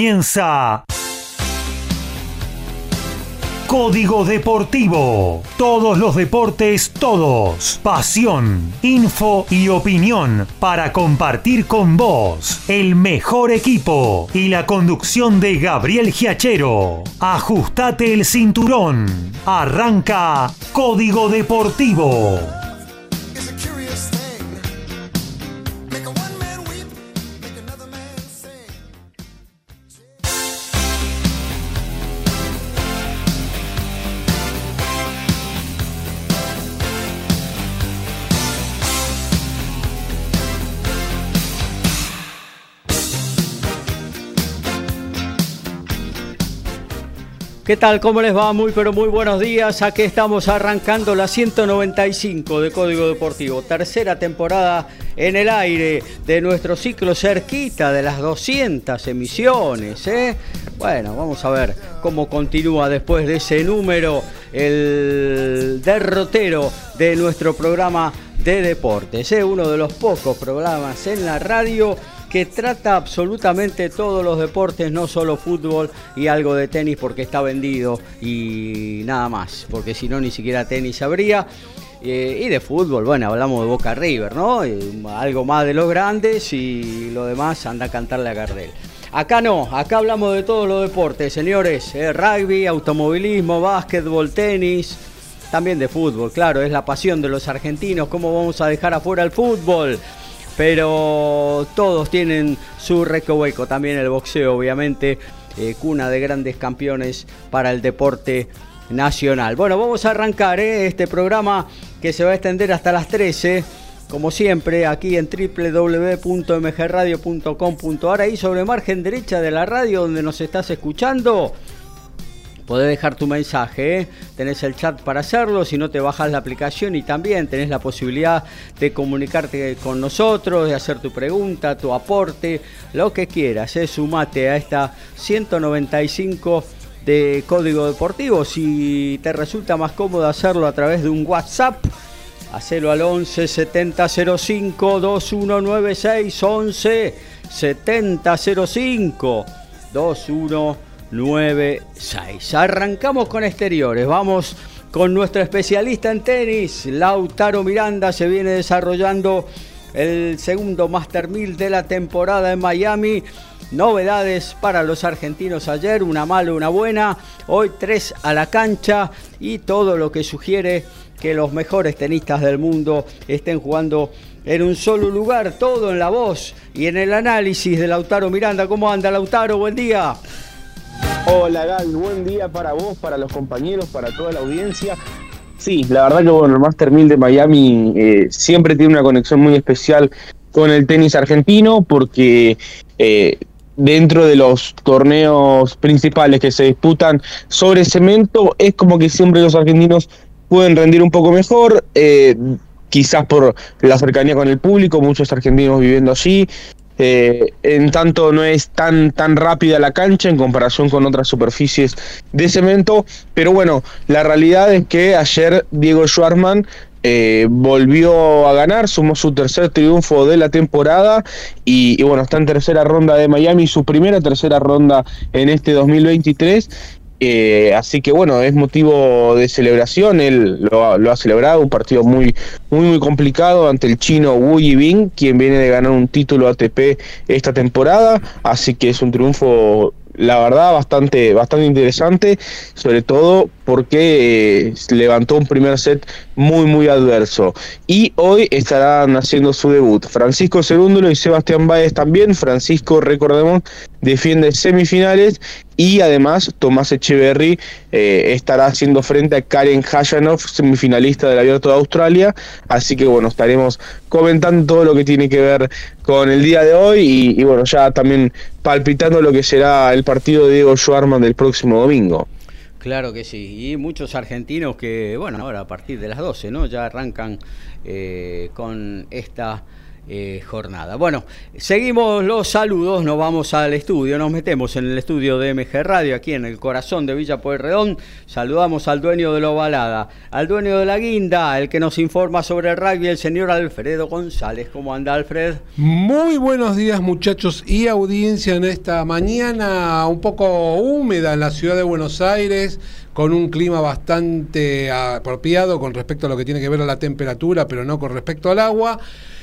Comienza Código Deportivo. Todos los deportes, todos. Pasión, info y opinión para compartir con vos el mejor equipo y la conducción de Gabriel Giachero. Ajustate el cinturón. Arranca Código Deportivo. ¿Qué tal? ¿Cómo les va? Muy pero muy buenos días. Aquí estamos arrancando la 195 de Código Deportivo. Tercera temporada en el aire de nuestro ciclo cerquita de las 200 emisiones. ¿eh? Bueno, vamos a ver cómo continúa después de ese número el derrotero de nuestro programa de deportes. ¿eh? Uno de los pocos programas en la radio que trata absolutamente todos los deportes, no solo fútbol y algo de tenis porque está vendido y nada más, porque si no ni siquiera tenis habría. Eh, y de fútbol, bueno, hablamos de Boca River, ¿no? algo más de los grandes y lo demás anda a cantarle a Gardel. Acá no, acá hablamos de todos los deportes, señores. Eh, rugby, automovilismo, básquetbol, tenis, también de fútbol, claro, es la pasión de los argentinos. ¿Cómo vamos a dejar afuera el fútbol? Pero todos tienen su recoveco. También el boxeo, obviamente, eh, cuna de grandes campeones para el deporte nacional. Bueno, vamos a arrancar eh, este programa que se va a extender hasta las 13. Como siempre, aquí en www.mgradio.com.ar, ahí sobre margen derecha de la radio donde nos estás escuchando, podés dejar tu mensaje, ¿eh? tenés el chat para hacerlo, si no te bajas la aplicación y también tenés la posibilidad de comunicarte con nosotros, de hacer tu pregunta, tu aporte, lo que quieras, ¿eh? sumate a esta 195 de Código Deportivo, si te resulta más cómodo hacerlo a través de un WhatsApp, hacelo al 11 7005 2196 11 7005 2196 96. Arrancamos con exteriores, vamos con nuestro especialista en tenis, Lautaro Miranda, se viene desarrollando el segundo Master 1000 de la temporada en Miami. Novedades para los argentinos ayer, una mala, una buena. Hoy tres a la cancha y todo lo que sugiere que los mejores tenistas del mundo estén jugando en un solo lugar, todo en la voz y en el análisis de Lautaro Miranda. ¿Cómo anda Lautaro? Buen día. Hola Gal, buen día para vos, para los compañeros, para toda la audiencia. Sí, la verdad que bueno, el Master 1000 de Miami eh, siempre tiene una conexión muy especial con el tenis argentino porque eh, dentro de los torneos principales que se disputan sobre cemento es como que siempre los argentinos pueden rendir un poco mejor. Eh, quizás por la cercanía con el público, muchos argentinos viviendo allí, eh, en tanto no es tan, tan rápida la cancha en comparación con otras superficies de cemento, pero bueno, la realidad es que ayer Diego Schwartzman eh, volvió a ganar, sumó su tercer triunfo de la temporada y, bueno, está en tercera ronda de Miami, su primera tercera ronda en este 2023 eh, así que bueno, es motivo de celebración. Él lo, ha celebrado, un partido muy, muy, muy complicado ante el chino Wu Yibing, quien viene de ganar un título ATP esta temporada. Así que es un triunfo, la verdad, bastante, bastante interesante, sobre todo porque eh, levantó un primer set muy, muy adverso. Y hoy estarán haciendo su debut Francisco Segúndolo y Sebastián Báez también. Francisco, recordemos, defiende semifinales y además Tomás Echeverry eh, estará haciendo frente a Karen Hajanov, semifinalista del Abierto de Australia. Así que bueno, estaremos comentando todo lo que tiene que ver con el día de hoy y, bueno, ya también palpitando lo que será el partido de Diego Schwarman del próximo domingo. Claro que sí, y muchos argentinos que, bueno, ahora a partir de las 12, ¿no? Ya arrancan eh, con esta eh, jornada. Bueno, seguimos los saludos, nos vamos al estudio, nos metemos en el estudio de MG Radio, aquí en el corazón de Villa Pueyrredón. Saludamos al dueño de la ovalada, al dueño de la guinda, el que nos informa sobre el rugby, el señor Alfredo González. ¿Cómo anda, Alfred? Muy buenos días, muchachos y audiencia en esta mañana un poco húmeda en la ciudad de Buenos Aires con un clima bastante apropiado con respecto a lo que tiene que ver a la temperatura, pero no con respecto al agua.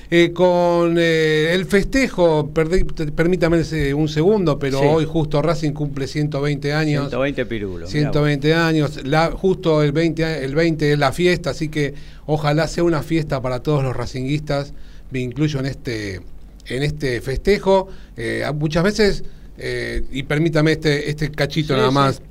Eh, con eh, el festejo, permítame un segundo, pero hoy justo Racing cumple 120 años. 120 pirulos. 120 años, la, justo el 20, el 20 es la fiesta, así que ojalá sea una fiesta para todos los racinguistas, me incluyo en este, en este festejo. Eh, muchas veces, y permítame este, este cachito nada más.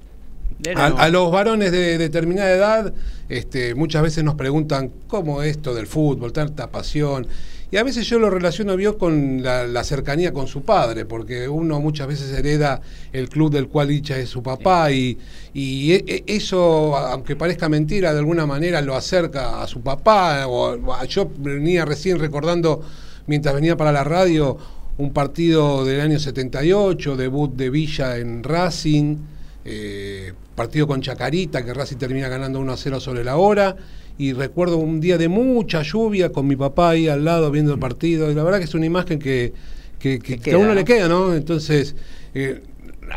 A, los varones de determinada edad, este, muchas veces nos preguntan cómo esto del fútbol, tanta pasión. Y a veces yo lo relaciono yo con la, cercanía con su padre, porque uno muchas veces hereda el club del cual dicha es su papá y, y e, e, eso, aunque parezca mentira, de alguna manera lo acerca a su papá. O, yo venía recién recordando, mientras venía para la radio, un partido del año 78, debut de Villa en Racing, eh, partido con Chacarita, que Racing termina ganando 1 a 0 sobre la hora y recuerdo un día de mucha lluvia con mi papá ahí al lado viendo el partido, y la verdad que es una imagen que, a uno le queda, ¿no? Entonces, eh,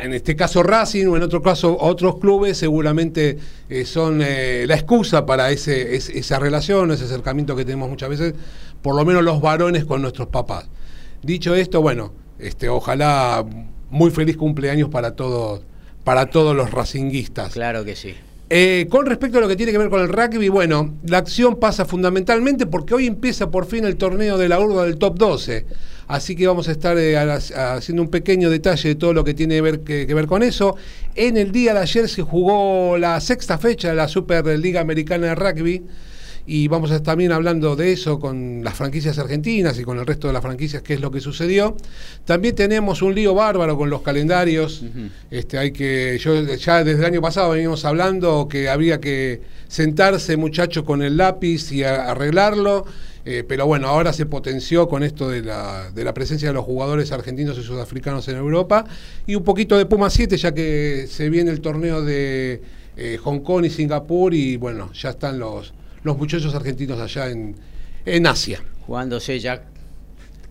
en este caso Racing o en otro caso otros clubes seguramente eh, son eh, la excusa para ese, esa relación, ese acercamiento que tenemos muchas veces, por lo menos los varones con nuestros papás. Dicho esto, bueno, este, ojalá muy feliz cumpleaños para todos, para todos los racinguistas. Claro que sí. Eh, con respecto a lo que tiene que ver con el rugby, bueno, la acción pasa fundamentalmente porque hoy empieza por fin el torneo de la urba del top 12. Así que vamos a estar eh, haciendo un pequeño detalle de todo lo que tiene que que ver, con eso. En el día de ayer se jugó la sexta fecha de la Superliga Americana de Rugby y vamos a estar también hablando de eso con las franquicias argentinas y con el resto de las franquicias, qué es lo que sucedió. También tenemos un lío bárbaro con los calendarios. este, hay que, yo ya desde el año pasado venimos hablando que había que sentarse, muchachos, con el lápiz y arreglarlo. Eh, pero bueno, ahora se potenció con esto de la, de la presencia de los jugadores argentinos y sudafricanos en Europa y un poquito de Puma 7, ya que se viene el torneo de eh, Hong Kong y Singapur y bueno, ya están los, los muchachos argentinos allá en, en Asia. Jugándose ya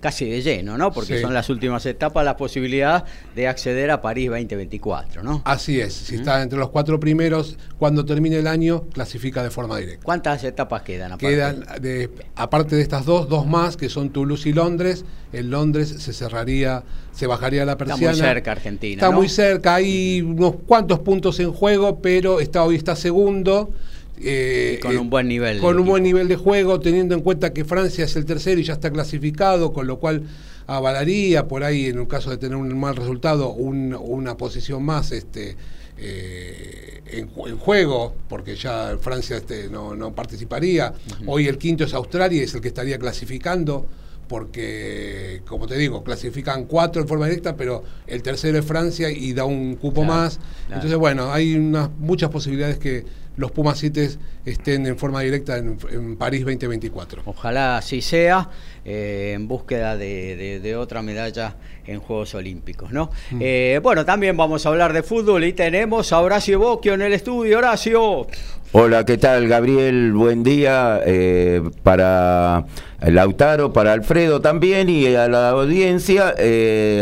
casi de lleno, ¿no? Porque son las últimas etapas la posibilidad de acceder a París 2024, ¿no? Así es, si está entre los cuatro primeros, cuando termine el año, clasifica de forma directa. ¿Cuántas etapas quedan? Aparte? Quedan, de, aparte de estas dos, dos más, que son Toulouse y Londres. En Londres se cerraría, se bajaría la persiana. Está muy cerca Argentina. Está muy cerca, hay unos cuantos puntos en juego, pero está, hoy está segundo. Eh, con un buen nivel. Con un buen nivel de juego, teniendo en cuenta que Francia es el tercero y ya está clasificado, con lo cual avalaría por ahí, en el caso de tener un mal resultado, una posición más este, eh, en, juego, porque ya Francia este, no, participaría. Hoy el quinto es Australia, es el que estaría clasificando porque, como te digo, clasifican cuatro en forma directa, pero el tercero es Francia y da un cupo más. Entonces, bueno, hay unas, muchas posibilidades que los Pumas 7 estén en forma directa en, París 2024. Ojalá así sea, eh, en búsqueda de, otra medalla en Juegos Olímpicos. ¿no? Mm. Eh, bueno, también vamos a hablar de fútbol y tenemos a Horacio Bocchio en el estudio. Horacio. Hola, ¿qué tal, Gabriel? Buen día eh, para Lautaro, para Alfredo también y a la audiencia,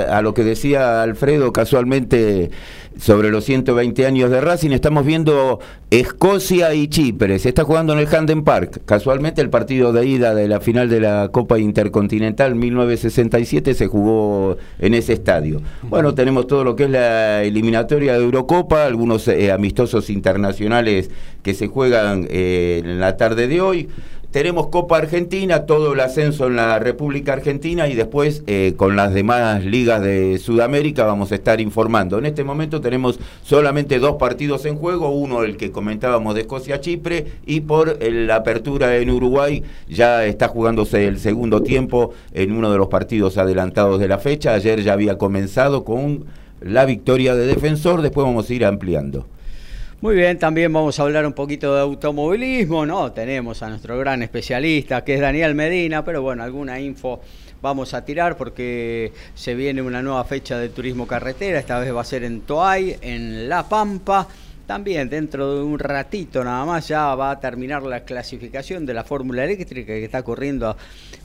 a lo que decía Alfredo casualmente sobre los 120 años de Racing, estamos viendo Escocia y Chipre. Se está jugando en el Handen Park. Casualmente el partido de ida de la final de la Copa Intercontinental 1967 se jugó en ese estadio. Bueno, tenemos todo lo que es la eliminatoria de Eurocopa, algunos eh, amistosos internacionales que se juegan eh, en la tarde de hoy tenemos Copa Argentina, todo el ascenso en la República Argentina y después eh, con las demás ligas de Sudamérica vamos a estar informando. En este momento tenemos solamente dos partidos en juego, uno el que comentábamos de Escocia-Chipre y por la apertura en Uruguay ya está jugándose el segundo tiempo en uno de los partidos adelantados de la fecha. Ayer ya había comenzado con la victoria de Defensor, después vamos a ir ampliando. Muy bien, también vamos a hablar un poquito de automovilismo, ¿no? Tenemos a nuestro gran especialista que es Daniel Medina, pero bueno, alguna info vamos a tirar porque se viene una nueva fecha de turismo carretera, esta vez va a ser en Toay, en La Pampa. También dentro de un ratito nada más ya va a terminar la clasificación de la Fórmula Eléctrica que está corriendo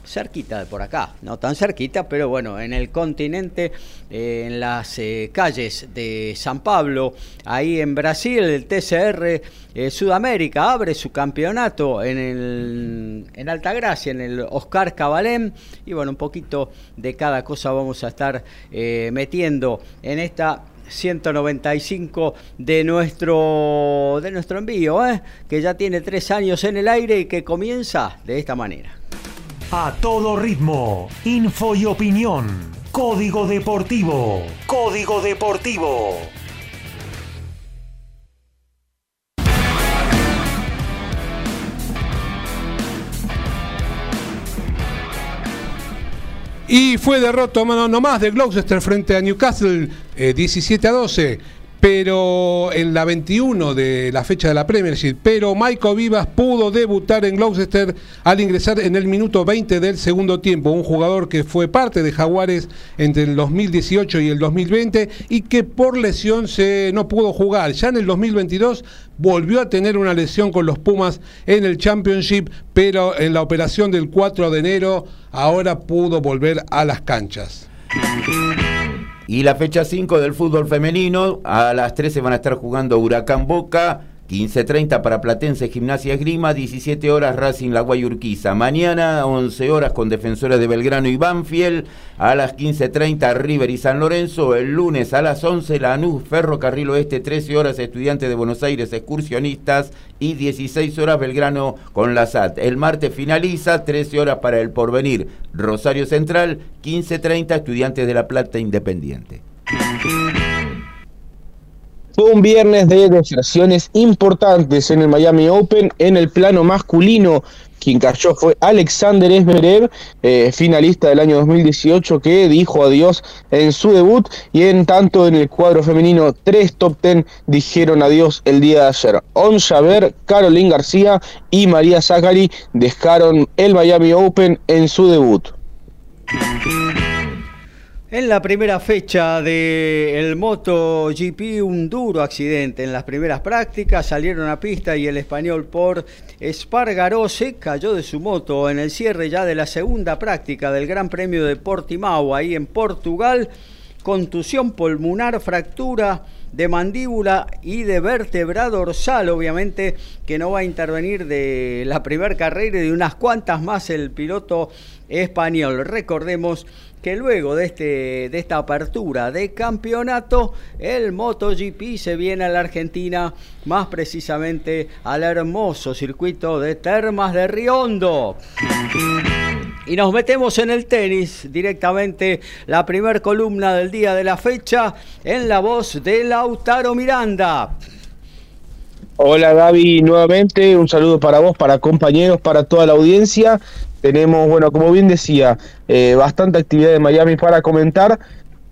cerquita de por acá, no tan cerquita, pero bueno, en el continente, eh, en las eh, calles de San Pablo, ahí en Brasil, el TCR eh, Sudamérica abre su campeonato en, el, en Altagracia, en el Oscar Cabalén, y bueno, un poquito de cada cosa vamos a estar metiendo en esta 195 de nuestro, de nuestro envío, ¿eh? que ya tiene tres años en el aire y que comienza de esta manera. A todo ritmo, info y opinión. Código Deportivo. Código Deportivo. Y fue derrota mano nomás de Gloucester frente a Newcastle 17 eh, a 12 pero en la 21 de la fecha de la Premiership, pero Michael Vivas pudo debutar en Gloucester al ingresar en el minuto 20 del segundo tiempo, un jugador que fue parte de Jaguares entre el 2018 y el 2020 y que por lesión se no pudo jugar. Ya en el 2022 volvió a tener una lesión con los Pumas en el Championship, pero en la operación del 4 de enero ahora pudo volver a las canchas. Y la fecha 5 del fútbol femenino, a las 13 van a estar jugando Huracán Boca, 15.30 para Platense Gimnasia Esgrima, 17 horas Racing La Guayurquiza. Mañana 11 horas con Defensores de Belgrano y Banfield, a las 15.30 River y San Lorenzo, el lunes a las 11 Lanús Ferrocarril Oeste, 13 horas Estudiantes de Buenos Aires Excursionistas y 16 horas Belgrano con la SAT. El martes finaliza, 13 horas para el Porvenir Rosario Central, 15.30 Estudiantes de La Plata Independiente. Fue un viernes de deserciones importantes en el Miami Open. En el plano masculino, quien cayó fue Alexander Esmerev, eh, finalista del año 2018, que dijo adiós en su debut. Y en tanto en el cuadro femenino, tres top ten dijeron adiós el día de ayer. On Javer, Caroline García y María Zachary dejaron el Miami Open en su debut. En la primera fecha del MotoGP, un duro accidente. En las primeras prácticas salieron a pista y el español por Espargaró se cayó de su moto en el cierre ya de la segunda práctica del Gran Premio de Portimao, ahí en Portugal. Contusión pulmonar, fractura de mandíbula y de vértebra dorsal, obviamente que no va a intervenir de la primera carrera y de unas cuantas más el piloto español. Recordemos que luego de, este, de esta apertura de campeonato, el MotoGP se viene a la Argentina, más precisamente al hermoso circuito de Termas de Riondo. Y nos metemos en el tenis directamente, la primer columna del día de la fecha, en la voz de Lautaro Miranda. Hola Gaby, nuevamente un saludo para vos, para compañeros, para toda la audiencia. Tenemos, bueno, como bien decía, eh, bastante actividad en Miami para comentar,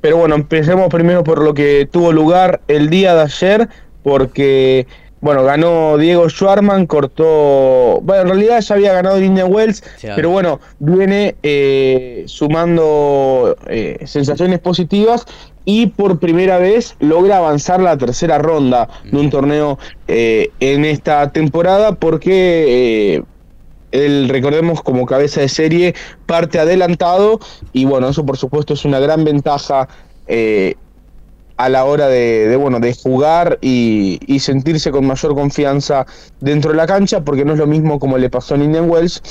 pero bueno, empecemos primero por lo que tuvo lugar el día de ayer, porque, bueno, ganó Diego Schwarman, cortó, bueno, en realidad ya había ganado Indian Wells, pero bueno, viene eh, sumando eh, sensaciones positivas y por primera vez logra avanzar la tercera ronda de un torneo en esta temporada porque él, recordemos, como cabeza de serie, parte adelantado y bueno, eso por supuesto es una gran ventaja eh, a la hora de, bueno, de jugar y, sentirse con mayor confianza dentro de la cancha, porque no es lo mismo como le pasó a Indian Wells.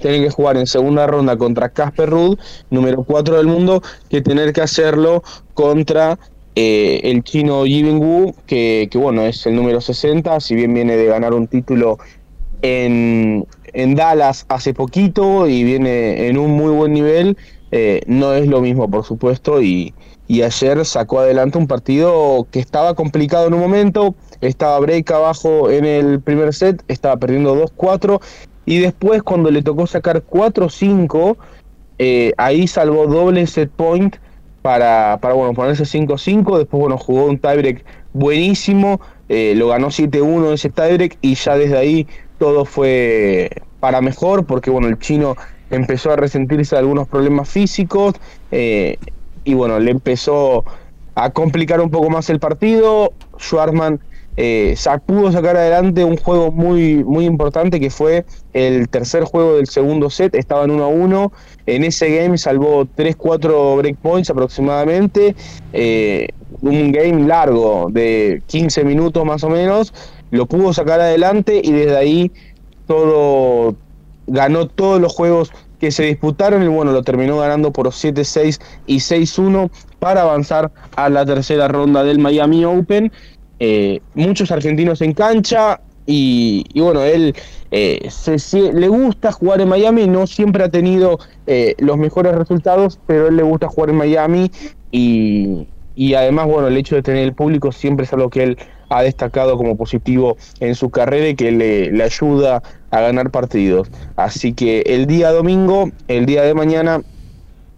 Tienen que jugar en segunda ronda contra Casper Ruud, número 4 del mundo, que tener que hacerlo contra eh, el chino Yibing Wu, que, que, bueno, es el número 60, si bien viene de ganar un título en, Dallas hace poquito y viene en un muy buen nivel. Eh, no es lo mismo, por supuesto, y, ayer sacó adelante un partido que estaba complicado en un momento, estaba break abajo en el primer set, estaba perdiendo 2-4, y después cuando le tocó sacar 4-5, eh, ahí salvó doble set point para, para bueno, ponerse 5-5, después bueno, jugó un tiebreak buenísimo, eh, lo ganó 7-1 ese tiebreak y ya desde ahí todo fue para mejor porque bueno, el chino empezó a resentirse de algunos problemas físicos eh, y bueno, le empezó a complicar un poco más el partido. Schwartzman eh, pudo sacar adelante un juego muy, muy importante que fue el tercer juego del segundo set, estaban 1 a 1. En ese game salvó 3-4 breakpoints aproximadamente. Eh, un game largo de 15 minutos más o menos. Lo pudo sacar adelante y desde ahí todo ganó todos los juegos que se disputaron y bueno, lo terminó ganando por 7-6 y 6-1 para avanzar a la tercera ronda del Miami Open. Eh, muchos argentinos en cancha y, bueno, él eh, le gusta jugar en Miami, no siempre ha tenido eh, los mejores resultados, pero él le gusta jugar en Miami y, y además, bueno, el hecho de tener el público siempre es algo que él ha destacado como positivo en su carrera y que le, ayuda a ganar partidos. Así que el día domingo, el día de mañana,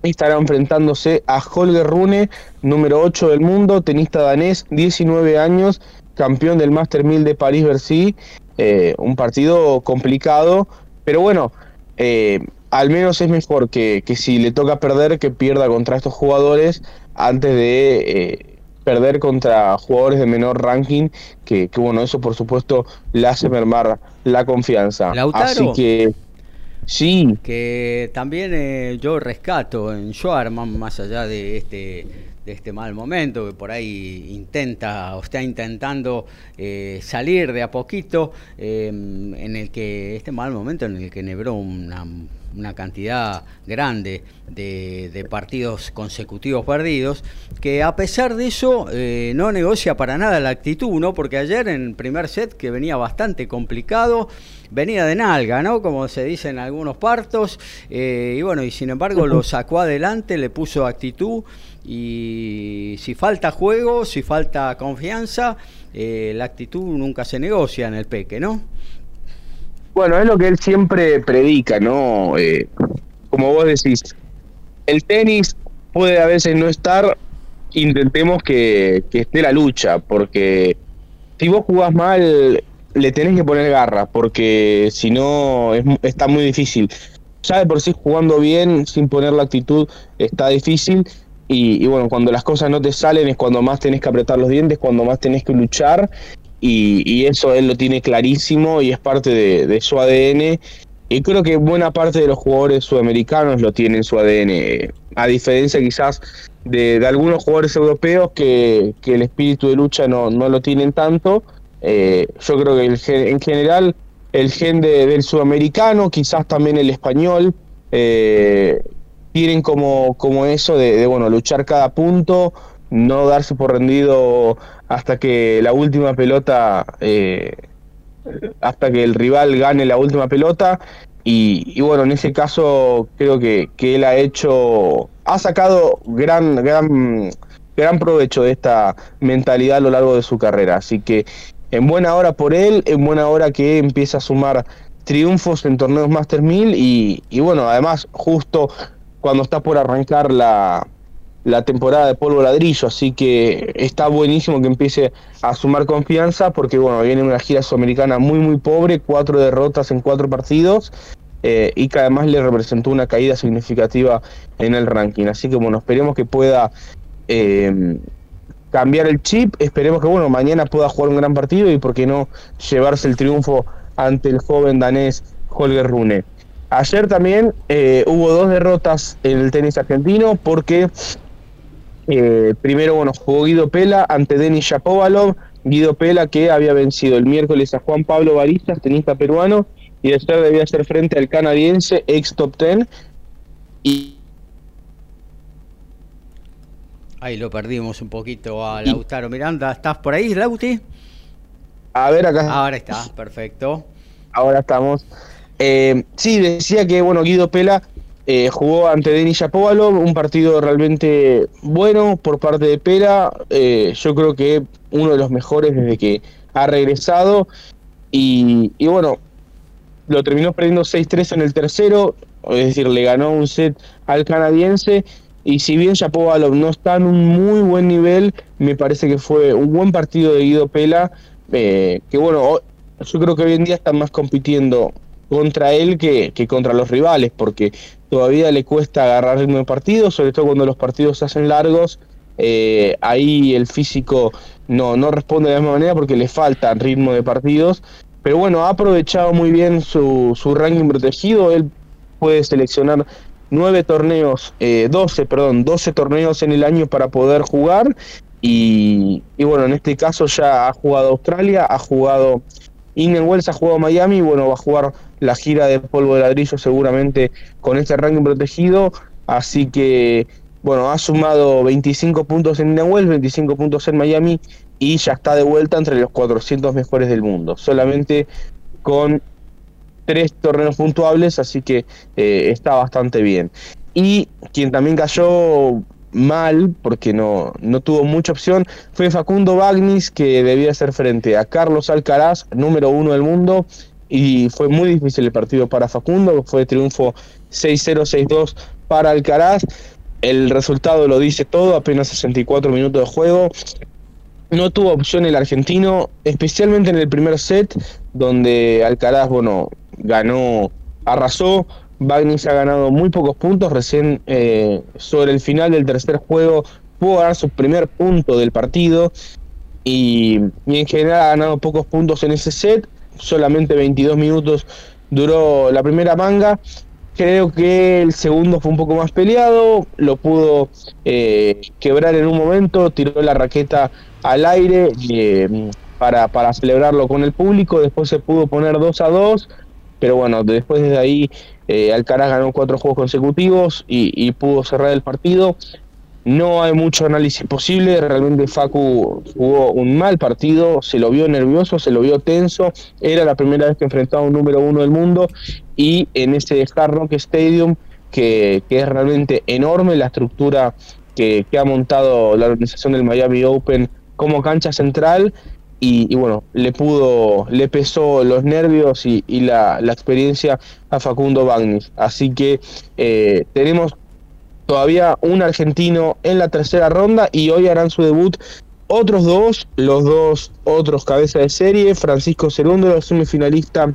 estará enfrentándose a Holger Rune, número 8 del mundo, tenista danés, 19 años, campeón del Master 1000 de París-Bercy. Eh, un partido complicado, pero bueno, eh, al menos es mejor que, que, si le toca perder, que pierda contra estos jugadores antes de eh, perder contra jugadores de menor ranking, que, que, bueno, eso por supuesto le hace mermar la confianza. Así que sí. Que también eh, yo rescato en Schwarman, más allá de este de este mal momento que por ahí intenta o está intentando eh, salir de a poquito eh, en el que este mal momento en el que nebró una una cantidad grande de, partidos consecutivos perdidos, que a pesar de eso eh, no negocia para nada la actitud, ¿no? Porque ayer en el primer set, que venía bastante complicado, venía de nalga, ¿no? Como se dice en algunos partos, eh, y bueno, y sin embargo lo sacó adelante, le puso actitud, y si falta juego, si falta confianza, eh, la actitud nunca se negocia en el peque, ¿no? Bueno, es lo que él siempre predica, ¿no? Eh, como vos decís, el tenis puede a veces no estar, intentemos que, esté la lucha, porque si vos jugás mal, le tenés que poner garra, porque si no, está muy difícil. Ya de por sí jugando bien, sin poner la actitud, está difícil. Y, y, bueno, cuando las cosas no te salen es cuando más tenés que apretar los dientes, cuando más tenés que luchar y, eso él lo tiene clarísimo y es parte de, su ADN. Y creo que buena parte de los jugadores sudamericanos lo tienen en su ADN, a diferencia quizás de, algunos jugadores europeos que, el espíritu de lucha no, no lo tienen tanto. Eh, yo creo que en general el gen del sudamericano, quizás también el español, eh, tienen como, como eso de, de, bueno, luchar cada punto, no darse por rendido hasta que la última pelota, eh, hasta que el rival gane la última pelota. Y, bueno, en ese caso creo que, que, él ha hecho, ha sacado gran, gran, gran provecho de esta mentalidad a lo largo de su carrera. Así que en buena hora por él, en buena hora que empieza a sumar triunfos en torneos Master 1000 y, y bueno, además justo cuando está por arrancar la, la temporada de polvo ladrillo, así que está buenísimo que empiece a sumar confianza porque bueno, viene una gira sudamericana muy muy pobre, cuatro derrotas en cuatro partidos eh, y que además le representó una caída significativa en el ranking, así que bueno, esperemos que pueda eh, cambiar el chip, esperemos que bueno, mañana pueda jugar un gran partido y por qué no llevarse el triunfo ante el joven danés Holger Rune. Ayer también eh, hubo dos derrotas en el tenis argentino porque eh, primero, bueno, jugó Guido Pela ante Denis Shapovalov. Guido Pela que había vencido el miércoles a Juan Pablo Baristas, tenista peruano, y después debía hacer frente al canadiense ex top ten. Y Ahí lo perdimos un poquito a Lautaro Miranda. ¿Estás por ahí, Lauti? A ver, acá. Ahora está, perfecto. Ahora estamos. Eh, sí, decía que, bueno, Guido Pela eh, jugó ante Denis Shapovalov, un partido realmente bueno por parte de Pera. Eh, yo creo que uno de los mejores desde que ha regresado. Y, bueno, lo terminó perdiendo 6-3 en el tercero, es decir, le ganó un set al canadiense. Y si bien Shapovalov no está en un muy buen nivel, me parece que fue un buen partido de Guido Pela eh, que bueno, yo creo que hoy en día están más compitiendo contra él que, que, contra los rivales, porque todavía le cuesta agarrar ritmo de partido, sobre todo cuando los partidos se hacen largos, eh, ahí el físico no, no responde de la misma manera porque le falta ritmo de partidos, pero bueno, ha aprovechado muy bien su, su ranking protegido, él puede seleccionar nueve torneos, eh, 12, perdón, 12 torneos en el año para poder jugar. Y, y, bueno, en este caso ya ha jugado Australia, ha jugado Indian ha jugado Miami y bueno, va a jugar la gira de polvo de ladrillo seguramente con este ranking protegido, así que bueno, ha sumado 25 puntos en Wells, 25 puntos en Miami y ya está de vuelta entre los 400 mejores del mundo, solamente con tres torneos puntuables, así que eh, está bastante bien. Y quien también cayó mal, porque no, no tuvo mucha opción, fue Facundo Bagnis, que debía hacer frente a Carlos Alcaraz, número uno del mundo, y fue muy difícil el partido para Facundo, fue triunfo 6-0, 6-2 para Alcaraz. El resultado lo dice todo, apenas 64 minutos de juego. No tuvo opción el argentino, especialmente en el primer set, donde Alcaraz, bueno, ganó, arrasó. Bagnis ha ganado muy pocos puntos. Recién eh, sobre el final del tercer juego pudo ganar su primer punto del partido. Y, y en general ha ganado pocos puntos en ese set. Solamente 22 minutos duró la primera manga. Creo que el segundo fue un poco más peleado, lo pudo eh, quebrar en un momento, tiró la raqueta al aire eh, para, para celebrarlo con el público, después se pudo poner 2 a 2, pero bueno, después de ahí eh, Alcaraz ganó cuatro juegos consecutivos y, y, pudo cerrar el partido. No hay mucho análisis posible, realmente Facu jugó un mal partido, se lo vio nervioso, se lo vio tenso, era la primera vez que enfrentaba un número uno del mundo y en ese Hard Rock Stadium, que, que es realmente enorme la estructura que, ha montado la organización del Miami Open como cancha central, y, bueno, le pudo, le pesó los nervios y, la, experiencia a Facundo Bagnis. Así que eh, tenemos todavía un argentino en la tercera ronda y hoy harán su debut otros dos, los dos otros cabezas de serie, Francisco Segundo, semifinalista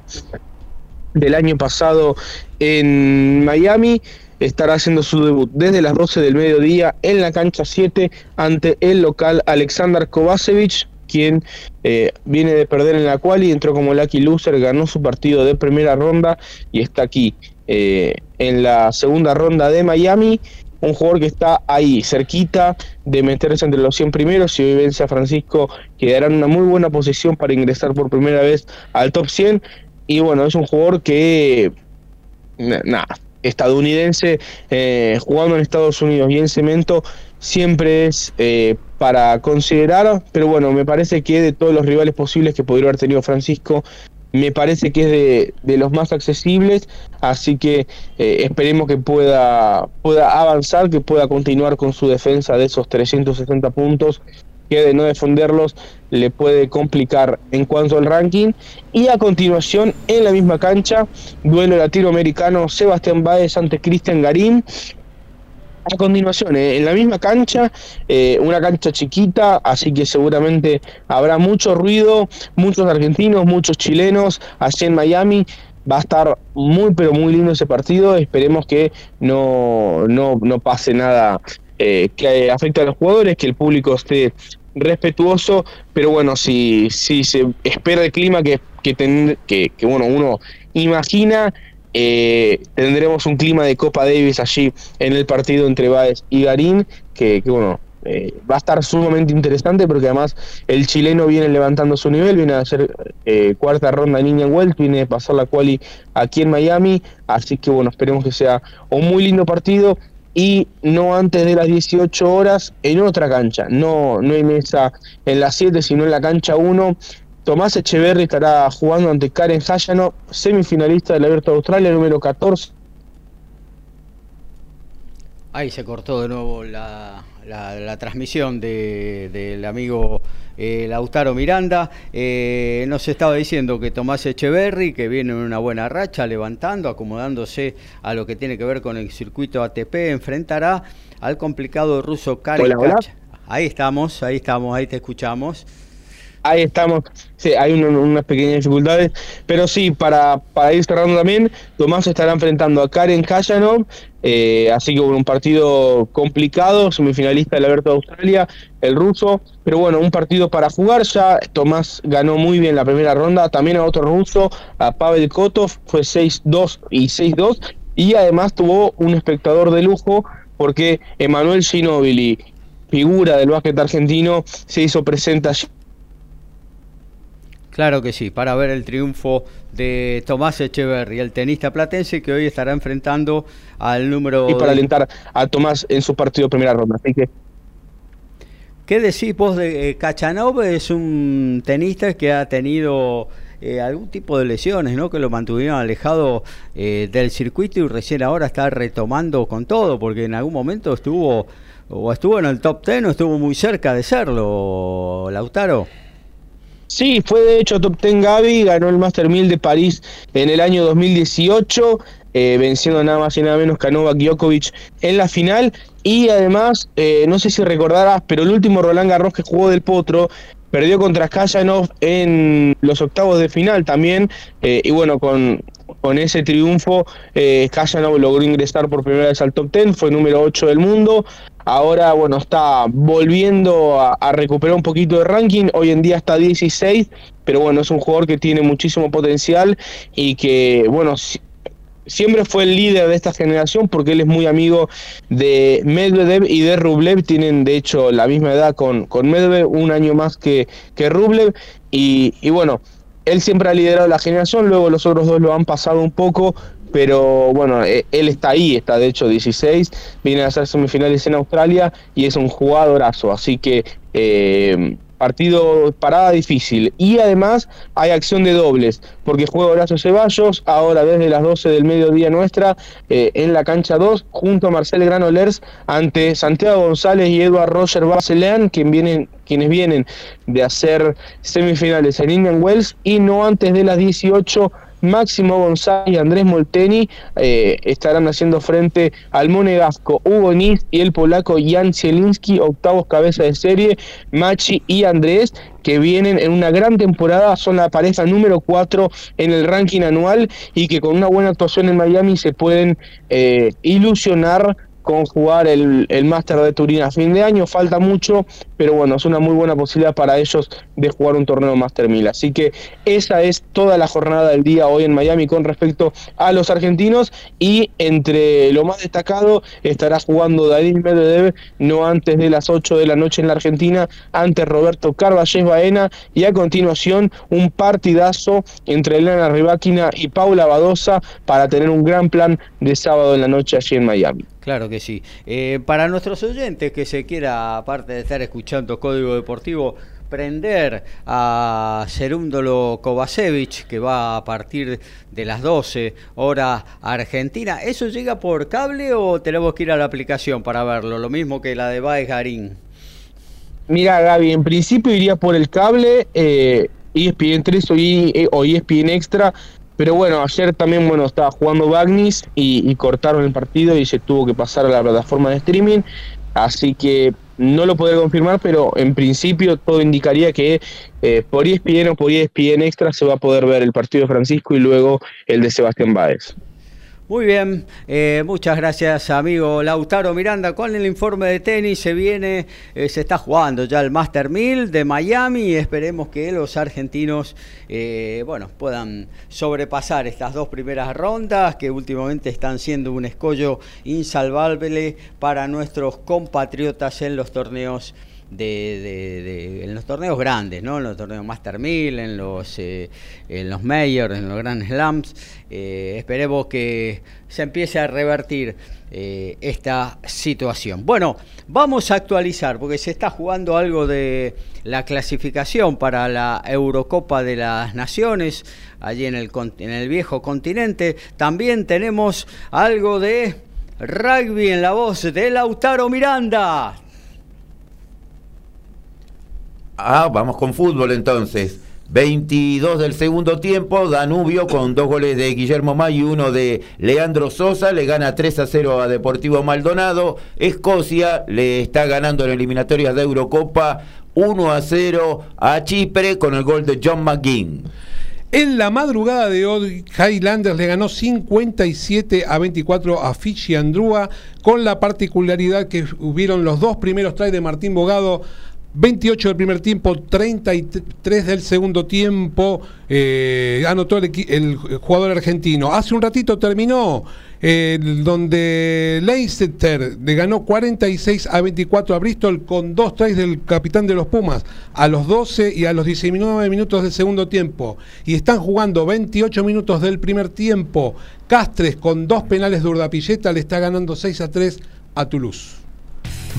del año pasado en Miami, estará haciendo su debut desde las 12 del mediodía en la cancha 7 ante el local Alexander Kovacevic, quien eh, viene de perder en la cual y entró como lucky loser, ganó su partido de primera ronda y está aquí eh, en la segunda ronda de Miami un jugador que está ahí, cerquita de meterse entre los 100 primeros. Si hoy vence a Francisco, quedará en una muy buena posición para ingresar por primera vez al top 100. Y bueno, es un jugador que, nada, estadounidense, eh, jugando en Estados Unidos y en cemento, siempre es eh, para considerar, pero bueno, me parece que de todos los rivales posibles que podría haber tenido Francisco, me parece que es de, de los más accesibles, así que eh, esperemos que pueda, pueda avanzar, que pueda continuar con su defensa de esos 360 puntos, que de no defenderlos le puede complicar en cuanto al ranking. Y a continuación, en la misma cancha, duelo latinoamericano, Sebastián Báez ante Cristian Garín. A continuación, eh, en la misma cancha, eh, una cancha chiquita, así que seguramente habrá mucho ruido, muchos argentinos, muchos chilenos, allí en Miami. Va a estar muy, pero muy lindo ese partido. Esperemos que no, no, no pase nada eh, que afecte a los jugadores, que el público esté respetuoso, pero bueno, si, si se espera el clima que, que, ten, que, que bueno, uno imagina, eh, tendremos un clima de Copa Davis allí en el partido entre Baez y Garín, que, bueno, eh, va a estar sumamente interesante porque además el chileno viene levantando su nivel, viene a hacer eh, cuarta ronda en Indian Wells, viene a pasar la quali aquí en Miami, así que bueno, esperemos que sea un muy lindo partido y no antes de las 18 horas en otra cancha, no, no en esa, en la 7, sino en la cancha 1, Tomás Echeverry estará jugando ante Karen Hayano, semifinalista del Abierto de Australia, número 14. Ahí se cortó de nuevo la, la, la transmisión del de, amigo eh, Lautaro Miranda. Eh, nos estaba diciendo que Tomás Echeverry, que viene en una buena racha, levantando, acomodándose a lo que tiene que ver con el circuito ATP, enfrentará al complicado ruso Karen. Ahí estamos, ahí estamos, ahí te escuchamos. Ahí estamos, sí, hay unas pequeñas dificultades, pero sí, para, para ir cerrando también, Tomás estará enfrentando a Karen Kajanov, eh, así que bueno, un partido complicado, semifinalista del Abierto de Australia, el ruso, pero bueno, un partido para jugar, ya Tomás ganó muy bien la primera ronda, también a otro ruso, a Pavel Kotov, fue 6-2 y 6-2, y además tuvo un espectador de lujo, porque Emanuel Ginobili, figura del básquet argentino, se hizo presente allí Claro que sí, para ver el triunfo de Tomás Echeverry, el tenista platense que hoy estará enfrentando al número... Y para alentar a Tomás en su partido de primera ronda. Así que... ¿Qué decís vos de eh, Kachanov? Es un tenista que ha tenido eh, algún tipo de lesiones, ¿no? Que lo mantuvieron alejado eh, del circuito y recién ahora está retomando con todo, porque en algún momento estuvo o estuvo en el top ten o estuvo muy cerca de serlo, Lautaro. Sí, fue de hecho top 10 Gaby, ganó el Master 1000 de París en el año 2018, eh, venciendo nada más y nada menos que a Novak Djokovic en la final. Y además, eh, no sé si recordarás, pero el último Roland Garros que jugó del Potro perdió contra Kajanov en los octavos de final también. Eh, y bueno, con, con ese triunfo, eh, logró ingresar por primera vez al top 10, fue número 8 del mundo. Ahora, bueno, está volviendo a, recuperar un poquito de ranking. Hoy en día está 16, pero bueno, es un jugador que tiene muchísimo potencial y que, bueno, siempre fue el líder de esta generación porque él es muy amigo de Medvedev y de Rublev. Tienen, de hecho, la misma edad con, con Medvedev, un año más que, que Rublev. Y, y bueno, él siempre ha liderado la generación, luego los otros dos lo han pasado un poco, pero bueno, eh, él está ahí, está de hecho 16, viene a hacer semifinales en Australia y es un jugadorazo, así que eh, partido parada difícil. Y además hay acción de dobles, porque juega Horacio Ceballos, ahora desde las 12 del mediodía nuestra, eh, en la cancha 2, junto a Marcel Granolers, ante Santiago González y Eduard Roger quien vienen, quienes vienen de hacer semifinales en Indian Wells, y no antes de las 18 Máximo González y Andrés Molteni eh, estarán haciendo frente al monegasco Hugo Nis y el polaco Jan Zielinski, octavos cabeza de serie, Machi y Andrés, que vienen en una gran temporada, son la pareja número 4 en el ranking anual y que con una buena actuación en Miami se pueden eh, ilusionar con jugar el, el Máster de Turín a fin de año. Falta mucho, pero bueno, es una muy buena posibilidad para ellos de jugar un torneo Master 1000. Así que esa es toda la jornada del día hoy en Miami con respecto a los argentinos y entre lo más destacado estará jugando David Medvedev no antes de las 8 de la noche en la Argentina ante Roberto Carvalles Baena y a continuación un partidazo entre Elena Rybakina y Paula Badosa para tener un gran plan de sábado en la noche allí en Miami. Claro que sí. Eh, para nuestros oyentes que se quiera, aparte de estar escuchando Código Deportivo, prender a Serúndolo Kovacevic, que va a partir de las 12 hora Argentina. ¿Eso llega por cable o tenemos que ir a la aplicación para verlo? Lo mismo que la de Baez Garín. Mira, Gaby, en principio iría por el cable, eh, ESPN 3 o ESPN Extra pero bueno, ayer también bueno estaba jugando Bagnis y, cortaron el partido y se tuvo que pasar a la plataforma de streaming. Así que no lo podré confirmar, pero en principio todo indicaría que eh, por ESPN o por ESPN Extra se va a poder ver el partido de Francisco y luego el de Sebastián Báez. Muy bien, eh, muchas gracias amigo Lautaro Miranda. Con el informe de tenis se viene, eh, se está jugando ya el Master 1000 de Miami esperemos que los argentinos eh, bueno, puedan sobrepasar estas dos primeras rondas que últimamente están siendo un escollo insalvable para nuestros compatriotas en los torneos de, en los torneos grandes, ¿no? En los torneos Master 1000, en los, eh, en los Majors, en los Grand Slams. Eh, esperemos que se empiece a revertir eh, esta situación. Bueno, vamos a actualizar porque se está jugando algo de la clasificación para la Eurocopa de las Naciones allí en el, en el viejo continente. También tenemos algo de rugby en la voz de Lautaro Miranda. Ah, vamos con fútbol entonces. 22 del segundo tiempo, Danubio con dos goles de Guillermo May y uno de Leandro Sosa, le gana 3 a 0 a Deportivo Maldonado. Escocia le está ganando en eliminatorias de Eurocopa 1 a 0 a Chipre con el gol de John McGinn. En la madrugada de hoy, Highlanders le ganó 57 a 24 a Fiji Andrúa, con la particularidad que hubieron los dos primeros tries de Martín Bogado 28 del primer tiempo, 33 del segundo tiempo, eh, anotó el, jugador argentino. Hace un ratito terminó donde Leicester le ganó 46 a 24 a Bristol con dos tries del capitán de los Pumas a los 12 y a los 19 minutos del segundo tiempo. Y están jugando 28 minutos del primer tiempo. Castres con dos penales de Urdapilleta le está ganando 6 a 3 a Toulouse.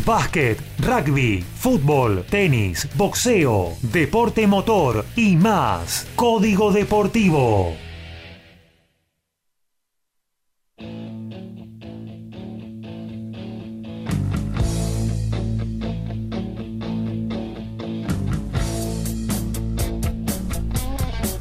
Básquet, rugby, fútbol, tenis, boxeo, deporte motor y más. Código Deportivo.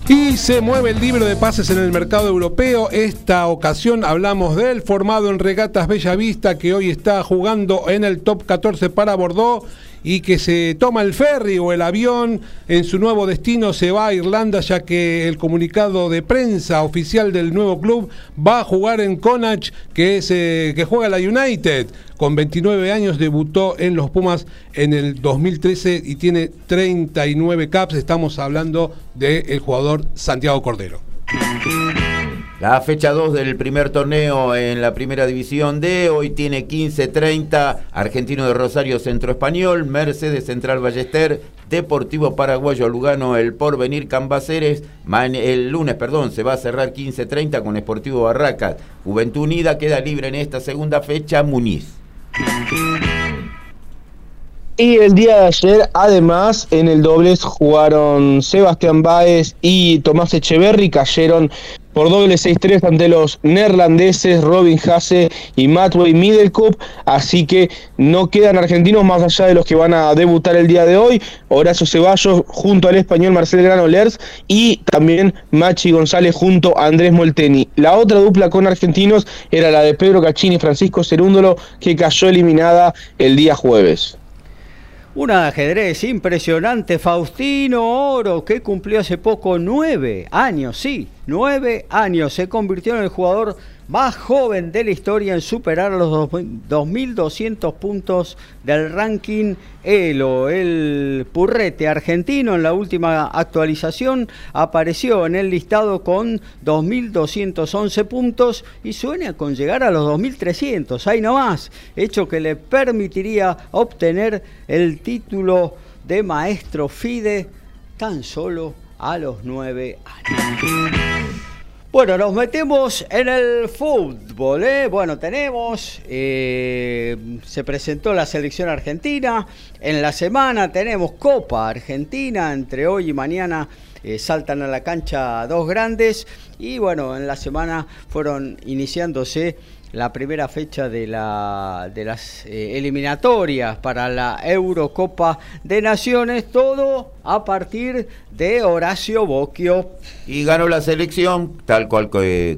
Y se mueve el libro de pases en el mercado europeo. Esta ocasión hablamos del formado en Regatas Bellavista que hoy está jugando en el top 14 para Bordeaux y que se toma el ferry o el avión en su nuevo destino, se va a Irlanda ya que el comunicado de prensa oficial del nuevo club va a jugar en Connacht, que, es, eh, que juega la United. Con 29 años debutó en los Pumas en el 2013 y tiene 39 caps. Estamos hablando del jugador Santiago Cordero. La fecha 2 del primer torneo en la primera división D, hoy tiene 15-30, Argentino de Rosario Centro Español, Mercedes Central Ballester, Deportivo Paraguayo Lugano, El Porvenir Cambaceres, el lunes, perdón, se va a cerrar 15-30 con Esportivo Barracas, Juventud Unida queda libre en esta segunda fecha, Muniz. Y el día de ayer, además, en el dobles jugaron Sebastián Báez y Tomás Echeverry, cayeron por doble 6-3 ante los neerlandeses Robin Hasse y Matway Middlecup, así que no quedan argentinos más allá de los que van a debutar el día de hoy, Horacio Ceballos junto al español Marcel Granolers y también Machi González junto a Andrés Molteni. La otra dupla con argentinos era la de Pedro Cachini y Francisco Cerúndolo, que cayó eliminada el día jueves. Un ajedrez impresionante, Faustino Oro, que cumplió hace poco nueve años, sí, nueve años. Se convirtió en el jugador más joven de la historia en superar los 2.200 puntos del ranking ELO. El purrete argentino en la última actualización apareció en el listado con 2.211 puntos y sueña con llegar a los 2.300, ahí nomás, hecho que le permitiría obtener el título de maestro FIDE tan solo a los nueve años. Bueno, nos metemos en el fútbol. ¿eh? Bueno, tenemos, eh, se presentó la selección argentina. En la semana tenemos Copa Argentina. Entre hoy y mañana eh, saltan a la cancha dos grandes. Y bueno, en la semana fueron iniciándose la primera fecha de, la, de las eh, eliminatorias para la Eurocopa de Naciones, todo a partir de Horacio Bocchio. Y ganó la selección, tal cual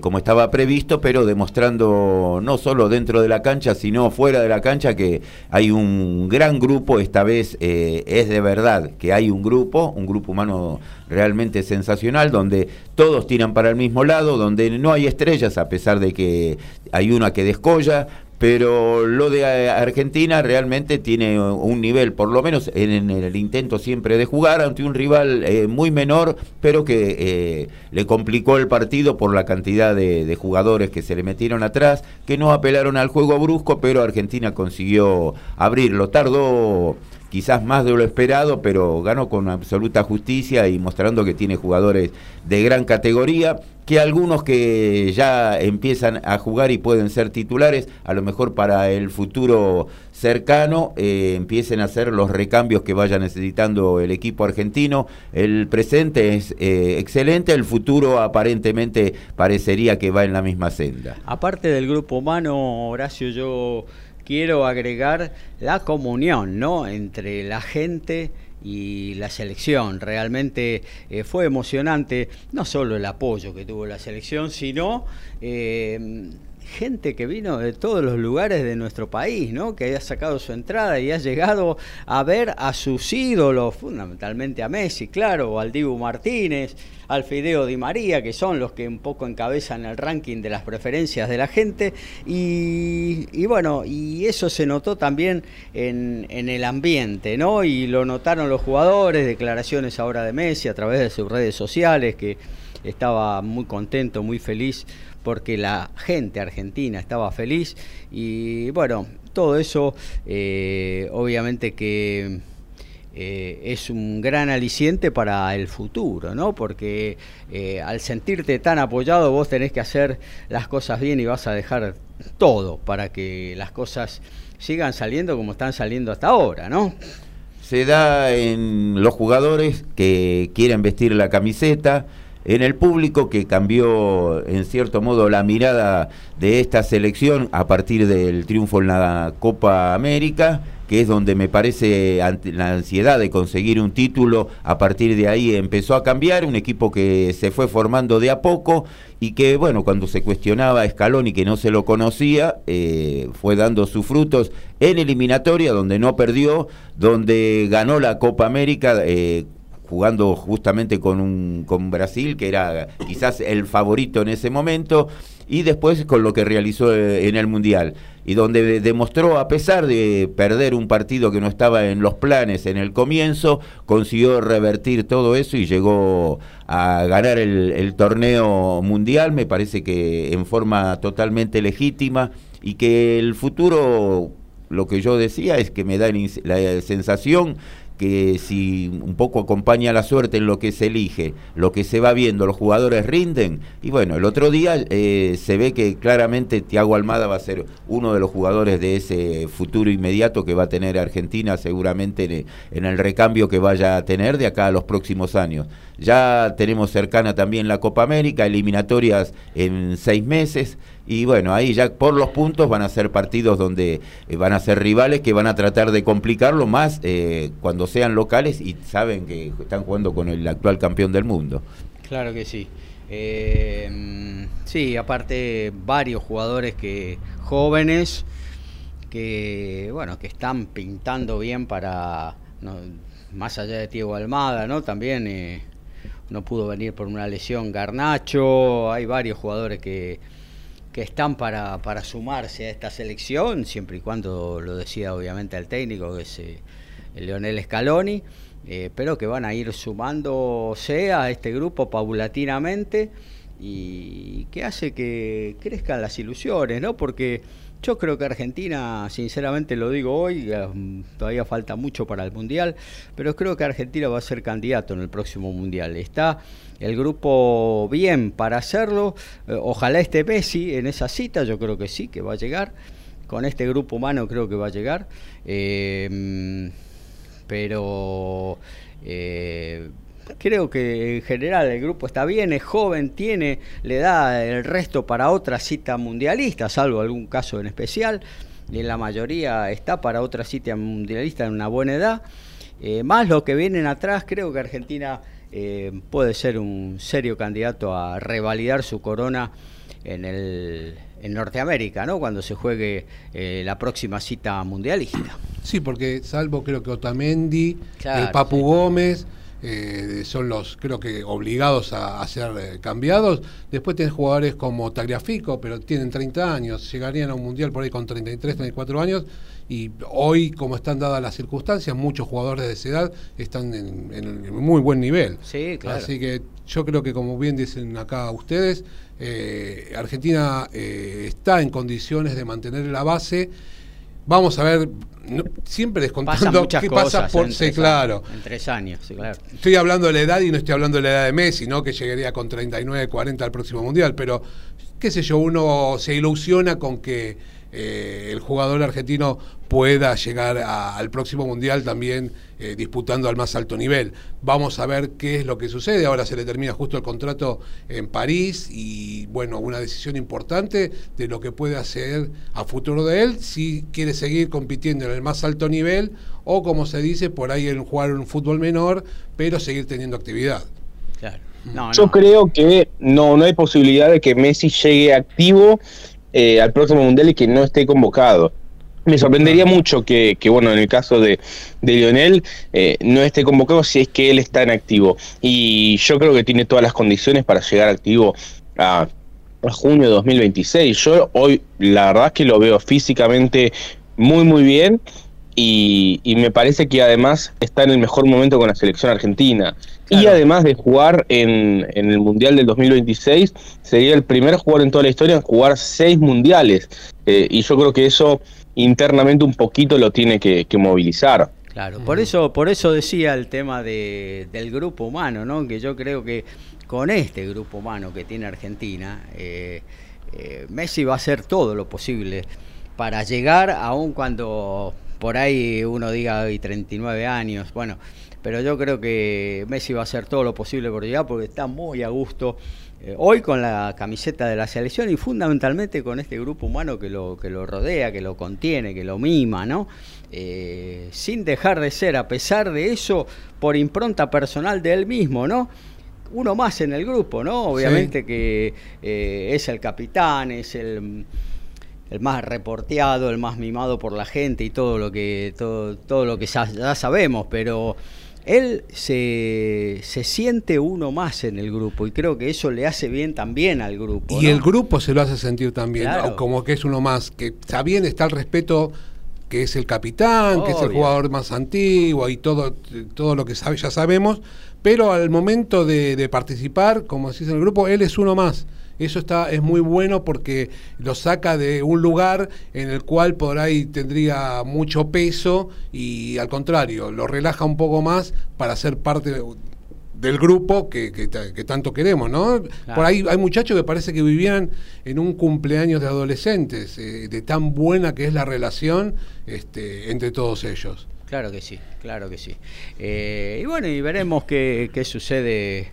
como estaba previsto, pero demostrando no solo dentro de la cancha, sino fuera de la cancha que hay un gran grupo, esta vez eh, es de verdad que hay un grupo, un grupo humano realmente sensacional, donde todos tiran para el mismo lado, donde no hay estrellas, a pesar de que hay una que descolla, pero lo de eh, Argentina realmente tiene un nivel, por lo menos en el intento siempre de jugar ante un rival eh, muy menor, pero que eh, le complicó el partido por la cantidad de, de, jugadores que se le metieron atrás, que no apelaron al juego brusco, pero Argentina consiguió abrirlo. Tardó quizás más de lo esperado, pero ganó con absoluta justicia y mostrando que tiene jugadores de gran categoría, que algunos que ya empiezan a jugar y pueden ser titulares, a lo mejor para el futuro cercano eh, empiecen a hacer los recambios que vaya necesitando el equipo argentino. El presente es eh, excelente, el futuro aparentemente parecería que va en la misma senda. Aparte del grupo humano, Horacio, yo quiero agregar la comunión, ¿no? Entre la gente y la selección. Realmente eh, fue emocionante, no solo el apoyo que tuvo la selección, sino eh, gente que vino de todos los lugares de nuestro país, ¿no? que haya sacado su entrada y ha llegado a ver a sus ídolos, fundamentalmente a Messi, claro, al Dibu Martínez, al Fideo Di María, que son los que un poco encabezan el ranking de las preferencias de la gente. Y, bueno, y eso se notó también en, en, el ambiente, ¿no? Y lo notaron los jugadores, declaraciones ahora de Messi a través de sus redes sociales, que estaba muy contento, muy feliz porque la gente argentina estaba feliz y bueno, todo eso eh, obviamente que eh, es un gran aliciente para el futuro, ¿no? Porque eh, al sentirte tan apoyado vos tenés que hacer las cosas bien y vas a dejar todo para que las cosas sigan saliendo como están saliendo hasta ahora, ¿no? Se da en los jugadores que quieren vestir la camiseta, en el público que cambió en cierto modo la mirada de esta selección a partir del triunfo en la Copa América que es donde me parece la ansiedad de conseguir un título, a partir de ahí empezó a cambiar, un equipo que se fue formando de a poco y que, bueno, cuando se cuestionaba a Scaloni que no se lo conocía, eh, fue dando sus frutos en eliminatoria, donde no perdió, donde ganó la Copa América. Eh, jugando justamente con, un, con Brasil, que era quizás el favorito en ese momento, y después con lo que realizó eh, en el Mundial, y donde demostró, a pesar de perder un partido que no estaba en los planes en el comienzo, consiguió revertir todo eso y llegó a ganar el, torneo mundial, me parece que en forma totalmente legítima, y que el futuro, lo que yo decía, es que me da la sensación que si un poco acompaña la suerte en lo que se elige, lo que se va viendo, los jugadores rinden. Y bueno, el otro día eh, se ve que claramente Tiago Almada va a ser uno de los jugadores de ese futuro inmediato que va a tener Argentina seguramente en el recambio que vaya a tener de acá a los próximos años. Ya tenemos cercana también la Copa América, eliminatorias en seis meses. Y bueno, ahí ya por los puntos van a ser partidos donde eh, van a ser rivales que van a tratar de complicarlo más eh, cuando sean locales y saben que están jugando con el actual campeón del mundo. Claro que sí. Eh, sí, aparte varios jugadores que jóvenes que bueno que están pintando bien para más allá de Diego Almada, ¿no? También eh, no pudo venir por una lesión Garnacho, hay varios jugadores que, que están para, para sumarse a esta selección, siempre y cuando lo decida obviamente el técnico, que es eh, el Leonel Scaloni, eh, pero que van a ir sumándose a este grupo paulatinamente y que hace que crezcan las ilusiones, ¿no? Porque yo creo que Argentina, sinceramente lo digo hoy, eh, todavía falta mucho para el Mundial, pero creo que Argentina va a ser candidato en el próximo Mundial. Está el grupo bien para hacerlo. Eh, ojalá esté Messi en esa cita, yo creo que sí, que va a llegar. Con este grupo humano creo que va a llegar. Eh, pero creo que en general el grupo está bien, es joven, tiene, le da el resto para otra cita mundialista, salvo algún caso en especial. Y en la mayoría está para otra cita mundialista en una buena edad. Eh, más los que vienen atrás, creo que Argentina eh, puede ser un serio candidato a revalidar su corona en el en Norteamérica, ¿no? Cuando se juegue eh, la próxima cita mundialista. Sí, porque salvo creo que Otamendi, el Papu Gómez, eh, son los, creo que, obligados a, ser eh, cambiados. Después tienes jugadores como Tagliafico, pero tienen 30 años, llegarían a un mundial por ahí con 33, 34 años. Y hoy, como están dadas las circunstancias, muchos jugadores de esa edad están en, muy buen nivel. Sí, claro. Así que yo creo que, como bien dicen acá ustedes, eh, Argentina está en condiciones de mantener la base. Vamos a ver siempre descontando qué pasa por sí, claro. En tres años, sí, claro. Estoy hablando de la edad y no estoy hablando de la edad de Messi, ¿no? Que llegaría con 39, 40 al próximo mundial, pero qué sé yo, uno se ilusiona con que eh, el jugador argentino pueda llegar al próximo mundial también eh, disputando al más alto nivel. Vamos a ver qué es lo que sucede. Ahora se le termina justo el contrato en París y bueno, una decisión importante de lo que puede hacer a futuro de él si quiere seguir compitiendo en el más alto nivel o como se dice por ahí en jugar un fútbol menor, pero seguir teniendo actividad. Yo creo que no, no hay posibilidad de que Messi llegue activo eh, al próximo mundial y que no esté convocado. Me sorprendería mucho que, bueno, en el caso de, de Lionel, eh, no esté convocado si es que él está en activo. Y yo creo que tiene todas las condiciones para llegar activo a, a junio de 2026. Yo hoy, la verdad es que lo veo físicamente muy, muy bien y, me parece que además está en el mejor momento con la selección argentina. Y además de jugar en, el Mundial del 2026, sería el primer jugador en toda la historia en jugar seis mundiales. Eh, y yo creo que eso internamente un poquito lo tiene que, movilizar. Claro, por eso, por eso decía el tema de, del grupo humano, ¿no? Que yo creo que con este grupo humano que tiene Argentina, eh, eh, Messi va a hacer todo lo posible para llegar, aun cuando por ahí uno diga hoy 39 años, bueno, pero yo creo que Messi va a hacer todo lo posible por llegar porque está muy a gusto eh, hoy con la camiseta de la selección y fundamentalmente con este grupo humano que lo, que lo rodea, que lo contiene, que lo mima, ¿no? Eh, sin dejar de ser, a pesar de eso, por impronta personal de él mismo, ¿no? Uno más en el grupo, ¿no? Obviamente que eh, es el capitán, es el el más reporteado, el más mimado por la gente y todo lo que, todo, todo lo que ya, sabemos, pero él se, se, siente uno más en el grupo y creo que eso le hace bien también al grupo. Y el grupo se lo hace sentir también, como que es uno más, que está bien, está el respeto que es el capitán, que es el jugador más antiguo y todo, todo lo que sabe, ya sabemos, pero al momento de, de participar, como decís en el grupo, él es uno más. Eso está, es muy bueno porque lo saca de un lugar en el cual por ahí tendría mucho peso y al contrario, lo relaja un poco más para ser parte del grupo que, tanto queremos, ¿no? Por ahí hay muchachos que parece que vivían en un cumpleaños de adolescentes, eh, de tan buena que es la relación este, entre todos ellos. Claro que sí, claro que sí. Eh, y bueno, y veremos qué, qué sucede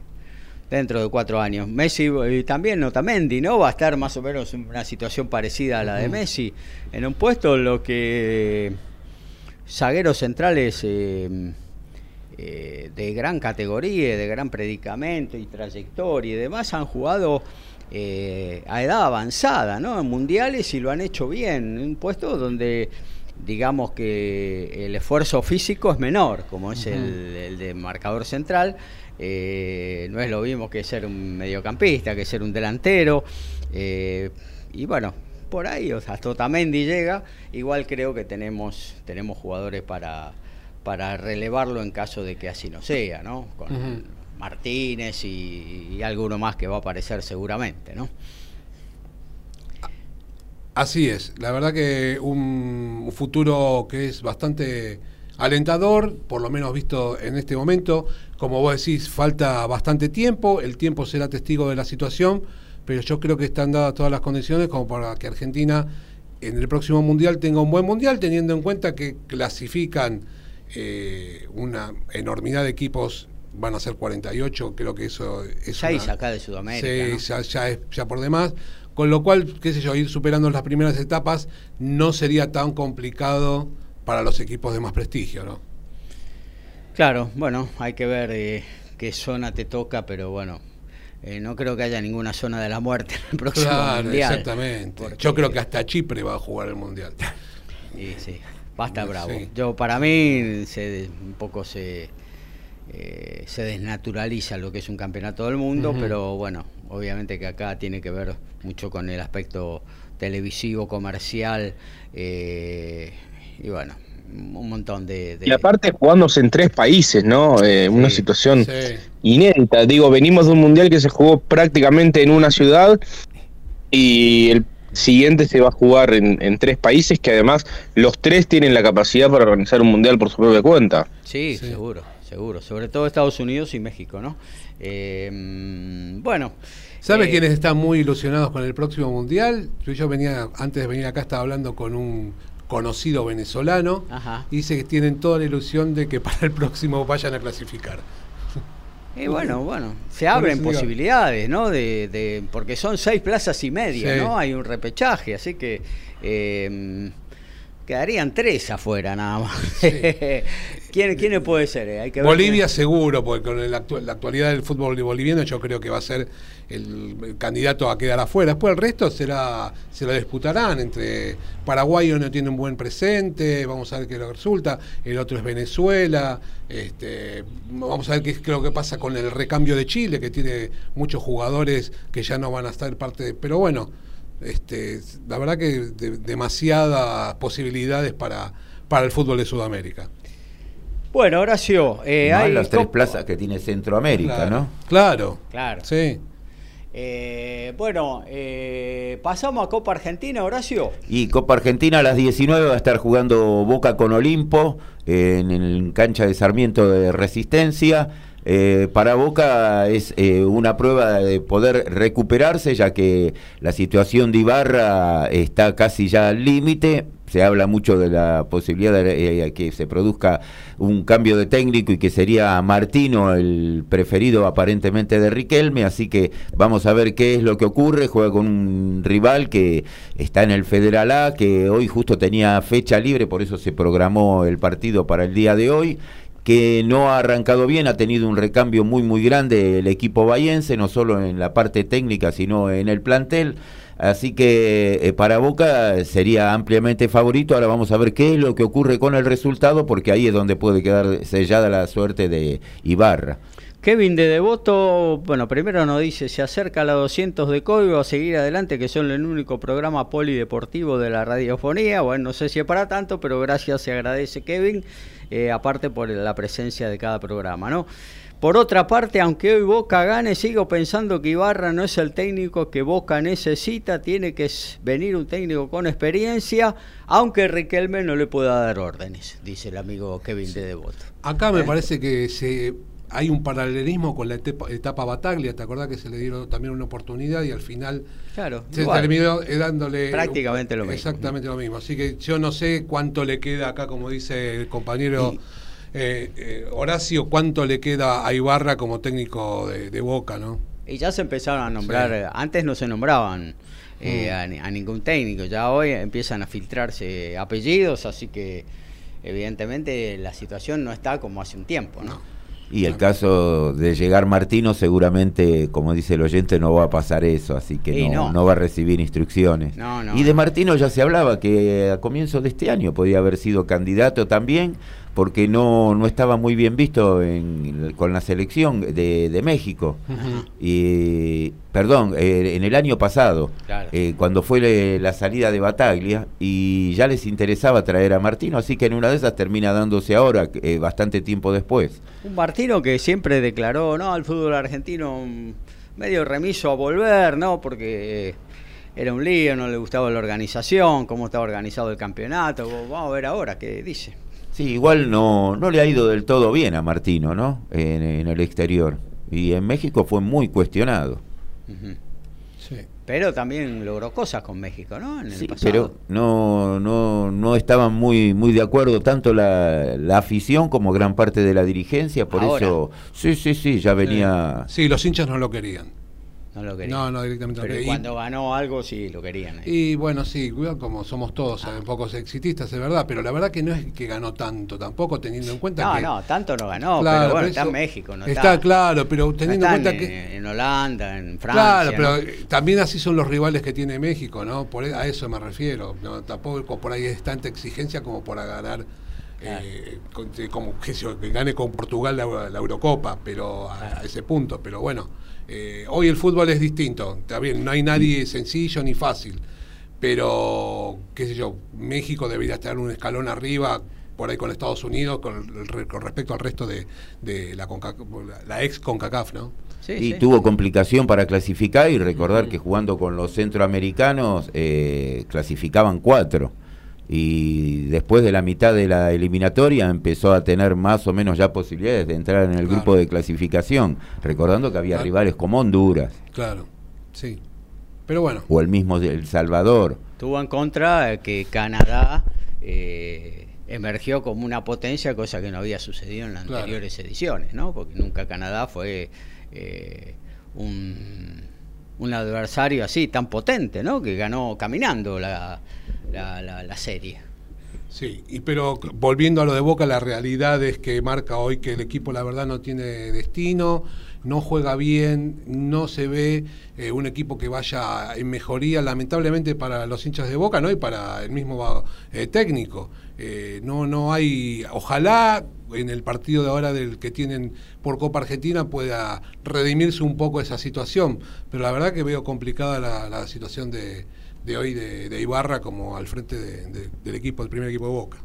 dentro de cuatro años. Messi y también Otamendi, ¿no? Va a estar más o menos en una situación parecida a la de Messi, en un puesto en lo que zagueros centrales eh, eh, de gran categoría, de gran predicamento y trayectoria y demás han jugado eh, a edad avanzada, ¿no? En mundiales y lo han hecho bien, en un puesto donde digamos que el esfuerzo físico es menor, como es el, el de marcador central, eh, no es lo mismo que ser un mediocampista, que ser un delantero. Eh, y bueno, por ahí, o sea, hasta Otamendi llega. Igual creo que tenemos, tenemos jugadores para, para relevarlo en caso de que así no sea, ¿no? Con Martínez y, alguno más que va a aparecer seguramente, ¿no? Así es, la verdad que un futuro que es bastante alentador, por lo menos visto en este momento. Como vos decís, falta bastante tiempo, el tiempo será testigo de la situación, pero yo creo que están dadas todas las condiciones como para que Argentina en el próximo Mundial tenga un buen Mundial, teniendo en cuenta que clasifican eh, una enormidad de equipos, van a ser 48, creo que eso es... Seis acá de Sudamérica. Ya, es ya por demás. Con lo cual, qué sé yo, ir superando las primeras etapas no sería tan complicado para los equipos de más prestigio, ¿no? Claro, bueno, hay que ver eh, qué zona te toca, pero bueno, eh, no creo que haya ninguna zona de la muerte en el próximo claro, mundial. Exactamente. Yo creo que hasta Chipre va a jugar el mundial. Sí, sí, va a estar bravo. Yo para mí se, un poco se eh, se desnaturaliza lo que es un campeonato del mundo, pero bueno, obviamente que acá tiene que ver mucho con el aspecto televisivo, comercial. Eh, y bueno, un montón de, Y aparte jugándose en tres países, ¿no? Eh, una situación inédita. Digo, venimos de un mundial que se jugó prácticamente en una ciudad y el siguiente se va a jugar en, tres países que además los tres tienen la capacidad para organizar un mundial por su propia cuenta. Sí, seguro, seguro, sobre todo Estados Unidos y México, ¿no? Eh, bueno. ¿Sabes eh, quiénes están muy ilusionados con el próximo mundial? Yo, yo venía, antes de venir acá, estaba hablando con un conocido venezolano Ajá. y dice que tienen toda la ilusión de que para el próximo vayan a clasificar. Y bueno, bueno, se abren Bueno, posibilidades, ¿no? De, de- porque son seis plazas y media, Sí. ¿no? Hay un repechaje, así que eh, quedarían tres afuera nada más. ¿Quién, ¿Quiénes puede ser? eh? Hay que ver Bolivia seguro, porque con el actu- la actualidad del fútbol boliviano yo creo que va a ser el, el candidato a quedar afuera. Después el resto será se lo disputarán entre Paraguay no tiene un buen presente, vamos a ver qué lo resulta, el otro es Venezuela, este, vamos a ver qué es lo que pasa con el recambio de Chile, que tiene muchos jugadores que ya no van a estar parte de... Pero bueno, este, la verdad que de- demasiadas posibilidades para, para el fútbol de Sudamérica. Bueno, Horacio, eh, hay las tres plazas que tiene Centroamérica, Claro, ¿no? Claro. Claro. Sí. Eh, bueno, eh, pasamos a Copa Argentina, Horacio. Y Copa Argentina a las 19 va a estar jugando Boca con Olimpo en el cancha de Sarmiento de Resistencia. Eh, para Boca es eh, una prueba de poder recuperarse, ya que la situación de Ibarra está casi ya al límite. Se habla mucho de la posibilidad de eh, que se produzca un cambio de técnico y que sería Martino el preferido aparentemente de Riquelme, así que vamos a ver qué es lo que ocurre. Juega con un rival que está en el Federal A, que hoy justo tenía fecha libre, por eso se programó el partido para el día de hoy que no ha arrancado bien, ha tenido un recambio muy muy grande el equipo bayense, no solo en la parte técnica, sino en el plantel. Así que eh, para Boca sería ampliamente favorito. Ahora vamos a ver qué es lo que ocurre con el resultado, porque ahí es donde puede quedar sellada la suerte de Ibarra. Kevin de Devoto, bueno, primero nos dice, se acerca a la 200 de código a seguir adelante, que son el único programa polideportivo de la radiofonía. Bueno, no sé si es para tanto, pero gracias, se agradece Kevin, eh, aparte por la presencia de cada programa, ¿no? Por otra parte, aunque hoy Boca gane, sigo pensando que Ibarra no es el técnico que Boca necesita, tiene que venir un técnico con experiencia, aunque Riquelme no le pueda dar órdenes, dice el amigo Kevin de Devoto. Acá Eh. me parece que se hay un paralelismo con la etapa, etapa Bataglia, ¿te acordás que se le dieron también una oportunidad y al final Claro, se igual. terminó eh, dándole Prácticamente lo mismo. Exactamente lo mismo. Así que yo no sé cuánto le queda acá, como dice el compañero Y- eh, eh, Horacio, cuánto le queda a Ibarra como técnico de, de Boca, ¿no? Y ya se empezaron a nombrar, Sí. antes no se nombraban eh, Mm. a, a ningún técnico, ya hoy empiezan a filtrarse apellidos, así que evidentemente la situación no está como hace un tiempo, ¿no? Y el caso de llegar Martino, seguramente, como dice el oyente, no va a pasar eso, así que no, no. no va a recibir instrucciones. No, y de no. Martino ya se hablaba que a comienzo de este año podía haber sido candidato también, porque no, no estaba muy bien visto en- con la selección de, de México. Y, perdón, eh, en el año pasado, Claro. eh, cuando fue le- la salida de Bataglia, y ya les interesaba traer a Martino, así que en una de esas termina dándose ahora, eh, bastante tiempo después. Un Martino que siempre declaró, no, al fútbol argentino mm, medio remiso a volver, ¿no? Porque eh, era un lío, no le gustaba la organización, cómo estaba organizado el campeonato. Vamos a ver ahora qué dice. Sí, igual no, no le ha ido del todo bien a Martino, ¿no? En, en el exterior. Y en México fue muy cuestionado. Sí. Pero también logró cosas con México, ¿no? En el Sí, pasado. pero no, no, no estaban muy, muy de acuerdo tanto la, la afición como gran parte de la dirigencia, por Ahora. eso, sí, sí, sí, ya venía... Sí, los hinchas no lo querían. No lo querían. No, no, directamente no Pero cuando ganó algo sí lo querían. eh. Y bueno, sí, cuidado como somos todos Ah. un poco exitistas, es verdad, pero la verdad que no es que ganó tanto tampoco, teniendo en cuenta no, que... no, tanto no ganó, Claro, pero bueno, está en México, no está, está. claro, pero no teniendo en cuenta en, que... en Holanda, en Francia. Claro, pero ¿no? eh, también así son los rivales que tiene México, ¿no? Por, e- a eso me refiero. No, tampoco por ahí es tanta exigencia como para ganar, eh, eh, como que, se- que gane con Portugal la, la Eurocopa, pero a, a ese punto. Pero bueno, eh, hoy el fútbol es distinto. Está bien, no hay nadie sencillo ni fácil. Pero, qué sé yo, México debería estar un escalón arriba por ahí con Estados Unidos con, respecto al resto de, de la, Conca- la ex CONCACAF, ¿no? Sí, y sí. tuvo complicación para clasificar y recordar que jugando con los centroamericanos eh, clasificaban cuatro y después de la mitad de la eliminatoria empezó a tener más o menos ya posibilidades de entrar en el Claro. grupo de clasificación, recordando que había Claro. rivales como Honduras Claro, sí. Pero bueno, o el mismo El Salvador. Tuvo en contra eh, que Canadá eh, emergió como una potencia, cosa que no había sucedido en las Claro. anteriores ediciones, ¿no? Porque nunca Canadá fue eh, un, un adversario así tan potente, ¿no? Que ganó caminando la, la, la- serie. sí. Y pero volviendo a lo de Boca, la realidad es que marca hoy que el equipo, la verdad, no tiene destino, no juega bien, no se ve eh, un equipo que vaya en mejoría, lamentablemente para los hinchas de Boca, ¿no? Y para el mismo eh, técnico. Eh, no, no hay. Ojalá en el partido de ahora del que tienen por Copa Argentina pueda redimirse un poco esa situación. Pero la verdad que veo complicada la, la situación de, de hoy de, de Ibarra como al frente de- de- del equipo, del primer equipo de Boca.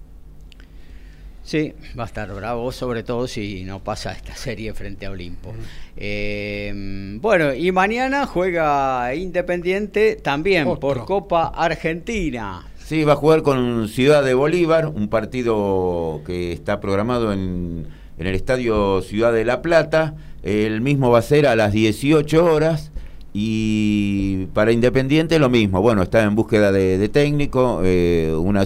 Sí, va a estar bravo, sobre todo si no pasa esta serie frente a Olimpo. Eh, bueno, y mañana juega Independiente también Otro. por Copa Argentina. Sí, va a jugar con Ciudad de Bolívar, un partido que está programado en, en el Estadio Ciudad de La Plata. El mismo va a ser a las 18 horas. Y para Independiente lo mismo, bueno, está en búsqueda de, de técnico, eh, una,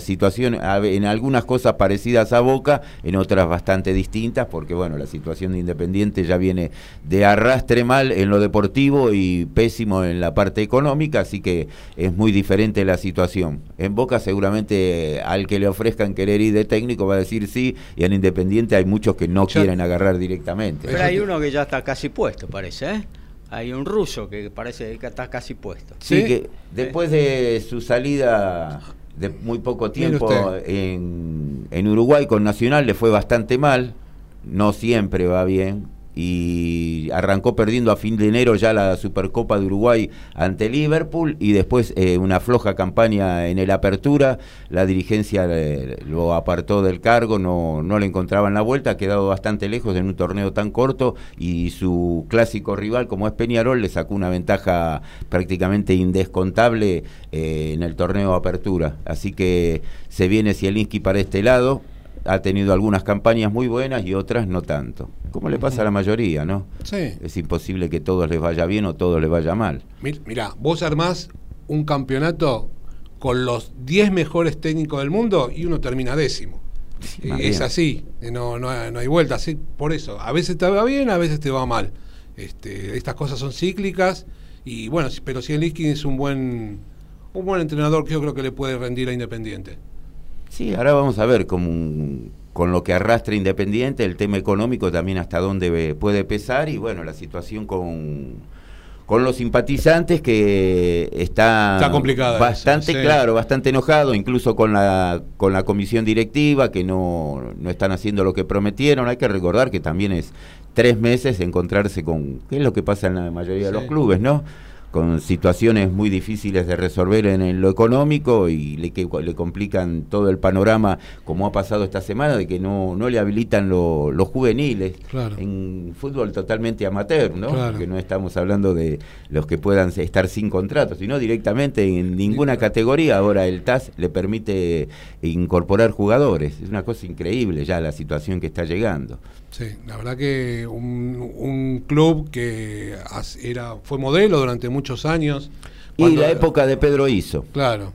situación en algunas cosas parecidas a Boca, en otras bastante distintas, porque bueno, la situación de Independiente ya viene de arrastre mal en lo deportivo y pésimo en la parte económica, así que es muy diferente la situación. En Boca seguramente al que le ofrezcan querer ir de técnico va a decir sí, y en Independiente hay muchos que no quieren agarrar directamente. Pero hay uno que ya está casi puesto, parece, ¿eh? Hay un ruso que parece que está casi puesto. Sí, ¿Sí? que después de su salida de muy poco tiempo en, en Uruguay con Nacional le fue bastante mal, no siempre va bien, y arrancó perdiendo a fin de enero ya la Supercopa de Uruguay ante Liverpool y después eh, una floja campaña en el Apertura, la dirigencia eh, lo apartó del cargo, no, no le encontraban la vuelta, ha quedado bastante lejos en un torneo tan corto y su clásico rival como es Peñarol le sacó una ventaja prácticamente indescontable eh, en el torneo Apertura, así que se viene Zielinski para este lado, ha tenido algunas campañas muy buenas y otras no tanto. Como le pasa a la mayoría, ¿no? Sí. Es imposible que todos les vaya bien o todos les vaya mal. Mir- Mirá, vos armás un campeonato con los 10 mejores técnicos del mundo y uno termina décimo. Sí, Eh, es bien. así, eh, no, no, hay- no hay vuelta. Así, por eso, a veces te va bien, a veces te va mal. Este, estas cosas son cíclicas y bueno, si- pero Zielinski es un buen, un buen entrenador que yo creo que le puede rendir a Independiente. Sí, ahora vamos a ver con, con lo que arrastra Independiente, el tema económico también hasta dónde ve- puede pesar y bueno, la situación con, con los simpatizantes que está, Está complicada eso, bastante sí. claro, bastante enojado, incluso con la, con la comisión directiva que no, no están haciendo lo que prometieron. Hay que recordar que también es tres meses encontrarse con, ¿qué es lo que pasa en la mayoría de los clubes, no? Con situaciones muy difíciles de resolver en, lo económico y le, que, le complican todo el panorama, como ha pasado esta semana, de que no, no le habilitan lo- los juveniles Claro. en fútbol totalmente amateur, ¿no? Claro. Que no estamos hablando de los que puedan estar sin contrato, sino directamente en ninguna categoría. Ahora el TAS le permite incorporar jugadores. Es una cosa increíble ya la situación que está llegando. Sí, la verdad que un, un club que era fue modelo durante muchos años. Y Cuando- la época de Pedro Hizo. Claro.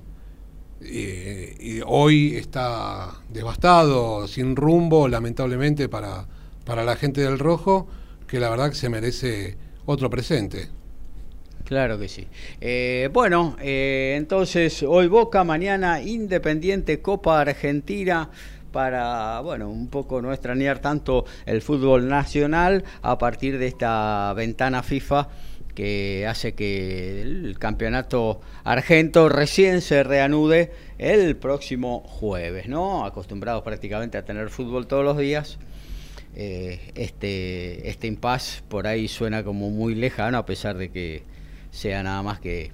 Eh, y hoy está devastado, sin rumbo, lamentablemente, para, para la gente del Rojo, que la verdad que se merece otro presente. Claro que sí. Eh, bueno, eh, entonces hoy Boca, mañana Independiente, Copa Argentina para, bueno, un poco no extrañar tanto el fútbol nacional a partir de esta ventana FIFA que hace que el campeonato argento recién se reanude el próximo jueves, ¿no? Acostumbrados prácticamente a tener fútbol todos los días. Eh, este, este impasse por ahí suena como muy lejano a pesar de que sea nada más que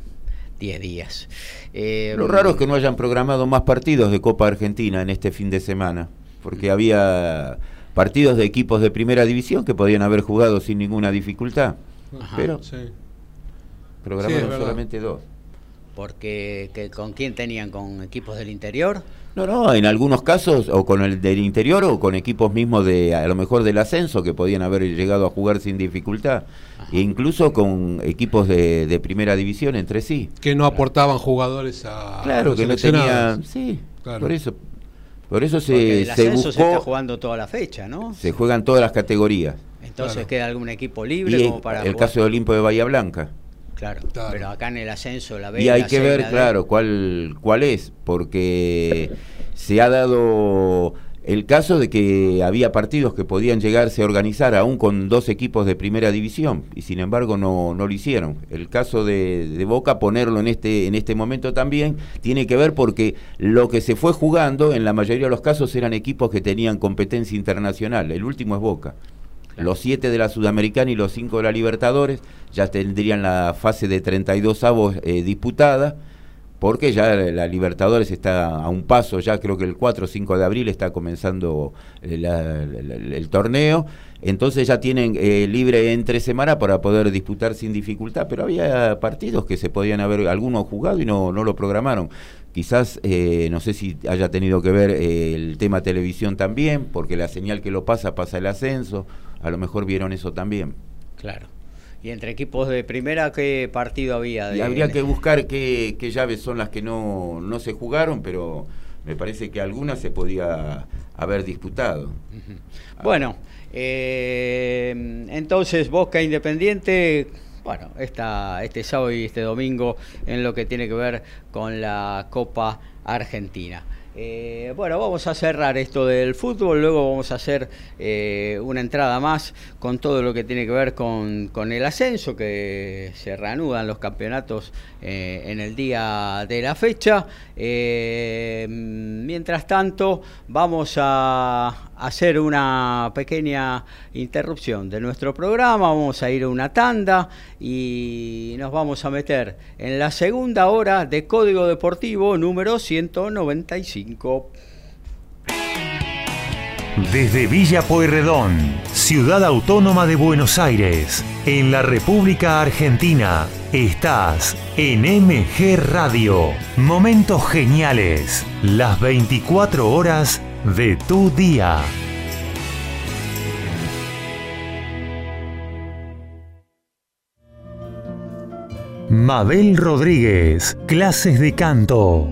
10 días. Eh, Lo raro es que no hayan programado más partidos de Copa Argentina en este fin de semana, porque había partidos de equipos de primera división que podían haber jugado sin ninguna dificultad, Ajá. pero Sí. programaron Sí, solamente dos. Porque que, ¿con quién tenían? ¿Con equipos del interior? No, no, en algunos casos o con el del interior o con equipos mismos de a lo mejor del ascenso que podían haber llegado a jugar sin dificultad, e incluso con equipos de, de, primera división entre sí. Que no aportaban jugadores a Claro, que no tenían, sí, claro. por eso por eso se, el se, buscó, se está jugando toda la fecha, ¿no? Se juegan todas las categorías. Entonces claro. queda algún equipo libre y como para el caso de Olimpo de Bahía Blanca. Claro, claro, pero acá en el ascenso la B Y hay que ver, claro, cuál cuál es, porque se ha dado el caso de que había partidos que podían llegarse a organizar aún con dos equipos de primera división y sin embargo no, no lo hicieron. El caso de, de, Boca, ponerlo en este, en este momento también, tiene que ver porque lo que se fue jugando en la mayoría de los casos eran equipos que tenían competencia internacional. El último es Boca. Los siete de la Sudamericana y los cinco de la Libertadores ya tendrían la fase de 32 avos eh, disputada porque ya la Libertadores está a un paso, ya creo que el 4 o 5 de abril está comenzando la, el torneo, entonces ya tienen eh, libre entre semana para poder disputar sin dificultad, pero había partidos que se podían haber algunos jugado y no, no lo programaron. Quizás, eh, no sé si haya tenido que ver eh, el tema televisión también, porque la señal que lo pasa pasa el ascenso, a lo mejor vieron eso también. Claro. ¿Y entre equipos de primera qué partido había? De... Y habría que buscar qué, qué, llaves son las que no, no se jugaron, pero me parece que algunas se podía haber disputado. Bueno, eh, entonces Boca Independiente, bueno, esta, este sábado y este domingo en lo que tiene que ver con la Copa Argentina. Eh, bueno, vamos a cerrar esto del fútbol, luego vamos a hacer eh, una entrada más con todo lo que tiene que ver con, el ascenso, que se reanudan los campeonatos eh, en el día de la fecha. Mientras tanto, vamos a hacer una pequeña interrupción de nuestro programa, vamos a ir a una tanda y nos vamos a meter en la segunda hora de Código Deportivo número 195. Desde Villa Pueyrredón, ciudad autónoma de Buenos Aires, en la República Argentina, estás en MG Radio. Momentos geniales, las 24 horas de tu día. Mabel Rodríguez, clases de canto,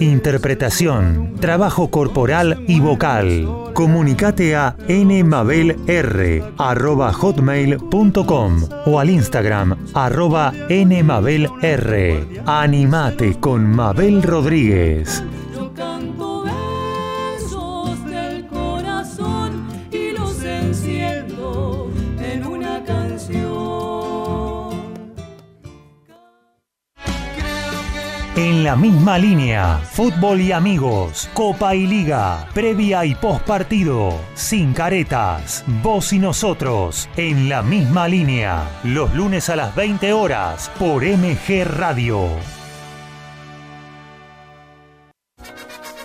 interpretación, trabajo corporal y vocal. Comunicate a nmabelr@hotmail.com o al Instagram arroba nmabelr. Animate con Mabel Rodríguez. En la misma línea, fútbol y amigos, Copa y Liga, previa y post partido, sin caretas, vos y nosotros, en la misma línea, los lunes a las 20 horas por MG Radio.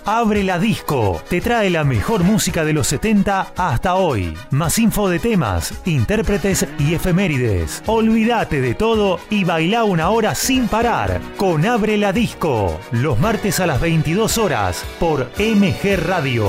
Abre la Disco te trae la mejor música de los 70 hasta hoy. Más info de temas, intérpretes y efemérides. Olvídate de todo y baila una hora sin parar con Abre la Disco. Los martes a las 22 horas por MG Radio.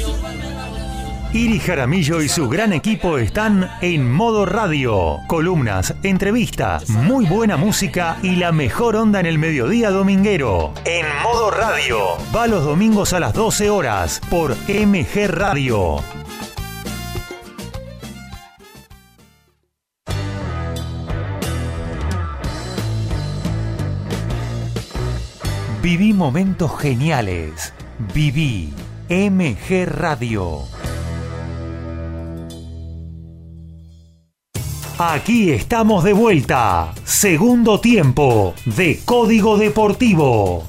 Iri Jaramillo y su gran equipo están en modo radio. Columnas, entrevistas, muy buena música y la mejor onda en el mediodía dominguero. En modo radio. Va los domingos a las 12 horas por MG Radio. Viví momentos geniales. Viví MG Radio. Aquí estamos de vuelta. Segundo tiempo de Código Deportivo.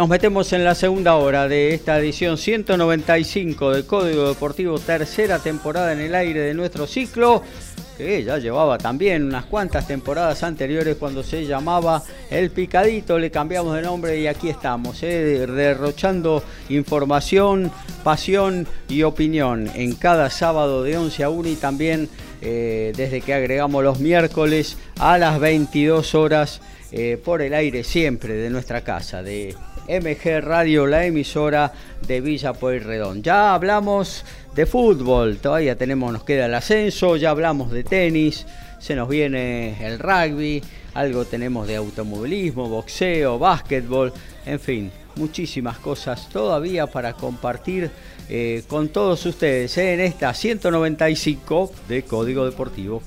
Nos metemos en la segunda hora de esta edición 195 de Código Deportivo, tercera temporada en el aire de nuestro ciclo, que ya llevaba también unas cuantas temporadas anteriores cuando se llamaba El Picadito, le cambiamos de nombre y aquí estamos, eh, derrochando información, pasión y opinión en cada sábado de 11 a 1 y también eh, desde que agregamos los miércoles a las 22 horas. eh, por el aire siempre de nuestra casa, de MG Radio, la emisora de Villa Pueyrredón. Ya hablamos de fútbol, todavía tenemos, nos queda el ascenso, ya hablamos de tenis, se nos viene el rugby, algo tenemos de automovilismo, boxeo, básquetbol, en fin, muchísimas cosas todavía para compartir eh, con todos ustedes eh, en esta 195 de Código Deportivo.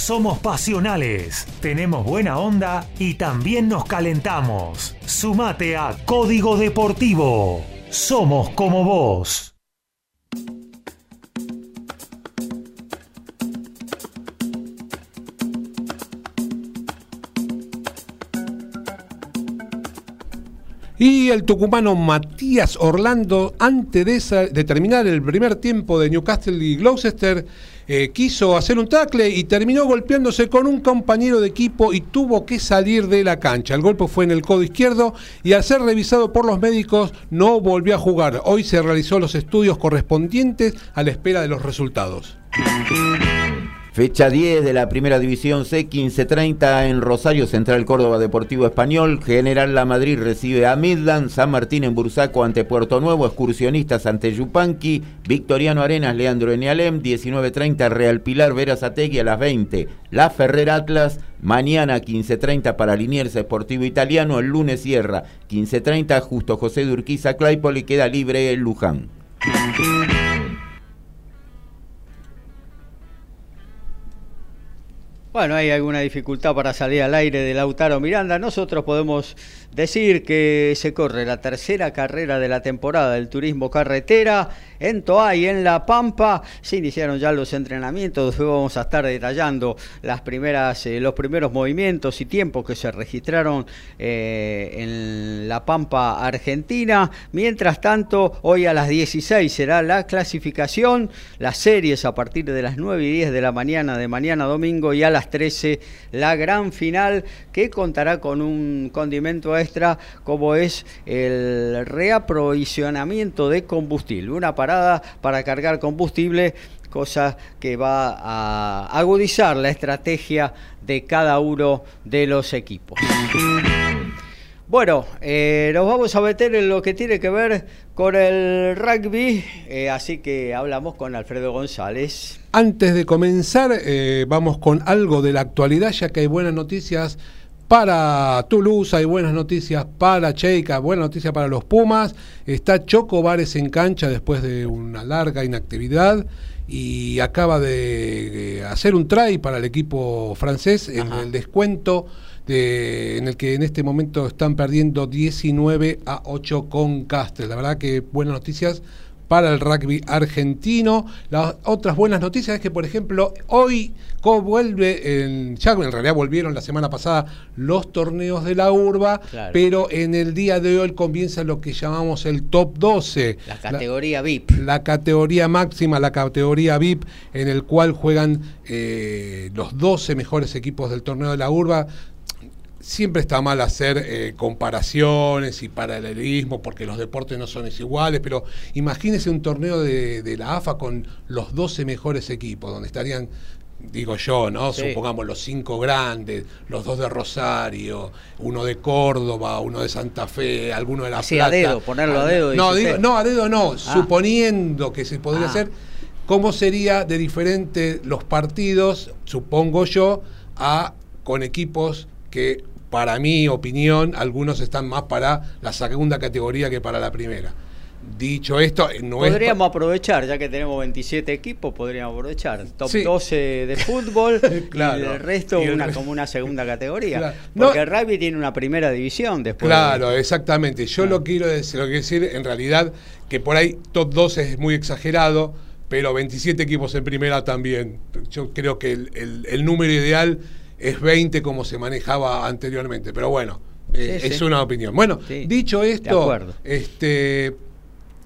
Somos pasionales, tenemos buena onda y también nos calentamos. Sumate a Código Deportivo. Somos como vos. Y el tucumano Matías Orlando, antes de, terminar el primer tiempo de Newcastle y Gloucester, eh, quiso hacer un tackle y terminó golpeándose con un compañero de equipo y tuvo que salir de la cancha. El golpe fue en el codo izquierdo y al ser revisado por los médicos no volvió a jugar. Hoy se realizó los estudios correspondientes a la espera de los resultados. Fecha 10 de la Primera División C, 15.30 en Rosario Central Córdoba Deportivo Español. General La Madrid recibe a Midland. San Martín en Bursaco ante Puerto Nuevo. Excursionistas ante Yupanqui. Victoriano Arenas, Leandro Enialem. 19.30 Real Pilar, Verazategui a las 20. La Ferrer Atlas. Mañana 15.30 para Liniers Esportivo Italiano. El lunes cierra 15.30 Justo José de Urquiza Claypole queda libre el Luján. Bueno, hay alguna dificultad para salir al aire de Lautaro Miranda. Nosotros podemos decir que se corre la tercera carrera de la temporada del turismo carretera en Toay, en La Pampa. Se iniciaron ya los entrenamientos. Después vamos a estar detallando las primeras, eh, los primeros movimientos y tiempos que se registraron eh, en La Pampa, Argentina. Mientras tanto, hoy a las 16 será la clasificación, las series a partir de las 9 y 10 de la mañana de mañana domingo y a las 13 la gran final que contará con un condimento extra como es el reaprovisionamiento de combustible, una para cargar combustible cosa que va a agudizar la estrategia de cada uno de los equipos. Bueno, eh, nos vamos a meter en lo que tiene que ver con el rugby, eh, así que hablamos con Alfredo González. Antes de comenzar, eh, vamos con algo de la actualidad, ya que hay buenas noticias para Toulouse, hay buenas noticias para Cheika, buenas noticias para los Pumas. Está Choco Vares en cancha después de una larga inactividad y acaba de hacer un try para el equipo francés en Ajá. el descuento de- en el que en este momento están perdiendo 19 a 8 con Castel. La verdad que buenas noticias para el rugby argentino. Las otras buenas noticias es que, por ejemplo, hoy vuelve, en, ya en realidad volvieron la semana pasada los torneos de la urba, Claro. pero en el día de hoy comienza lo que llamamos el top 12. La categoría VIP. La categoría máxima, la categoría VIP, en el cual juegan eh, los 12 mejores equipos del torneo de la urba. Siempre está mal hacer eh, comparaciones y paralelismo porque los deportes no son iguales, pero imagínese un torneo de, de la AFA con los 12 mejores equipos, donde estarían, digo yo, ¿no? Sí. Supongamos los cinco grandes, los dos de Rosario, uno de Córdoba, uno de Santa Fe, alguno de La Así, a Plata. dedo, ponerlo a dedo, No, digo, no, a dedo no, suponiendo que se podría Ah. hacer, ¿cómo sería de diferente los partidos, supongo yo, a con equipos que, para mi opinión, algunos están más para la segunda categoría que para la primera? Dicho esto, eh, no es Podríamos aprovechar, ya que tenemos 27 equipos, podríamos aprovechar. Top Sí. 12 de fútbol Claro. y el resto Y el una, como una segunda categoría. Claro. No- Porque el rugby tiene una primera división después. Claro, exactamente. Yo lo quiero decir, lo quiero decir en realidad que por ahí top 12 es muy exagerado, pero 27 equipos en primera también. Yo creo que el, el- el número ideal es 20 como se manejaba anteriormente, pero bueno, eh, Sí, es sí. una opinión. Bueno, Sí, dicho esto, este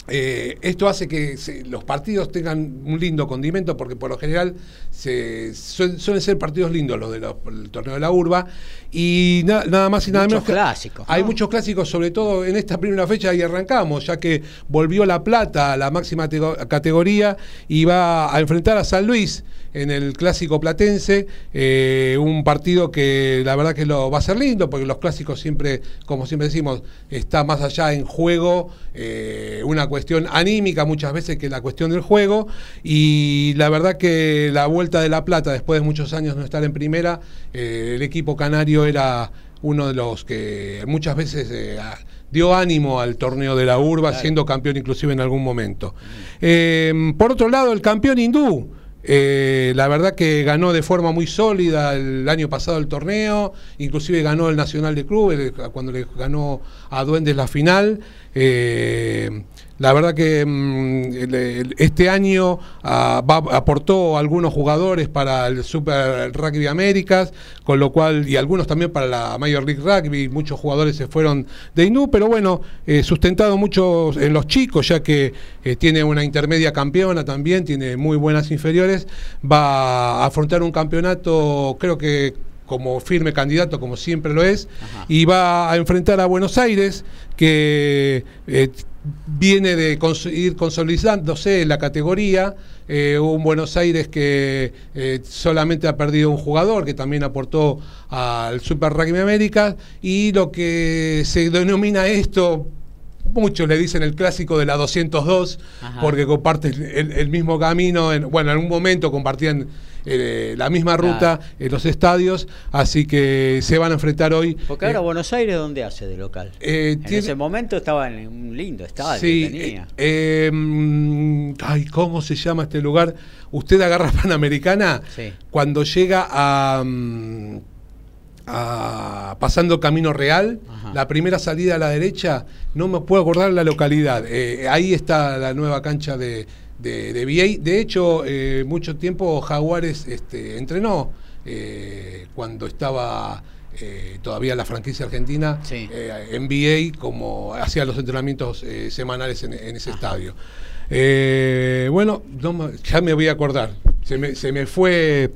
eh, esto hace que se- los partidos tengan un lindo condimento porque por lo general se, suelen, suelen ser partidos lindos los del torneo de la urba y na- nada más y nada Muchos menos clásicos, hay ¿no? muchos clásicos sobre todo en esta primera fecha y arrancamos ya que volvió la plata a la máxima tego- categoría y va a enfrentar a San Luis en el clásico platense eh, un partido que la verdad que lo va a ser lindo porque los clásicos siempre como siempre decimos está más allá en juego eh, una cuestión anímica muchas veces que la cuestión del juego y la verdad que la vuelta de la plata después de muchos años no estar en primera eh, el equipo canario era uno de los que muchas veces eh, dio ánimo al torneo de la urba, siendo campeón inclusive en algún momento. Eh, por otro lado, el campeón hindú, eh, la verdad que ganó de forma muy sólida el año pasado el torneo, inclusive ganó el Nacional de Club el- cuando le ganó a Duendes la final. Eh, la verdad que mm, este año ah, va- aportó algunos jugadores para el Super Rugby Américas, con lo cual, y algunos también para la Major League Rugby, muchos jugadores se fueron de Inú, pero bueno, eh, sustentado mucho en los chicos, ya que eh, tiene una intermedia campeona también, tiene muy buenas inferiores, va a afrontar un campeonato, creo que como firme candidato, como siempre lo es, Ajá. y va a enfrentar a Buenos Aires, que eh, viene de cons- ir consolidándose en la categoría. eh, un Buenos Aires que eh, solamente ha perdido un jugador, que también aportó al Super Rugby América, y lo que se denomina esto. Muchos le dicen el clásico de la 202, Ajá. porque comparten el, el mismo camino. En, bueno, en un momento compartían eh, la misma ruta Claro. en los estadios, así que se van a enfrentar hoy. Porque ahora eh, Buenos Aires, ¿dónde hace de local? eh, en tiene- ese momento estaba en un lindo estadio. Sí, tenía. eh, eh, mm, ay, ¿cómo se llama este lugar? Usted agarra Panamericana Sí. cuando llega a, mm, a- pasando Camino Real, Ajá. la primera salida a la derecha, no me puedo acordar la localidad. Eh, ahí está la nueva cancha de, de, de VA. De hecho, eh, mucho tiempo Jaguares este, entrenó eh, cuando estaba eh, todavía la franquicia argentina Sí. en VA, como hacía los entrenamientos semanales en, en ese estadio. Bueno, no ya me voy a acordar. Se me, se me fue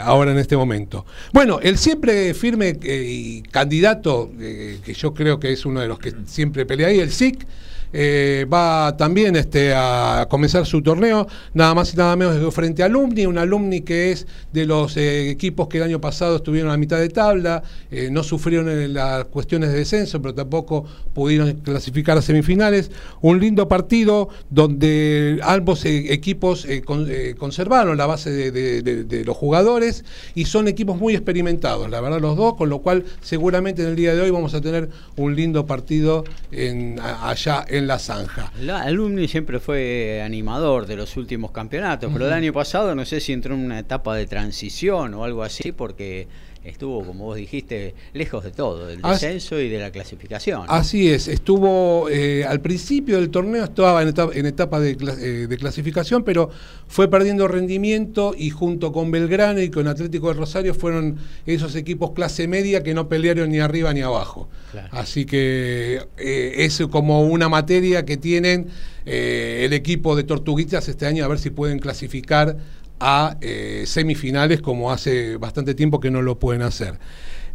ahora en este momento. Bueno, el siempre firme y candidato, que yo creo que es uno de los que siempre pelea ahí, el SIC, eh, va también este, a comenzar su torneo, nada más y nada menos frente a Alumni, un Alumni que es de los eh, equipos que el año pasado estuvieron a mitad de tabla, eh, no sufrieron las cuestiones de descenso, pero tampoco pudieron clasificar a semifinales. Un lindo partido donde ambos equipos con- conservaron la base de, los jugadores y son equipos muy experimentados, la verdad los dos, con lo cual seguramente en el día de hoy vamos a tener un lindo partido en, allá en la zanja. La Alumni siempre fue animador de los últimos campeonatos, pero el año pasado no sé si entró en una etapa de transición o algo así, porque estuvo, como vos dijiste, lejos de todo, del Así- descenso y de la clasificación. ¿no? Así es, estuvo eh, al principio del torneo estaba en etapa, en etapa de, eh, de clasificación, pero fue perdiendo rendimiento y junto con Belgrano y con Atlético de Rosario fueron esos equipos clase media que no pelearon ni arriba ni abajo. Claro. Así que eh, es como una materia que tienen el equipo de Tortuguitas este año a ver si pueden clasificar a eh, semifinales como hace bastante tiempo que no lo pueden hacer.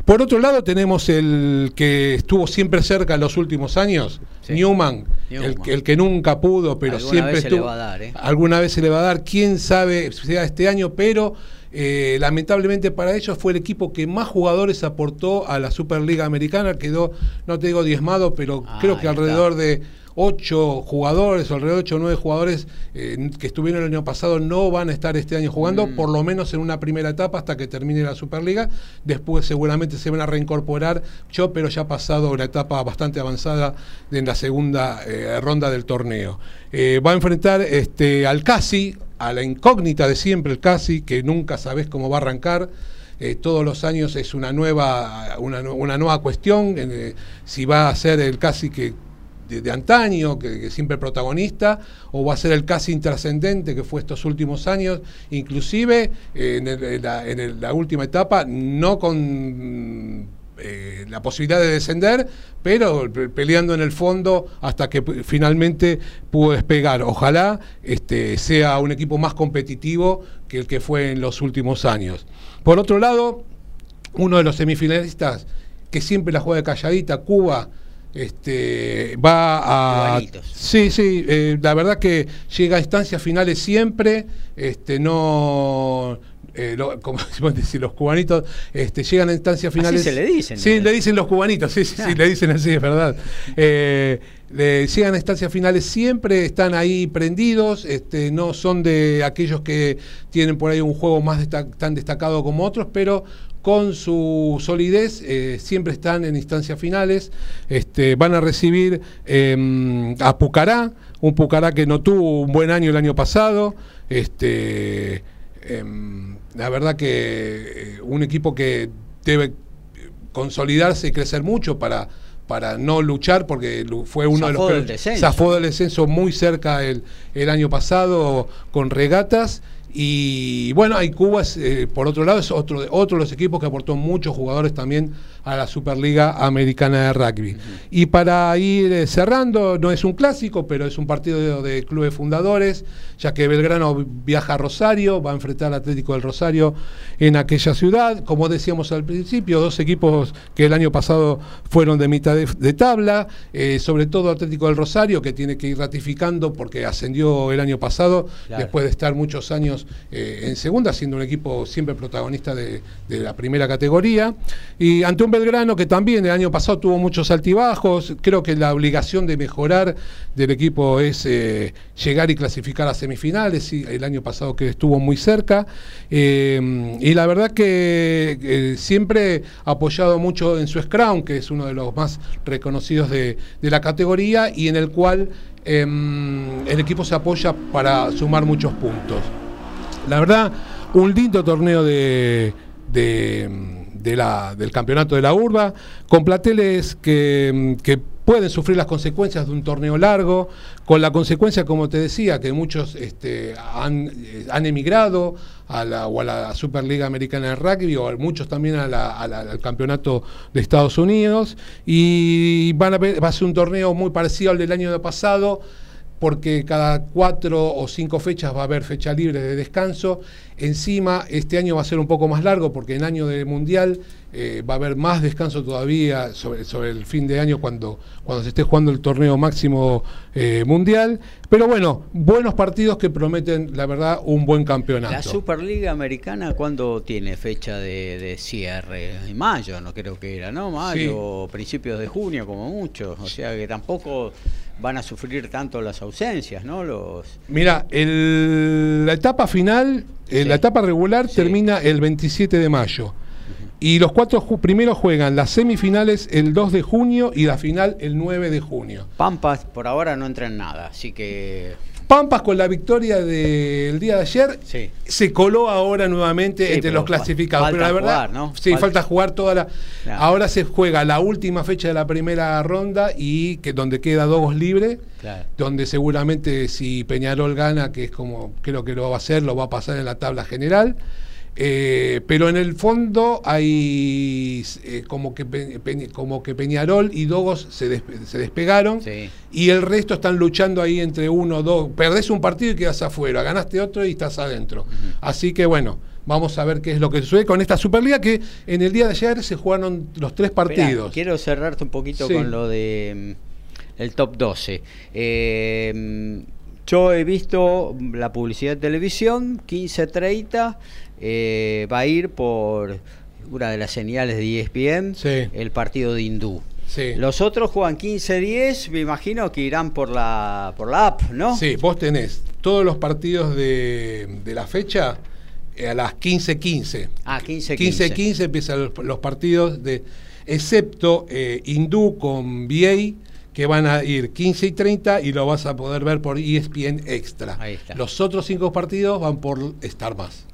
Por otro lado tenemos el que estuvo siempre cerca en los últimos años, Sí. Newman, El, Newman. que- el que nunca pudo, pero Alguna siempre vez se le estuvo. va a dar, ¿eh? Alguna vez se le va a dar, quién sabe si sea este año, pero eh, lamentablemente para ellos fue el equipo que más jugadores aportó a la Superliga Americana, quedó, no te digo diezmado, pero Ah, creo que está. alrededor de ocho jugadores, alrededor de ocho o nueve jugadores eh, que estuvieron el año pasado no van a estar este año jugando, Mm. por lo menos en una primera etapa hasta que termine la Superliga. Después seguramente se van a reincorporar yo, pero ya ha pasado una etapa bastante avanzada en la segunda eh, ronda del torneo. Eh, va a enfrentar este, al Casi, a la incógnita de siempre el Casi, que nunca sabes cómo va a arrancar. Eh, todos los años es una nueva, una, una nueva cuestión, eh, si va a ser el casi que de, antaño, que, siempre protagonista, o va a ser el casi intrascendente que fue estos últimos años, inclusive eh, en, la, última etapa, no con eh, la posibilidad de descender, pero pe- peleando en el fondo hasta que finalmente pudo despegar. Ojalá este, sea un equipo más competitivo que el que fue en los últimos años. Por otro lado, uno de los semifinalistas que siempre la juega de calladita, Cuba, este, va a... Sí, sí, eh, la verdad que llega a instancias finales siempre, este, no... eh, lo- como decimos decir, los cubanitos este, llegan a instancias finales. se le dicen, Sí, ¿no? le dicen los cubanitos, sí, sí, sí, le dicen así, es verdad. Eh, le- llegan a instancias finales siempre, están ahí prendidos, este, no son de aquellos que tienen por ahí un juego más tan destacado como otros, pero con su solidez eh, siempre están en instancias finales. Este, van a recibir eh, a Pucará, un Pucará que no tuvo un buen año el año pasado. Este, em, la verdad que eh, un equipo que debe consolidarse y crecer mucho para, para no luchar, porque fue uno de los del que zafó del descenso muy cerca el, el año pasado con regatas. Y bueno, hay Cuba, eh, por otro lado, es otro, de- otro de los equipos que aportó muchos jugadores también a la Superliga Americana de Rugby. Y para ir eh, cerrando, no es un clásico, pero es un partido de, de clubes fundadores, ya que Belgrano viaja a Rosario, va a enfrentar al Atlético del Rosario en aquella ciudad. Como decíamos al principio, dos equipos que el año pasado fueron de mitad de, de tabla, eh, sobre todo Atlético del Rosario, que tiene que ir ratificando porque ascendió el año pasado, Claro. después de estar muchos años eh, en segunda, siendo un equipo siempre protagonista de, de la primera categoría. Y ante un Belgrano que también el año pasado tuvo muchos altibajos, creo que la obligación de mejorar del equipo es eh, llegar y clasificar a semifinales, y el año pasado que estuvo muy cerca. Eh, y la verdad que eh, siempre apoyado mucho en su Scrum, que es uno de los más reconocidos de, la categoría y en el cual em, el equipo se apoya para sumar muchos puntos. La verdad, un lindo torneo de- del campeonato de la urba, con plateles que, que pueden sufrir las consecuencias de un torneo largo, con la consecuencia, como te decía, que muchos este, han, eh, han emigrado a la, o a la Superliga Americana de Rugby, o muchos también a la- al campeonato de Estados Unidos, y van a ver- va a ser un torneo muy parecido al del año pasado, porque cada cuatro o cinco fechas va a haber fecha libre de descanso. Encima, este año va a ser un poco más largo porque en año de mundial eh, va a haber más descanso todavía sobre, sobre el fin de año cuando, cuando se esté jugando el torneo máximo eh, mundial. Pero bueno, buenos partidos que prometen, la verdad, un buen campeonato. La Superliga Americana, ¿cuándo tiene fecha de, de cierre? En mayo, no creo que era, ¿no? Mayo, principios de junio, como mucho. O sea que tampoco van a sufrir tanto las ausencias, ¿no? Los Mira, el- la etapa final, eh, Sí. la etapa regular Sí. termina el 27 de mayo. Y los cuatro ju- primeros juegan las semifinales el 2 de junio y la final el 9 de junio. Pampas por ahora no entra en nada, así que Pampas con la victoria del día de ayer Sí. se coló ahora nuevamente Sí, entre los clasificados. fa- pero la falta verdad, jugar, ¿no? sí, Falta- falta jugar toda la. Claro. Ahora se juega la última fecha de la primera ronda y que donde queda Dogos libre. Claro. Donde seguramente si Peñarol gana, que es como creo que lo va a hacer, lo va a pasar en la tabla general. Eh, pero en el fondo hay eh, como, que Pe- Pe- como que Peñarol y Dogos se, despe- se despegaron Sí. y el resto están luchando ahí entre uno, dos. Perdés un partido y quedas afuera, ganaste otro y estás adentro. Así que bueno, vamos a ver qué es lo que sucede con esta Superliga que en el día de ayer se jugaron los tres Esperá, partidos. quiero cerrarte un poquito Sí. con lo de mm, el top 12. Eh, mm, yo he visto la publicidad de televisión, 15.30, eh, va a ir por una de las señales de ESPN, Sí. el partido de Hindú. Sí. Los otros juegan 15-10, me imagino que irán por la, por la app, ¿no? Sí, vos tenés todos los partidos de, de la fecha eh, a las 15.15. Ah, 15-15. 15.15 empiezan los, los partidos de, excepto eh, Hindú con VA, que van a ir 15 y 30 y lo vas a poder ver por ESPN Extra. Ahí está. Los otros cinco partidos van por Star Más.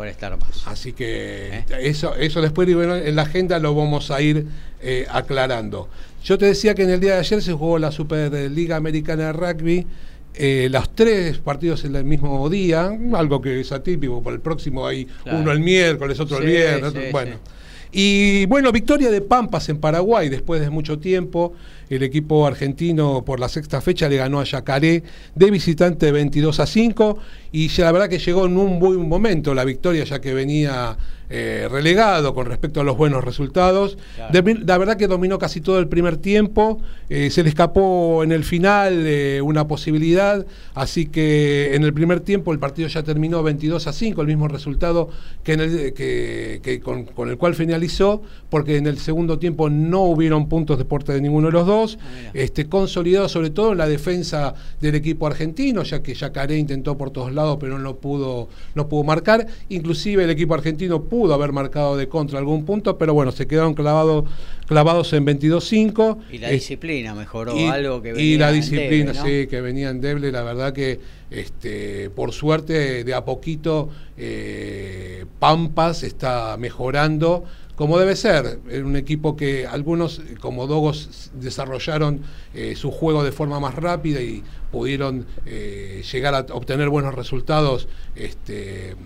Por estar más. Así que ¿Eh? eso, eso después en la agenda lo vamos a ir eh, aclarando. Yo te decía que en el día de ayer se jugó la Superliga Americana de Rugby. eh, los tres partidos en el mismo día, algo que es atípico, por el próximo hay Claro. uno el miércoles, otro Sí, el viernes, otro- bueno. sí. Y bueno, victoria de Pampas en Paraguay después de mucho tiempo. El equipo argentino por la sexta fecha le ganó a Yacaré de visitante 22 a 5 y la verdad que llegó en un buen momento la victoria ya que venía eh, relegado con respecto a los buenos resultados. Claro. De- la verdad que dominó casi todo el primer tiempo, eh, se le escapó en el final eh, una posibilidad, así que en el primer tiempo el partido ya terminó 22 a 5, el mismo resultado que, en el, que, que con, con el cual finalizó, porque en el segundo tiempo no hubieron puntos de parte de ninguno de los dos, Ah, este, consolidado sobre todo en la defensa del equipo argentino, ya que Yacaré intentó por todos lados, pero no pudo, no pudo marcar. Inclusive el equipo argentino pudo haber marcado de contra algún punto, pero bueno, se quedaron clavados, clavados en 22-5. Y la Eh, disciplina mejoró, y, algo que y venía la en disciplina, sí, que venía endeble, la verdad que este, por suerte de a poquito eh, Pampas está mejorando como debe ser, en un equipo que algunos eh, como Dogos desarrollaron eh, su juego de forma más rápida y pudieron eh, llegar a obtener buenos resultados este,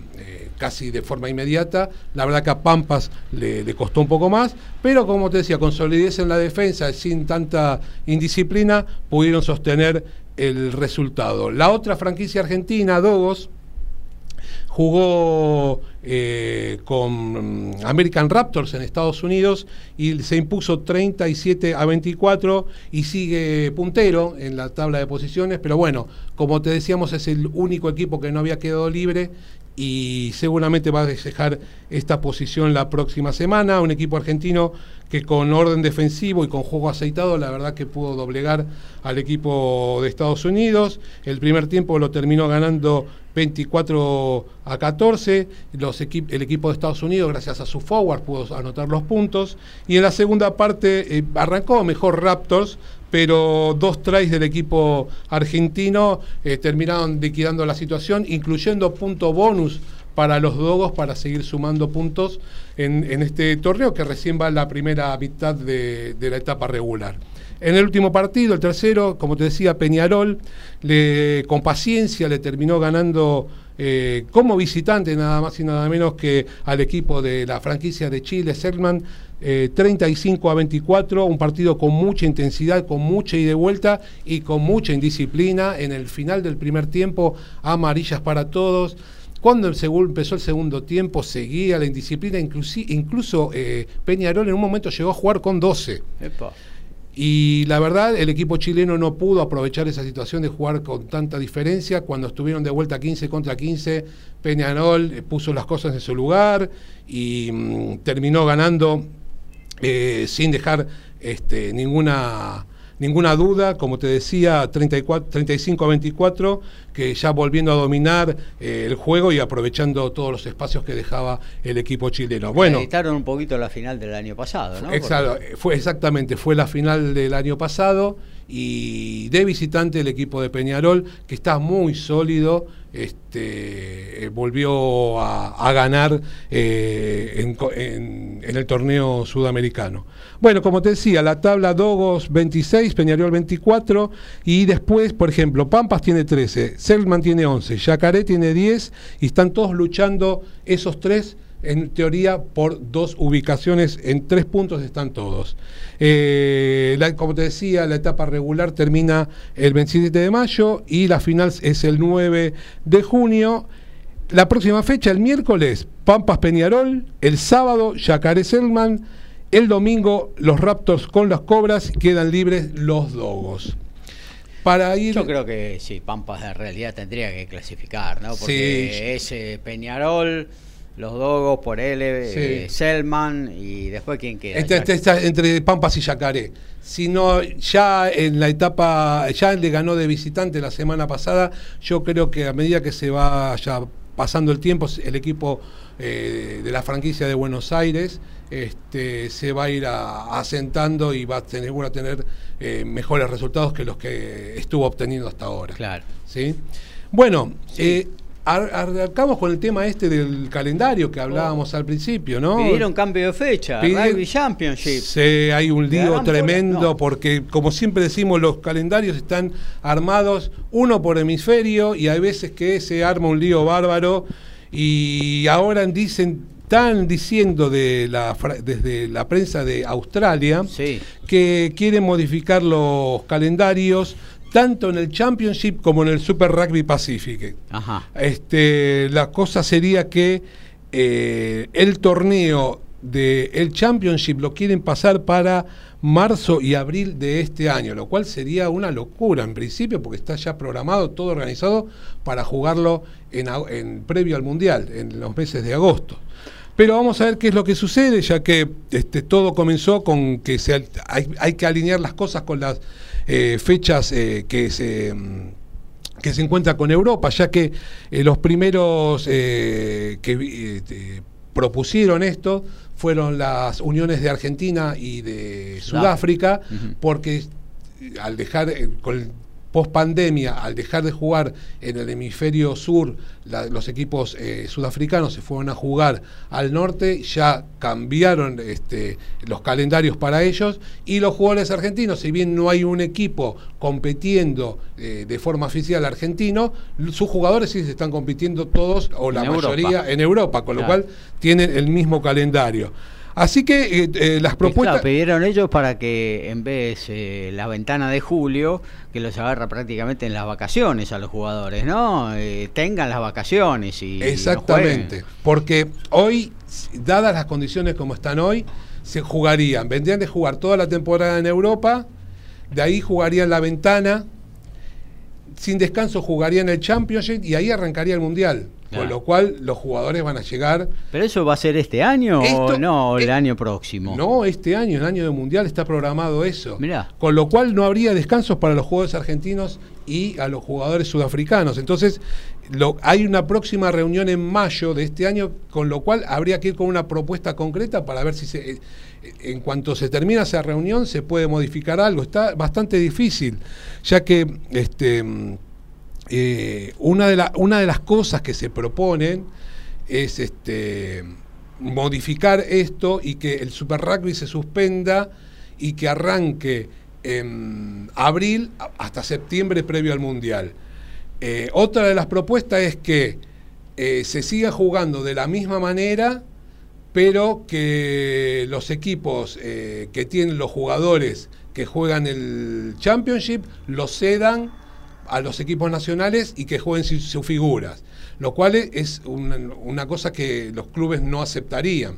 casi de forma inmediata. La verdad que a Pampas le, le costó un poco más, pero como te decía, con solidez en la defensa, sin tanta indisciplina, pudieron sostener el resultado. La otra franquicia argentina, Dogos, jugó eh, con mm, American Raptors en Estados Unidos y se impuso 37 a 24 y sigue puntero en la tabla de posiciones, pero bueno, como te decíamos es el único equipo que no había quedado libre y seguramente va a dejar esta posición la próxima semana, un equipo argentino que con orden defensivo y con juego aceitado, la verdad que pudo doblegar al equipo de Estados Unidos. El primer tiempo lo terminó ganando 24 a 14. Los el equipo de Estados Unidos, gracias a su forward, pudo anotar los puntos. Y en la segunda parte eh, arrancó mejor Raptors, pero dos tries del equipo argentino eh, terminaron liquidando la situación, incluyendo punto bonus para los Dogos para seguir sumando puntos en, este torneo que recién va en la primera mitad de, de la etapa regular. En el último partido, el tercero, como te decía, Peñarol, le, con paciencia le terminó ganando eh, como visitante nada más y nada menos que al equipo de la franquicia de Chile, Selman, eh, 35 a 24, un partido con mucha intensidad, con mucha ida y vuelta y con mucha indisciplina. En el final del primer tiempo, amarillas para todos. Cuando el segu- empezó el segundo tiempo, seguía la indisciplina, inclusi- incluso eh, Peñarol en un momento llegó a jugar con 12. Epa. Y la verdad, el equipo chileno no pudo aprovechar esa situación de jugar con tanta diferencia. Cuando estuvieron de vuelta 15 contra 15, Peñarol eh, puso las cosas en su lugar y mm, terminó ganando eh, sin dejar este, ninguna ninguna duda, como te decía, 34, 35 a 24, que ya volviendo a dominar eh, el juego y aprovechando todos los espacios que dejaba el equipo chileno. Bueno, Editaron un poquito la final del año pasado, ¿no? Exacto, fue exactamente, fue la final del año pasado y de visitante el equipo de Peñarol, que está muy sólido, este, eh, volvió a, ganar eh, en el torneo sudamericano. Bueno, como te decía, la tabla Dogos 26, Peñarol 24 y después, por ejemplo, Pampas tiene 13, Selman tiene 11, Yacaré tiene 10 y están todos luchando esos tres en teoría por dos ubicaciones, en tres puntos están todos. Eh, la- como te decía, la etapa regular termina el 27 de mayo y la final es el 9 de junio. La próxima fecha, el miércoles, Pampas Peñarol, el sábado, Yacaré Selman, el domingo, los Raptors con las Cobras, quedan libres los Dogos. Para ir... Yo creo que sí, Pampas en realidad tendría que clasificar, ¿no? Porque Sí. ese Peñarol Los Dogos, por él, eh, Sí. Selman y después quién queda. Este- este está entre Pampas y Yacaré. Sino ya en la etapa, ya le ganó de visitante la semana pasada. Yo creo que a medida que se vaya pasando el tiempo, el equipo eh, de la franquicia de Buenos Aires este, se va a ir a- asentando y va a tener, va a tener eh, mejores resultados que los que estuvo obteniendo hasta ahora. Claro. ¿sí? Bueno, arrancamos con el tema este del calendario que hablábamos al principio, ¿no? Pidieron cambio de fecha, Pidieron- Rugby Championship. Sí, hay un ¿Le lío tremendo? No. porque, como siempre decimos, los calendarios están armados uno por hemisferio y hay veces que se arma un lío bárbaro y ahora dicen, están diciendo de la, desde la prensa de Australia Sí. que quieren modificar los calendarios tanto en el Championship como en el Super Rugby Pacific. Ajá. Este, la cosa sería que eh, el torneo del Championship lo quieren pasar para marzo y abril de este año, lo cual sería una locura en principio porque está ya programado, todo organizado para jugarlo en, en previo al Mundial, en los meses de agosto. Pero vamos a ver qué es lo que sucede, ya que este, todo comenzó con que se, hay, hay que alinear las cosas con las eh, fechas eh, que se... mm, que se encuentra con Europa, ya que eh, los primeros eh, que eh, te- propusieron esto fueron las uniones de Argentina y de Sudáfrica, porque eh, al dejar, con post pandemia, al dejar de jugar en el hemisferio sur, la- los equipos eh, sudafricanos se fueron a jugar al norte, ya cambiaron este, los calendarios para ellos y los jugadores argentinos, si bien no hay un equipo compitiendo eh, de forma oficial argentino, sus jugadores sí se están compitiendo todos o la Europa. mayoría en Europa, con lo cual tienen el mismo calendario. Así que eh, eh, las propuestas... claro, pidieron ellos para que en vez eh, la ventana de julio, que los agarra prácticamente en las vacaciones a los jugadores, ¿no? Eh, tengan las vacaciones y Exactamente, porque hoy, dadas las condiciones como están hoy, se jugarían, vendrían de jugar toda la temporada en Europa, de ahí jugarían la ventana, sin descanso jugarían el Championship y ahí arrancaría el Mundial, Claro. con lo cual los jugadores van a llegar, ¿Pero eso va a ser este año o no, el eh, año próximo? no este año, el año del Mundial está programado eso, Mirá. con lo cual no habría descansos para los jugadores argentinos y a los jugadores sudafricanos. Entonces, lo- hay una próxima reunión en mayo de este año, con lo cual habría que ir con una propuesta concreta para ver si se, eh, en cuanto se termina esa reunión se puede modificar algo. Está bastante difícil, ya que este, eh, una, de la- una de las cosas que se proponen es este, modificar esto y que el Super Rugby se suspenda y que arranque en abril hasta septiembre previo al Mundial. Eh, otra de las propuestas es que eh, se siga jugando de la misma manera, pero que los equipos eh, que tienen los jugadores que juegan el Championship los cedan a los equipos nacionales y que jueguen sus, figuras, lo cual es una, cosa que los clubes no aceptarían.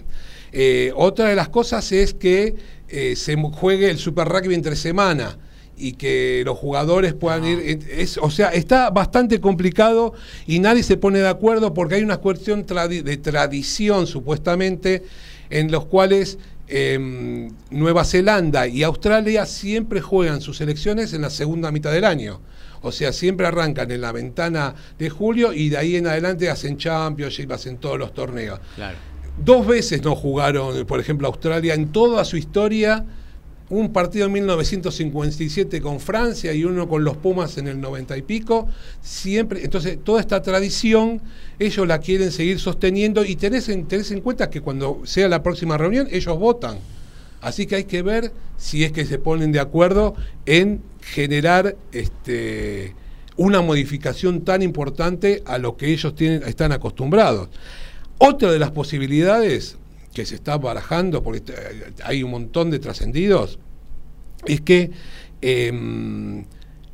Eh, otra de las cosas es que eh, se juegue el Super Rugby entre semana y que los jugadores puedan ir. Es, o sea, está bastante complicado y nadie se pone de acuerdo porque hay una cuestión tradi- de tradición, supuestamente, en los cuales eh, Nueva Zelanda y Australia siempre juegan sus elecciones en la segunda mitad del año. O sea, siempre arrancan en la ventana de julio y de ahí en adelante hacen Championship, hacen todos los torneos. Claro. Dos veces no jugaron, por ejemplo, Australia en toda su historia. Un partido en 1957 con Francia y uno con los Pumas en el 90 y pico. Siempre, entonces, toda esta tradición ellos la quieren seguir sosteniendo y tenés en, tenés en cuenta que cuando sea la próxima reunión ellos votan. Así que hay que ver si es que se ponen de acuerdo en generar este, una modificación tan importante a lo que ellos tienen, están acostumbrados. Otra de las posibilidades que se está barajando, porque eh, hay un montón de trascendidos, es que eh,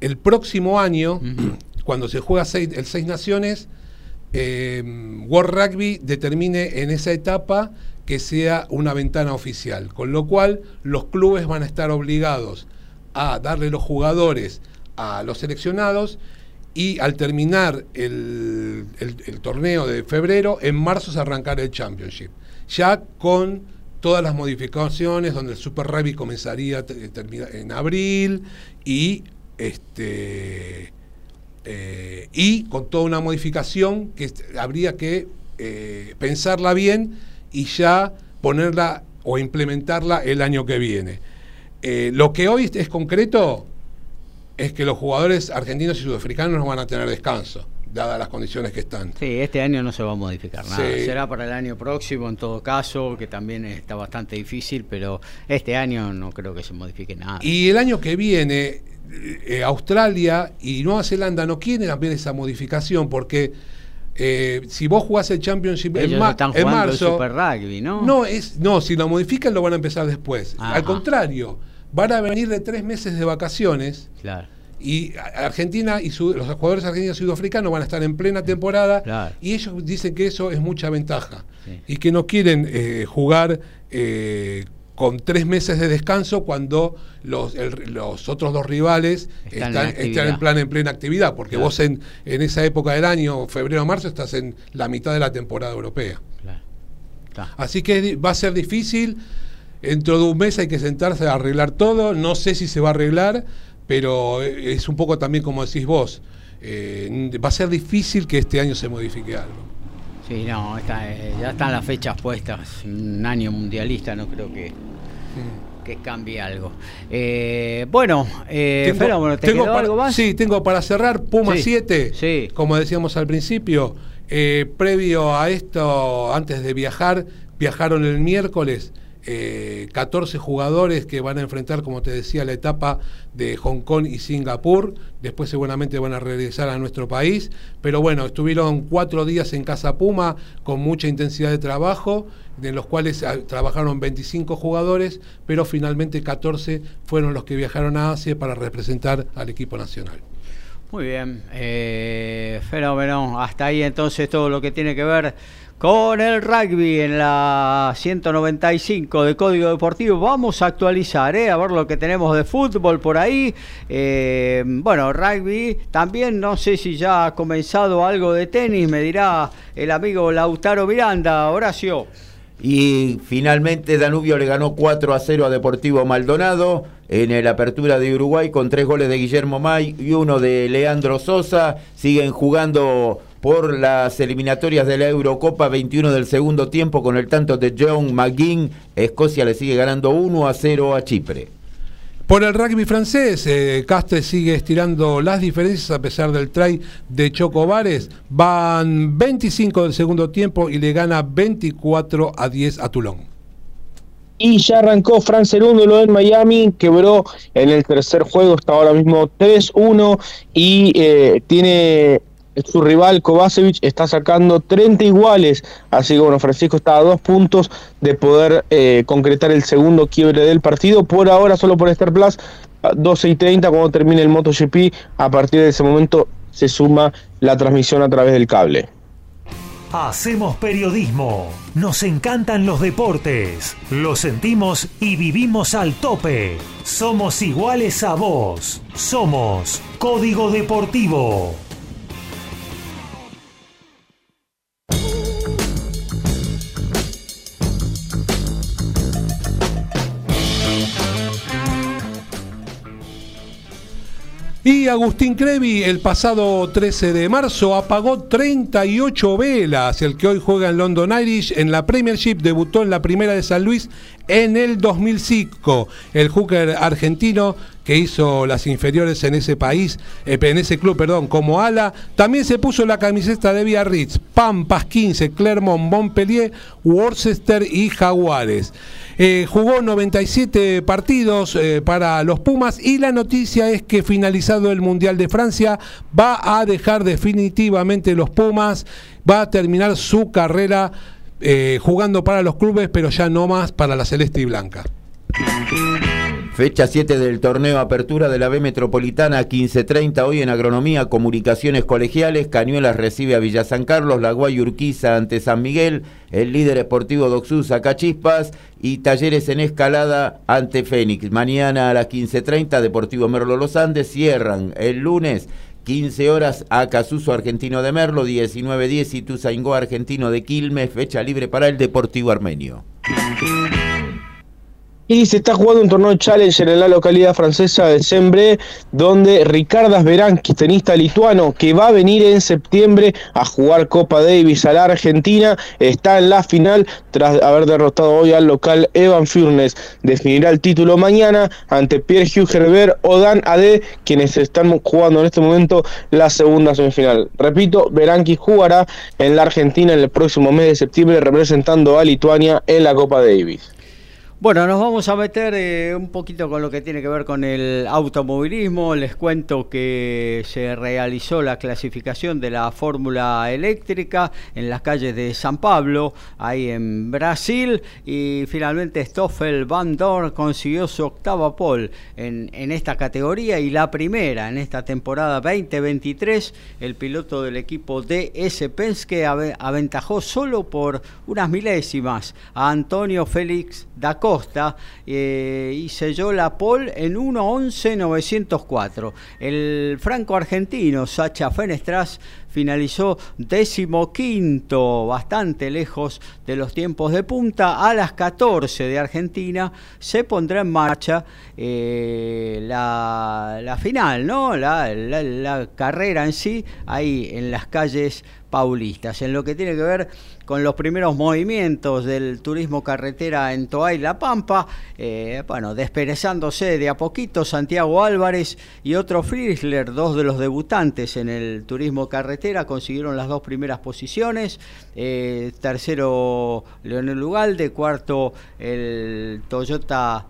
el próximo año, cuando se juega seis, el Seis Naciones, eh, World Rugby determine en esa etapa que sea una ventana oficial, con lo cual los clubes van a estar obligados a darle los jugadores a los seleccionados y al terminar el, el- el torneo de febrero, en marzo se arrancará el Championship. Ya con todas las modificaciones, donde el Super Rugby comenzaría termina- en abril y este eh, y con toda una modificación que habría que eh, pensarla bien y ya ponerla o implementarla el año que viene. Eh, lo que hoy es concreto es que los jugadores argentinos y sudafricanos no van a tener descanso, dadas las condiciones que están. Sí, este año no se va a modificar nada. Sí. Será para el año próximo en todo caso, que también está bastante difícil, pero este año no creo que se modifique nada. Y el año que viene, eh, Australia y Nueva Zelanda no quieren también esa modificación porque eh, si vos jugás el Championship en, Ellos ma- están en jugando marzo, el Super Rugby, ¿no? no es no si lo modifican lo van a empezar después. Ajá. Al contrario, van a venir de tres meses de vacaciones Claro. Y Argentina y su- los jugadores argentinos y sudafricanos van a estar en plena temporada Claro. y ellos dicen que eso es mucha ventaja Sí. y que no quieren eh, jugar eh, con tres meses de descanso cuando los, el- los otros dos rivales Están están, en, plan, en plena actividad, porque Claro. vos en, en esa época del año, febrero-marzo, estás en la mitad de la temporada europea. claro. Así que va a ser difícil. Dentro de un mes hay que sentarse a arreglar todo. No sé si se va a arreglar, pero eh, es un poco también como decís vos. eh, va a ser difícil que este año se modifique algo. Sí, no, está, eh, ya están las fechas puestas. Un año mundialista, no creo que, que cambie algo. Eh, bueno, eh, Fenómeno, ¿te quedó para, algo más? Sí, tengo para cerrar Puma Sí, 7. sí. Como decíamos al principio, eh, previo a esto, antes de viajar, viajaron el miércoles. Eh, 14 jugadores que van a enfrentar, como te decía, la etapa de Hong Kong y Singapur. Después seguramente van a regresar a nuestro país. Pero bueno, estuvieron cuatro días en Casa Puma con mucha intensidad de trabajo, de los cuales ah, trabajaron 25 jugadores, pero finalmente 14 fueron los que viajaron a Asia para representar al equipo nacional. Muy bien, eh, fenómeno. Hasta ahí entonces todo lo que tiene que ver con el rugby en la 195 de Código Deportivo. Vamos a actualizar, eh, a ver lo que tenemos de fútbol por ahí. Eh, bueno, rugby también, no sé si ya ha comenzado algo de tenis, me dirá el amigo Lautaro Miranda. Horacio. Y finalmente Danubio le ganó 4 a 0 a Deportivo Maldonado en el Apertura de Uruguay con tres goles de Guillermo May y uno de Leandro Sosa. Siguen jugando por las eliminatorias de la Eurocopa 21 del segundo tiempo con el tanto de John McGinn. Escocia le sigue ganando 1 a 0 a Chipre. Por el rugby francés, eh, Castres sigue estirando las diferencias a pesar del try de Chocobares. Van 25 del segundo tiempo y le gana 24 a 10 a Toulon. Y ya arrancó Fran Cerúndolo en Miami, quebró en el tercer juego, está ahora mismo 3-1 y eh, tiene su rival Kovacevic, está sacando 30 iguales, así que bueno, Francisco está a dos puntos de poder eh, concretar el segundo quiebre del partido, por ahora solo por Star Plus, a 12 y 30 cuando termine el MotoGP, a partir de ese momento se suma la transmisión a través del cable. Hacemos periodismo. Nos encantan los deportes. Lo sentimos y vivimos al tope. Somos iguales a vos. Somos Código Deportivo. Y Agustín Crevi el pasado 13 de marzo apagó 38 velas. El que hoy juega en London Irish en la Premiership debutó en la primera de San Luis en el 2005. El hooker argentino que hizo las inferiores en ese país, eh, en ese club, perdón, como ala, también se puso la camiseta de Biarritz, Pampas 15, Clermont, Montpellier, Worcester y Jaguares. Eh, jugó 97 partidos eh, para los Pumas y la noticia es que finalizado el Mundial de Francia va a dejar definitivamente los Pumas, va a terminar su carrera eh, jugando para los clubes, pero ya no más para la Celeste y Blanca. Fecha 7 del torneo Apertura de la B Metropolitana, 15.30 hoy en Agronomía, Comunicaciones Colegiales, Cañuelas recibe a Villa San Carlos, La Guay Urquiza ante San Miguel, el líder esportivo Doxú saca chispas y Talleres en Escalada ante Fénix. Mañana a las 15.30 Deportivo Merlo Los Andes cierran el lunes 15 horas Acasuso Argentino de Merlo, 19-10 Ituzaingó Argentino de Quilmes, fecha libre para el Deportivo Armenio. Y se está jugando un torneo Challenger en la localidad francesa de Sembre, donde Ricardas Berankis, tenista lituano, que va a venir en septiembre a jugar Copa Davis a la Argentina, está en la final tras haber derrotado hoy al local Evan Furnes. Definirá el título mañana ante Pierre Hugh Herbert o Dan Ade, quienes están jugando en este momento la segunda semifinal. Repito, Berankis jugará en la Argentina en el próximo mes de septiembre representando a Lituania en la Copa Davis. Bueno, nos vamos a meter eh, un poquito con lo que tiene que ver con el automovilismo. Les cuento que se realizó la clasificación de la Fórmula Eléctrica en las calles de San Pablo, ahí en Brasil, y finalmente Stoffel Van Dorn consiguió su octava pole en, en esta categoría y la primera en esta temporada 2023. El piloto del equipo DS Penske aventajó solo por unas milésimas a Antonio Félix da Costa eh, y selló la pole en 1.11.904. El franco argentino Sacha Fenestras finalizó decimoquinto, bastante lejos de los tiempos de punta. A las 14 de Argentina se pondrá en marcha eh, la, final, ¿no? La, la carrera en sí, ahí en las calles paulistas. En lo que tiene que ver con los primeros movimientos del turismo carretera en Toay La Pampa, eh, bueno, desperezándose de a poquito Santiago Álvarez y otro Friesler, dos de los debutantes en el turismo carretera, consiguieron las dos primeras posiciones, eh, tercero Leonel Ugalde, cuarto el Toyota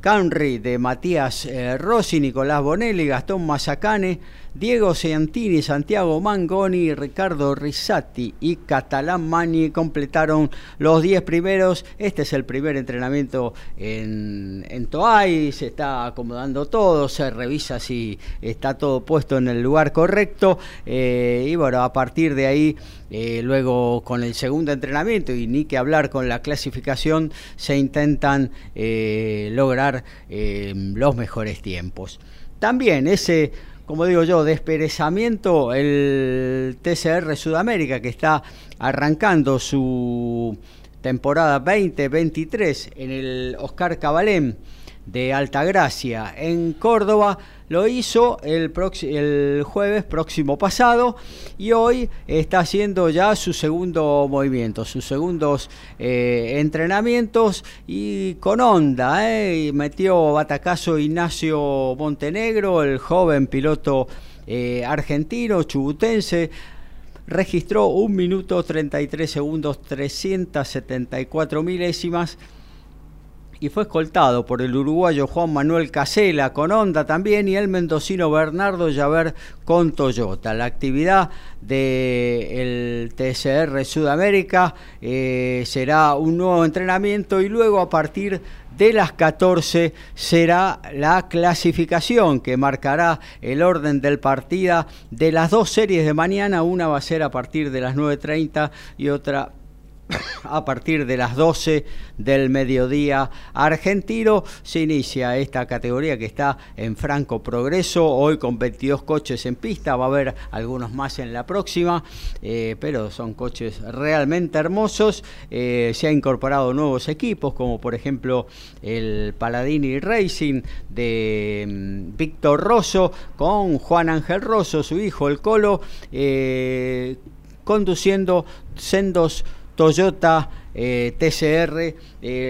Camry de Matías eh, Rossi, Nicolás Bonelli, Gastón Mazacane, Diego Seantini, Santiago Mangoni, Ricardo Risati y Catalán Mani completaron los 10 primeros. Este es el primer entrenamiento en, en Toay, se está acomodando todo, se revisa si está todo puesto en el lugar correcto. Eh, y bueno, a partir de ahí, eh, luego con el segundo entrenamiento y ni que hablar con la clasificación, se intentan eh, lograr los mejores tiempos. También ese como digo yo, desperezamiento el TCR Sudamérica que está arrancando su temporada 2023 en el Oscar Cabalén de Altagracia en Córdoba lo hizo el, jueves próximo pasado y hoy está haciendo ya su segundo movimiento, sus segundos eh, entrenamientos y con onda. Eh, metió batacazo Ignacio Montenegro, el joven piloto eh, argentino, chubutense registró un minuto 33 segundos 374 milésimas y fue escoltado por el uruguayo Juan Manuel Casela con Honda también y el mendocino Bernardo Llaver con Toyota. La actividad del TCR Sudamérica eh, será un nuevo entrenamiento y luego a partir de las 14 será la clasificación que marcará el orden del partida de las dos series de mañana. Una va a ser a partir de las 9.30 y otra a partir de las 12 del mediodía argentino se inicia esta categoría que está en franco progreso, hoy con 22 coches en pista, va a haber algunos más en la próxima, eh, pero son coches realmente hermosos, eh, se han incorporado nuevos equipos como por ejemplo el Paladini Racing de mm, Víctor Rosso con Juan Ángel Rosso, su hijo el Colo, eh, conduciendo sendos Toyota eh, TCR, eh,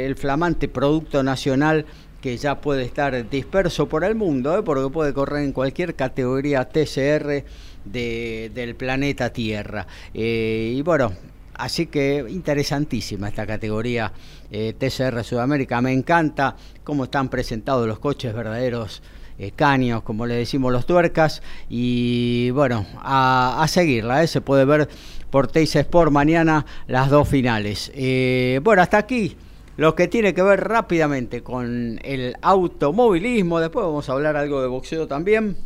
el flamante producto nacional que ya puede estar disperso por el mundo, eh, porque puede correr en cualquier categoría TCR de, del planeta Tierra. y bueno, así que interesantísima esta categoría TCR Sudamérica. Me encanta cómo están presentados los coches verdaderos caños, como le decimos los tuercas, y bueno, a, a seguirla, se puede ver por Teis Sport mañana las dos finales. Eh, bueno, hasta aquí lo que tiene que ver rápidamente con el automovilismo. Después vamos a hablar algo de boxeo también.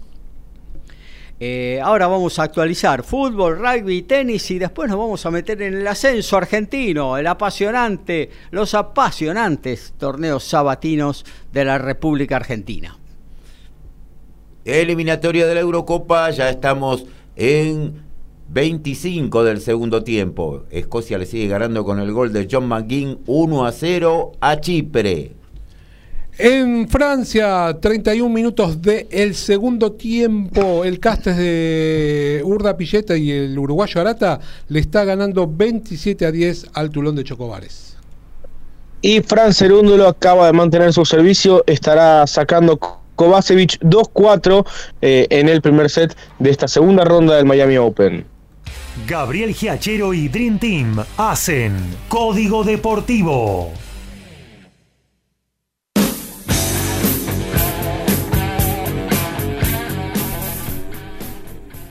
Eh, ahora vamos a actualizar fútbol, rugby, tenis y después nos vamos a meter en el ascenso argentino, el apasionante, los apasionantes torneos sabatinos de la República Argentina. Eliminatoria de la Eurocopa, ya estamos en 25 del segundo tiempo. Escocia le sigue ganando con el gol de John McGinn 1 a 0 a Chipre. En Francia, 31 minutos del el segundo tiempo, el Castes de Urda Pilleta y el uruguayo Arata le está ganando 27 a 10 al Tulón de Chocobares. Y Fran Cerúndulo acaba de mantener su servicio, estará sacando Kovacevic 2-4 eh, en el primer set de esta segunda ronda del Miami Open. Gabriel Giachero y Dream Team hacen Código Deportivo.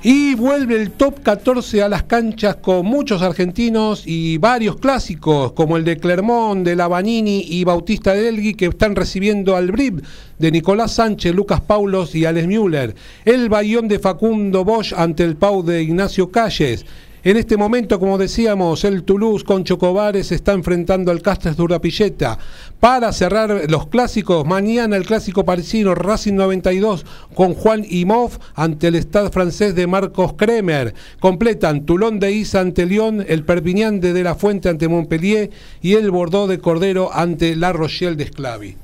Y vuelve el top 14 a las canchas con muchos argentinos y varios clásicos, como el de Clermont, de Lavanini y Bautista Delgui, que están recibiendo al BRIB de Nicolás Sánchez, Lucas Paulos y Alex Müller. El Bayón de Facundo Bosch ante el Pau de Ignacio Calles. En este momento, como decíamos, el Toulouse con Chocobares está enfrentando al Castres de Urdapilleta. Para cerrar los clásicos, mañana el clásico parisino Racing 92 con Juan Imov ante el Stade francés de Marcos Kremer. Completan Toulon de Isa ante Lyon, el Perpignan de De La Fuente ante Montpellier y el Bordeaux de Cordero ante La Rochelle de Esclavi.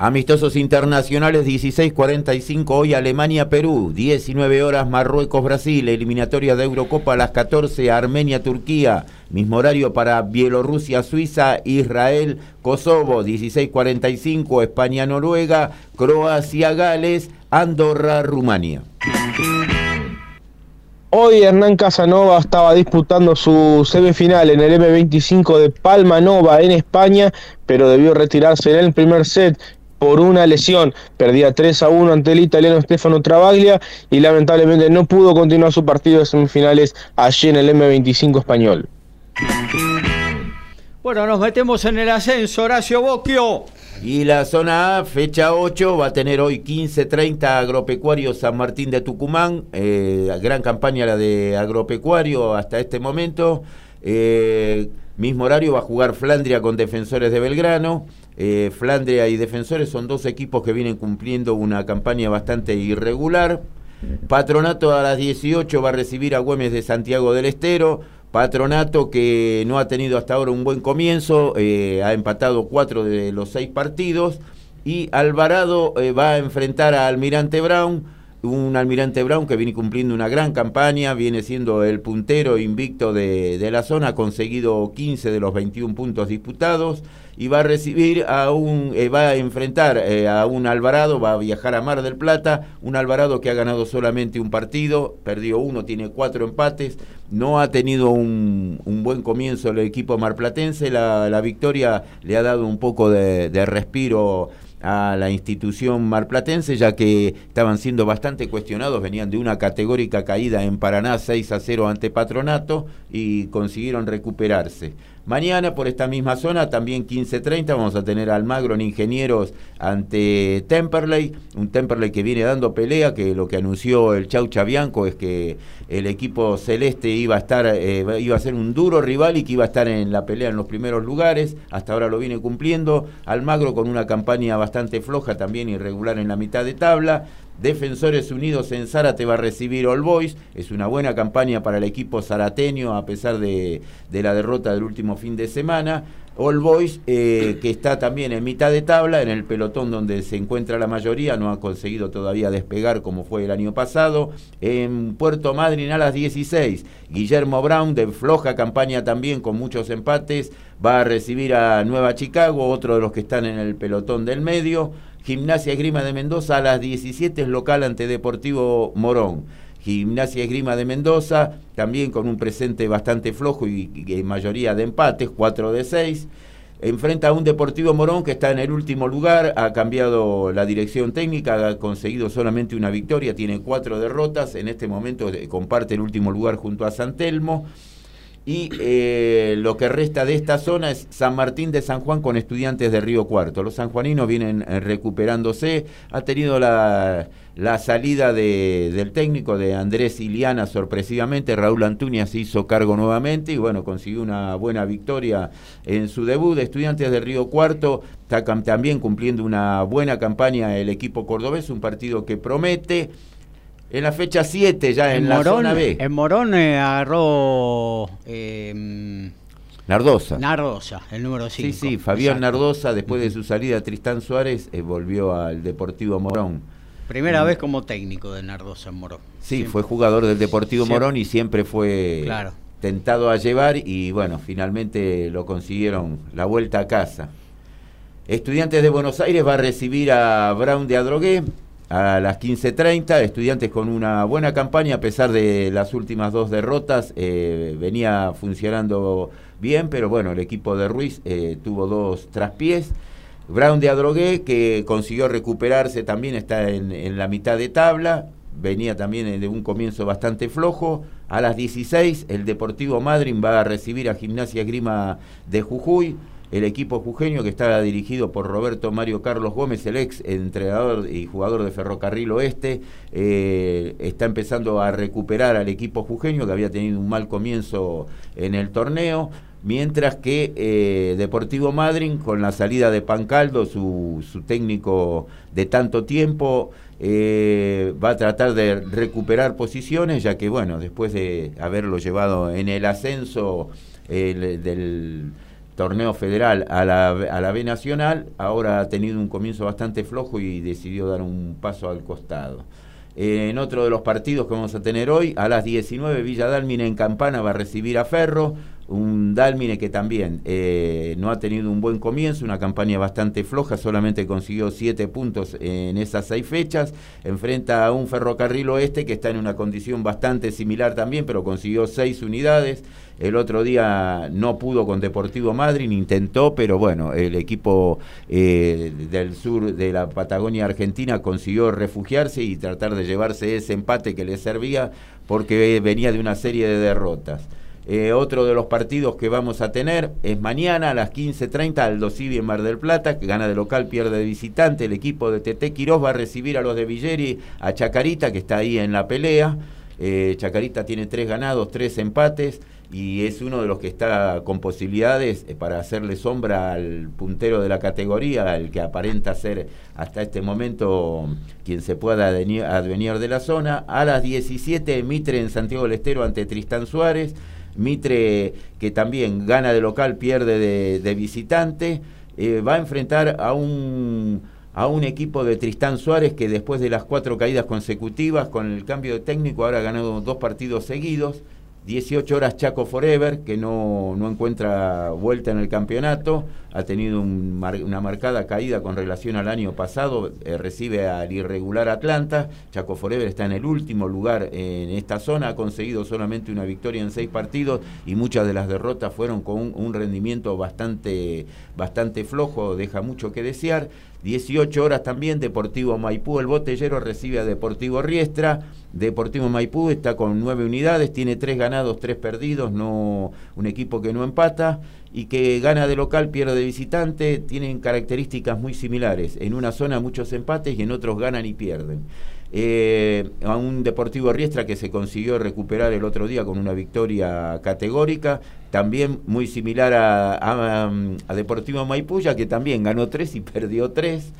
Amistosos internacionales 16:45 hoy Alemania-Perú, 19 horas Marruecos-Brasil, eliminatoria de Eurocopa a las 14 Armenia-Turquía, mismo horario para Bielorrusia-Suiza, Israel-Kosovo, 16:45 España-Noruega, Croacia-Gales, Andorra-Rumania. Hoy Hernán Casanova estaba disputando su semifinal en el M25 de Palma Nova en España, pero debió retirarse en el primer set por una lesión. Perdía 3 a 1 ante el italiano Stefano Travaglia y lamentablemente no pudo continuar su partido de semifinales allí en el M25 español. Bueno, nos metemos en el ascenso, Horacio Bocchio. Y la zona A, fecha 8, va a tener hoy 15-30 Agropecuario San Martín de Tucumán. Eh, gran campaña la de Agropecuario hasta este momento. Eh, mismo horario va a jugar Flandria con Defensores de Belgrano. Eh, Flandria y Defensores son dos equipos que vienen cumpliendo una campaña bastante irregular. Patronato a las 18 va a recibir a Güemes de Santiago del Estero. Patronato que no ha tenido hasta ahora un buen comienzo, eh, ha empatado cuatro de los seis partidos. Y Alvarado eh, va a enfrentar a Almirante Brown, un Almirante Brown que viene cumpliendo una gran campaña, viene siendo el puntero invicto de, de la zona, ha conseguido 15 de los 21 puntos disputados y va a recibir a un, eh, va a enfrentar eh, a un Alvarado, va a viajar a Mar del Plata, un Alvarado que ha ganado solamente un partido, perdió uno, tiene cuatro empates, no ha tenido un, un buen comienzo el equipo marplatense, la, la, victoria le ha dado un poco de, de respiro a la institución marplatense, ya que estaban siendo bastante cuestionados, venían de una categórica caída en Paraná 6 a 0 ante Patronato y consiguieron recuperarse. Mañana por esta misma zona, también 15.30, vamos a tener Almagro en Ingenieros ante Temperley, un Temperley que viene dando pelea, que lo que anunció el Chaucha Bianco es que el equipo celeste iba a estar, eh, iba a ser un duro rival y que iba a estar en la pelea en los primeros lugares, hasta ahora lo viene cumpliendo, Almagro con una campaña bastante floja, también irregular en la mitad de tabla, Defensores Unidos en Zárate va a recibir All Boys. Es una buena campaña para el equipo zarateño a pesar de, la derrota del último fin de semana. All Boys, eh, que está también en mitad de tabla, en el pelotón donde se encuentra la mayoría, no ha conseguido todavía despegar como fue el año pasado. En Puerto Madryn a las 16, Guillermo Brown, de floja campaña también, con muchos empates, va a recibir a Nueva Chicago, otro de los que están en el pelotón del medio. Gimnasia Esgrima de Mendoza a las 17 es local ante Deportivo Morón. Gimnasia Esgrima de Mendoza, también con un presente bastante flojo y, mayoría de empates, 4 de 6. Enfrenta a un Deportivo Morón que está en el último lugar, ha cambiado la dirección técnica, ha conseguido solamente una victoria, tiene cuatro derrotas, en este momento comparte el último lugar junto a San Telmo. Y eh, lo que resta de esta zona es San Martín de San Juan con estudiantes de Río Cuarto. Los sanjuaninos vienen eh, recuperándose, ha tenido la, la salida de, del técnico de Andrés Iliana sorpresivamente, Raúl Antuña se hizo cargo nuevamente y bueno, consiguió una buena victoria en su debut. De estudiantes de Río Cuarto está también cumpliendo una buena campaña el equipo cordobés, un partido que promete. En la fecha 7 ya en, la zona B. En Morón eh, agarró eh, Nardosa. Nardosa, el número 5. Sí, sí, Fabián Nardosa, después de su salida a Tristán Suárez, eh, volvió al Deportivo Morón. Primera vez como técnico de Nardosa en Morón. Sí, Siempre. fue jugador del Deportivo Siempre. Morón y siempre fue Claro. tentado a llevar y bueno, finalmente lo consiguieron la vuelta a casa. Estudiantes de Buenos Aires va a recibir a Brown de Adrogué a las 15.30. Estudiantes con una buena campaña a pesar de las últimas dos derrotas. eh, venía funcionando bien, pero bueno, el equipo de Ruiz eh, tuvo dos traspiés. Brown de Adrogué, que consiguió recuperarse, también está en, en la mitad de tabla. Venía también de un comienzo bastante flojo. A las 16, el Deportivo Madryn va a recibir a Gimnasia Grima de Jujuy. El equipo jujeño que está dirigido por Roberto Mario Carlos Gómez, el ex entrenador y jugador de Ferrocarril Oeste, eh, está empezando a recuperar al equipo jujeño que había tenido un mal comienzo en el torneo. Mientras que eh, Deportivo Madryn, con la salida de Pancaldo, su, su técnico de tanto tiempo, eh, va a tratar de recuperar posiciones, ya que, bueno, después de haberlo llevado en el ascenso del torneo federal a la, a la B Nacional, ahora ha tenido un comienzo bastante flojo y decidió dar un paso al costado. Eh, en otro de los partidos que vamos a tener hoy, a las 19, Villa Dálmine en Campana va a recibir a Ferro, un Dálmine que también eh, no ha tenido un buen comienzo, una campaña bastante floja, solamente consiguió 7 puntos en esas 6 fechas, enfrenta a un Ferrocarril Oeste que está en una condición bastante similar también, pero consiguió 6 unidades. El otro día no pudo con Deportivo Madryn, intentó, pero bueno, el equipo eh, del sur de la Patagonia Argentina consiguió refugiarse y tratar de llevarse ese empate que le servía porque venía de una serie de derrotas. Eh, otro de los partidos que vamos a tener es mañana a las 15.30 Aldo Civi en Mar del Plata, que gana de local, pierde de visitante. El equipo de Tete Quirós va a recibir a los de Villeri, a Chacarita, que está ahí en la pelea. Eh, Chacarita tiene tres ganados, tres empates y es uno de los que está con posibilidades eh, para hacerle sombra al puntero de la categoría, el que aparenta ser hasta este momento quien se pueda advenir, advenir de la zona. A las 17 Mitre en Santiago del Estero ante Tristán Suárez. Mitre que también gana de local, pierde de, visitante, eh, va a enfrentar a un, a un equipo de Tristán Suárez que después de las cuatro caídas consecutivas con el cambio de técnico ahora ha ganado dos partidos seguidos. 18 horas Chaco Forever, que no, no encuentra vuelta en el campeonato, ha tenido una marcada caída con relación al año pasado, eh, recibe al irregular Atlanta, Chaco Forever está en el último lugar en esta zona, ha conseguido solamente una victoria en seis partidos y muchas de las derrotas fueron con un, un rendimiento bastante, bastante flojo, deja mucho que desear. 18 horas también, Deportivo Maipú, el botellero recibe a Deportivo Riestra. Deportivo Maipú está con nueve unidades, tiene tres ganados, tres perdidos, no un equipo que no empata y que gana de local, pierde de visitante, tienen características muy similares. En una zona muchos empates y en otros ganan y pierden. Eh, a un Deportivo Riestra que se consiguió recuperar el otro día con una victoria categórica, también muy similar a, a, Deportivo Maipuya, que también ganó tres y perdió tres.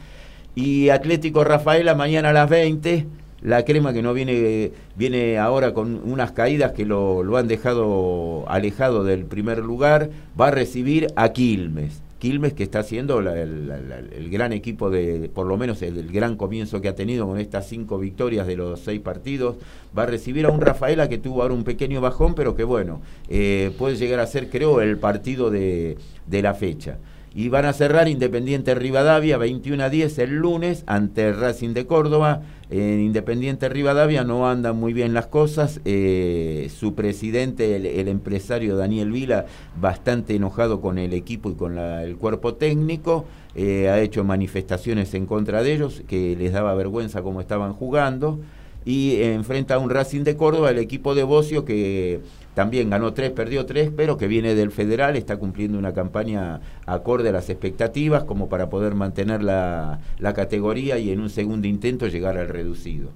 Y Atlético Rafaela mañana a las 20, la crema que no viene, viene ahora con unas caídas que lo, lo han dejado alejado del primer lugar, va a recibir a Quilmes. Quilmes que está haciendo la, el, gran equipo de, por lo menos el, el, gran comienzo que ha tenido con estas cinco victorias de los seis partidos, va a recibir a un Rafaela que tuvo ahora un pequeño bajón, pero que bueno, eh, puede llegar a ser creo el partido de, de la fecha. Y van a cerrar Independiente Rivadavia 21 a 10 el lunes ante Racing de Córdoba. En Independiente Rivadavia no andan muy bien las cosas. Eh, su presidente, el, empresario Daniel Vila, bastante enojado con el equipo y con el cuerpo técnico. Eh, ha hecho manifestaciones en contra de ellos, que les daba vergüenza cómo estaban jugando. y enfrenta a un Racing de Córdoba, el equipo de Bocio que también ganó tres, perdió tres, pero que viene del federal, está cumpliendo una campaña acorde a las expectativas como para poder mantener la, la categoría y en un segundo intento llegar al reducido.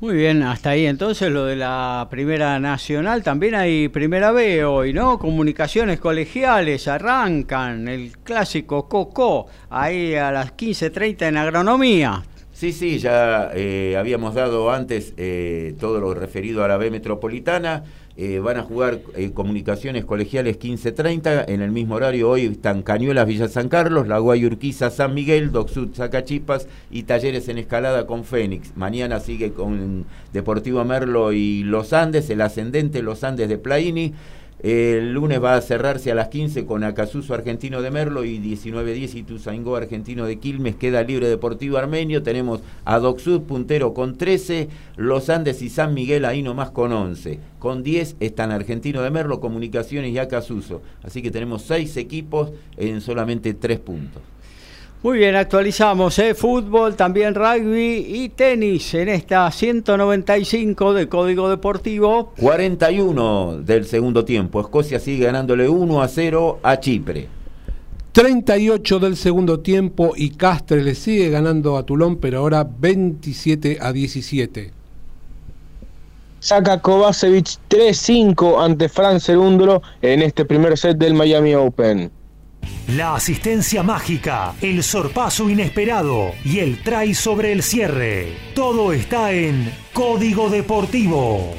Muy bien, hasta ahí entonces lo de la Primera Nacional, también hay Primera B hoy, ¿no? Comunicaciones colegiales arrancan, el clásico Coco, ahí a las 15.30 en agronomía. Sí, sí, ya eh, habíamos dado antes eh, todo lo referido a la B metropolitana. Eh, van a jugar eh, comunicaciones colegiales 15.30. En el mismo horario hoy están Cañuelas, Villa San Carlos, La Guayurquiza, San Miguel, Docsud, Zacachipas y Talleres en Escalada con Fénix. Mañana sigue con Deportivo Merlo y Los Andes, el ascendente Los Andes de Plaini. El lunes va a cerrarse a las 15 con Acasuso Argentino de Merlo y 19.10 Ituzaingó Argentino de Quilmes. Queda libre Deportivo Armenio. Tenemos a Docsud puntero con 13, Los Andes y San Miguel ahí nomás con 11. Con 10 están Argentino de Merlo, Comunicaciones y Acasuso. Así que tenemos 6 equipos en solamente 3 puntos. Muy bien, actualizamos ¿eh? fútbol, también rugby y tenis en esta 195 de Código Deportivo. 41 del segundo tiempo. Escocia sigue ganándole 1 a 0 a Chipre. 38 del segundo tiempo y Castres le sigue ganando a Tulón, pero ahora 27 a 17. Saca Kovacevic 3-5 ante Fran Cerúndolo en este primer set del Miami Open. La asistencia mágica, el sorpaso inesperado y el try sobre el cierre. Todo está en Código Deportivo.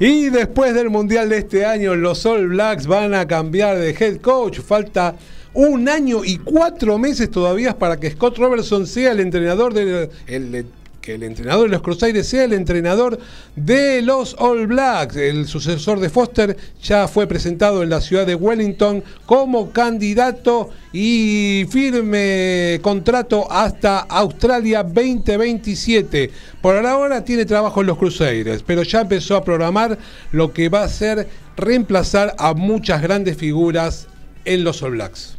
Y después del Mundial de este año, los All Blacks van a cambiar de head coach. Falta un año y cuatro meses todavía para que Scott Robertson sea el entrenador de el, que el entrenador de los Crusaders sea el entrenador de los All Blacks. El sucesor de Foster ya fue presentado en la ciudad de Wellington como candidato y firme contrato hasta Australia 2027. Por ahora tiene trabajo en los Crusaders, pero ya empezó a programar lo que va a ser reemplazar a muchas grandes figuras en los All Blacks.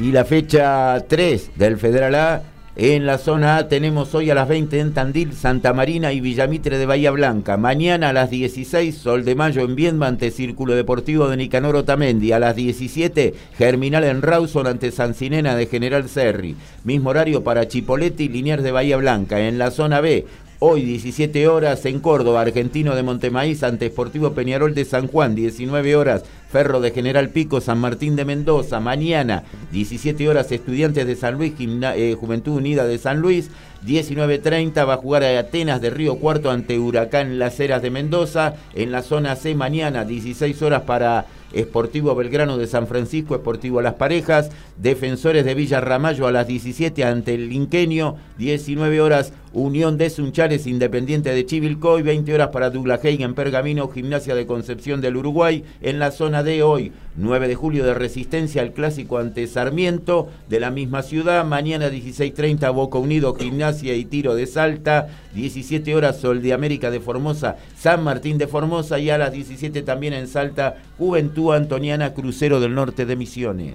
Y la fecha 3 del Federal A, en la zona A tenemos hoy a las 20 en Tandil, Santa Marina y Villamitre de Bahía Blanca. Mañana a las 16, Sol de Mayo en Viedma ante Círculo Deportivo de Nicanor Otamendi. A las 17, Germinal en Rawson ante Sancinena de General Serri. Mismo horario para Chipolete y Liniers de Bahía Blanca. En la zona B, Hoy 17 horas en Córdoba, Argentino de Montemaíz ante Esportivo Peñarol de San Juan, 19 horas Ferro de General Pico, San Martín de Mendoza, mañana 17 horas Estudiantes de San Luis, eh, Juventud Unida de San Luis, 19.30 va a jugar a Atenas de Río Cuarto ante Huracán Las Heras de Mendoza, en la zona C mañana 16 horas para Esportivo Belgrano de San Francisco, Esportivo Las Parejas, Defensores de Villa Ramallo a las 17 ante el Inquenio, 19 horas Unión de Sunchales Independiente de Chivilcoy, 20 horas para Douglas en Pergamino, Gimnasia de Concepción del Uruguay, en la zona de hoy, 9 de julio de Resistencia al Clásico ante Sarmiento de la misma ciudad, mañana 16.30 Boca Unido, Gimnasia y Tiro de Salta, 17 horas Sol de América de Formosa, San Martín de Formosa. Y a las 17 también en Salta, Juventud Antoniana Crucero del Norte de Misiones.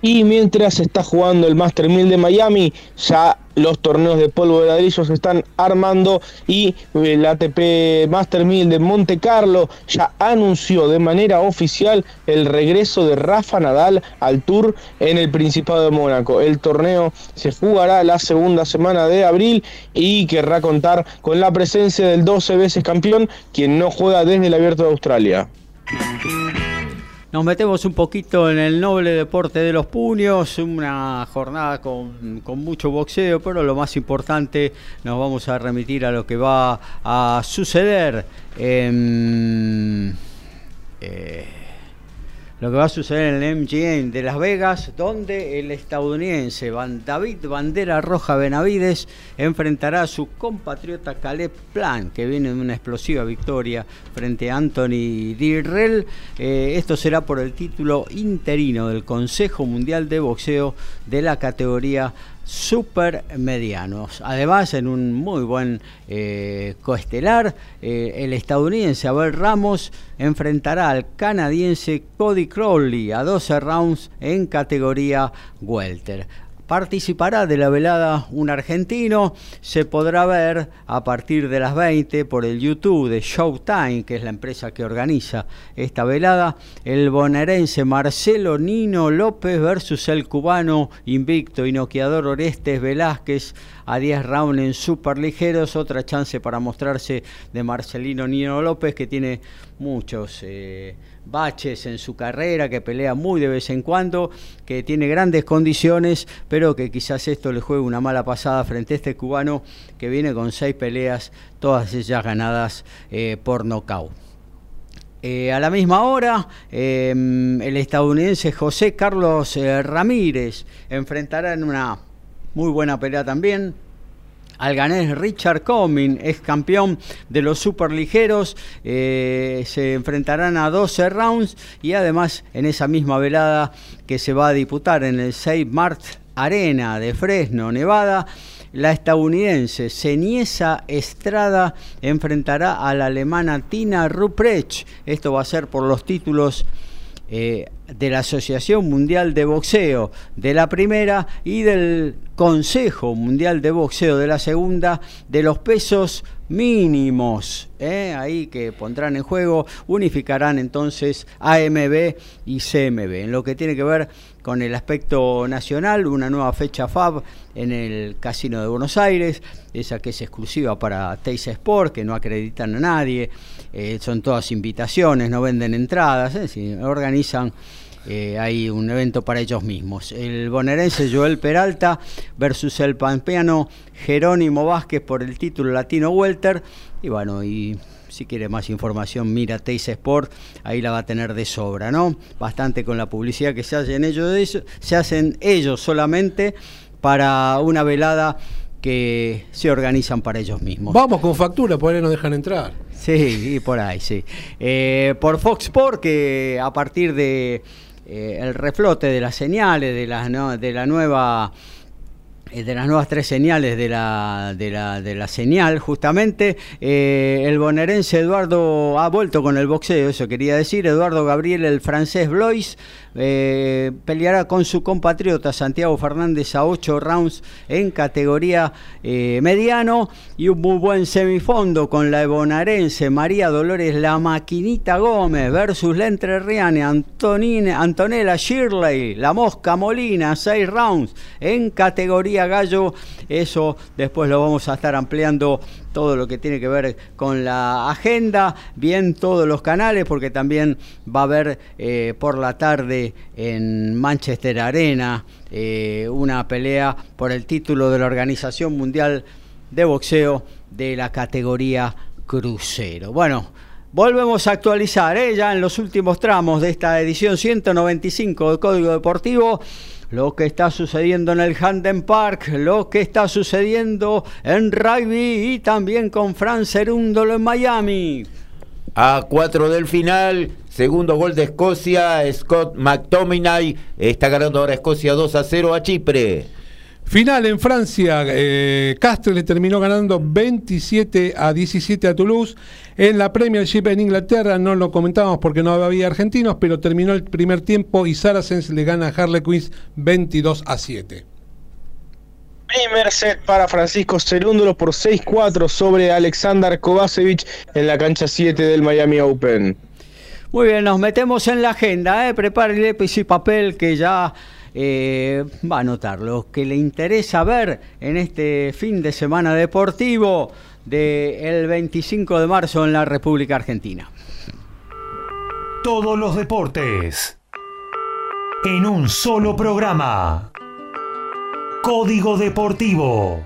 Y mientras se está jugando el Master 1000 de Miami, ya los torneos de polvo de ladrillo se están armando y el ATP Master 1000 de Monte Carlo ya anunció de manera oficial el regreso de Rafa Nadal al Tour en el Principado de Mónaco. El torneo se jugará la segunda semana de abril y querrá contar con la presencia del 12 veces campeón, quien no juega desde el Abierto de Australia. Nos metemos un poquito en el noble deporte de los puños, una jornada con, con, mucho boxeo, pero lo más importante nos vamos a remitir a lo que va a suceder en... Eh, lo que va a suceder en el MGM de Las Vegas, donde el estadounidense David Bandera Roja Benavides enfrentará a su compatriota Caleb Plan, que viene de una explosiva victoria frente a Anthony Dirrell. Eh, esto será por el título interino del Consejo Mundial de Boxeo de la categoría super medianos. Además, en un muy buen eh, coestelar, eh, el estadounidense Abel Ramos enfrentará al canadiense Cody Crowley a 12 rounds en categoría welter. Participará de la velada un argentino, se podrá ver a partir de las 20 por el YouTube de Showtime, que es la empresa que organiza esta velada, el bonaerense Marcelo Nino López versus el cubano invicto y noqueador Orestes Velázquez. A 10 rounds en super ligeros, otra chance para mostrarse de Marcelino Nino López que tiene muchos... Eh, baches en su carrera, que pelea muy de vez en cuando, que tiene grandes condiciones, pero que quizás esto le juegue una mala pasada frente a este cubano que viene con seis peleas, todas ellas ganadas eh, por nocaut. Eh, a la misma hora, em, el estadounidense José Carlos eh, Ramírez enfrentará en una muy buena pelea también al ganés Richard Coming, ex campeón de los superligeros. Eh, se enfrentarán a 12 rounds y además en esa misma velada que se va a disputar en el 6 Mart Arena de Fresno, Nevada. La estadounidense Ceniesa Estrada enfrentará a la alemana Tina Ruprecht. Esto va a ser por los títulos eh, de la Asociación Mundial de Boxeo de la primera y del Consejo Mundial de Boxeo de la segunda de los pesos mínimos, ¿eh? ahí que pondrán en juego, unificarán entonces AMB y CMB. En lo que tiene que ver con el aspecto nacional, una nueva fecha FAB en el Casino de Buenos Aires, esa que es exclusiva para Teis Sport, que no acreditan a nadie, eh, son todas invitaciones, no venden entradas, ¿eh? organizan eh, hay un evento para ellos mismos. El bonaerense Joel Peralta versus el pampeano Jerónimo Vázquez por el título Latino Welter. Y bueno, y si quiere más información, mira Teis Sport, ahí la va a tener de sobra, ¿no? Bastante con la publicidad que se hacen ellos, se hacen ellos solamente para una velada que se organizan para ellos mismos. Vamos con factura, por ahí nos dejan entrar. Sí, y por ahí, sí. Eh, por Fox Sport, que a partir de eh, el reflote de las señales, de la, de la nueva de las nuevas tres señales de la, de la, de la señal, justamente, eh, el bonaerense Eduardo ha vuelto con el boxeo, eso quería decir, Eduardo Gabriel, el francés Blois, eh, peleará con su compatriota Santiago Fernández a 8 rounds en categoría eh, mediano. Y un muy buen semifondo con la bonaerense María Dolores La Maquinita Gómez versus la entrerriana Antonella Shirley, La Mosca Molina, 6 rounds en categoría gallo. Eso después lo vamos a estar ampliando todo lo que tiene que ver con la agenda, bien todos los canales, porque también va a haber eh, por la tarde en Manchester Arena eh, una pelea por el título de la Organización Mundial de Boxeo de la categoría crucero. Bueno, Volvemos a actualizar ¿eh? ya en los últimos tramos de esta edición 195 del Código Deportivo lo que está sucediendo en el Handen Park, lo que está sucediendo en rugby y también con Fran Cerúndolo en Miami. A cuatro del final, segundo gol de Escocia, Scott McTominay está ganando ahora Escocia 2 a 0 a Chipre. Final en Francia, eh, Castres le terminó ganando 27 a 17 a Toulouse. En la Premiership en Inglaterra no lo comentábamos porque no había argentinos, pero terminó el primer tiempo y Saracens le gana a Harlequins 22 a 7. Primer set para Francisco Cerúndolo por 6-4 sobre Alexander Kovacevic en la cancha 7 del Miami Open. Muy bien, nos metemos en la agenda, ¿eh? prepare lápiz y papel que ya eh, va a notar lo que le interesa ver en este fin de semana deportivo del 25 de marzo en la República Argentina. Todos los deportes en un solo programa. Código Deportivo.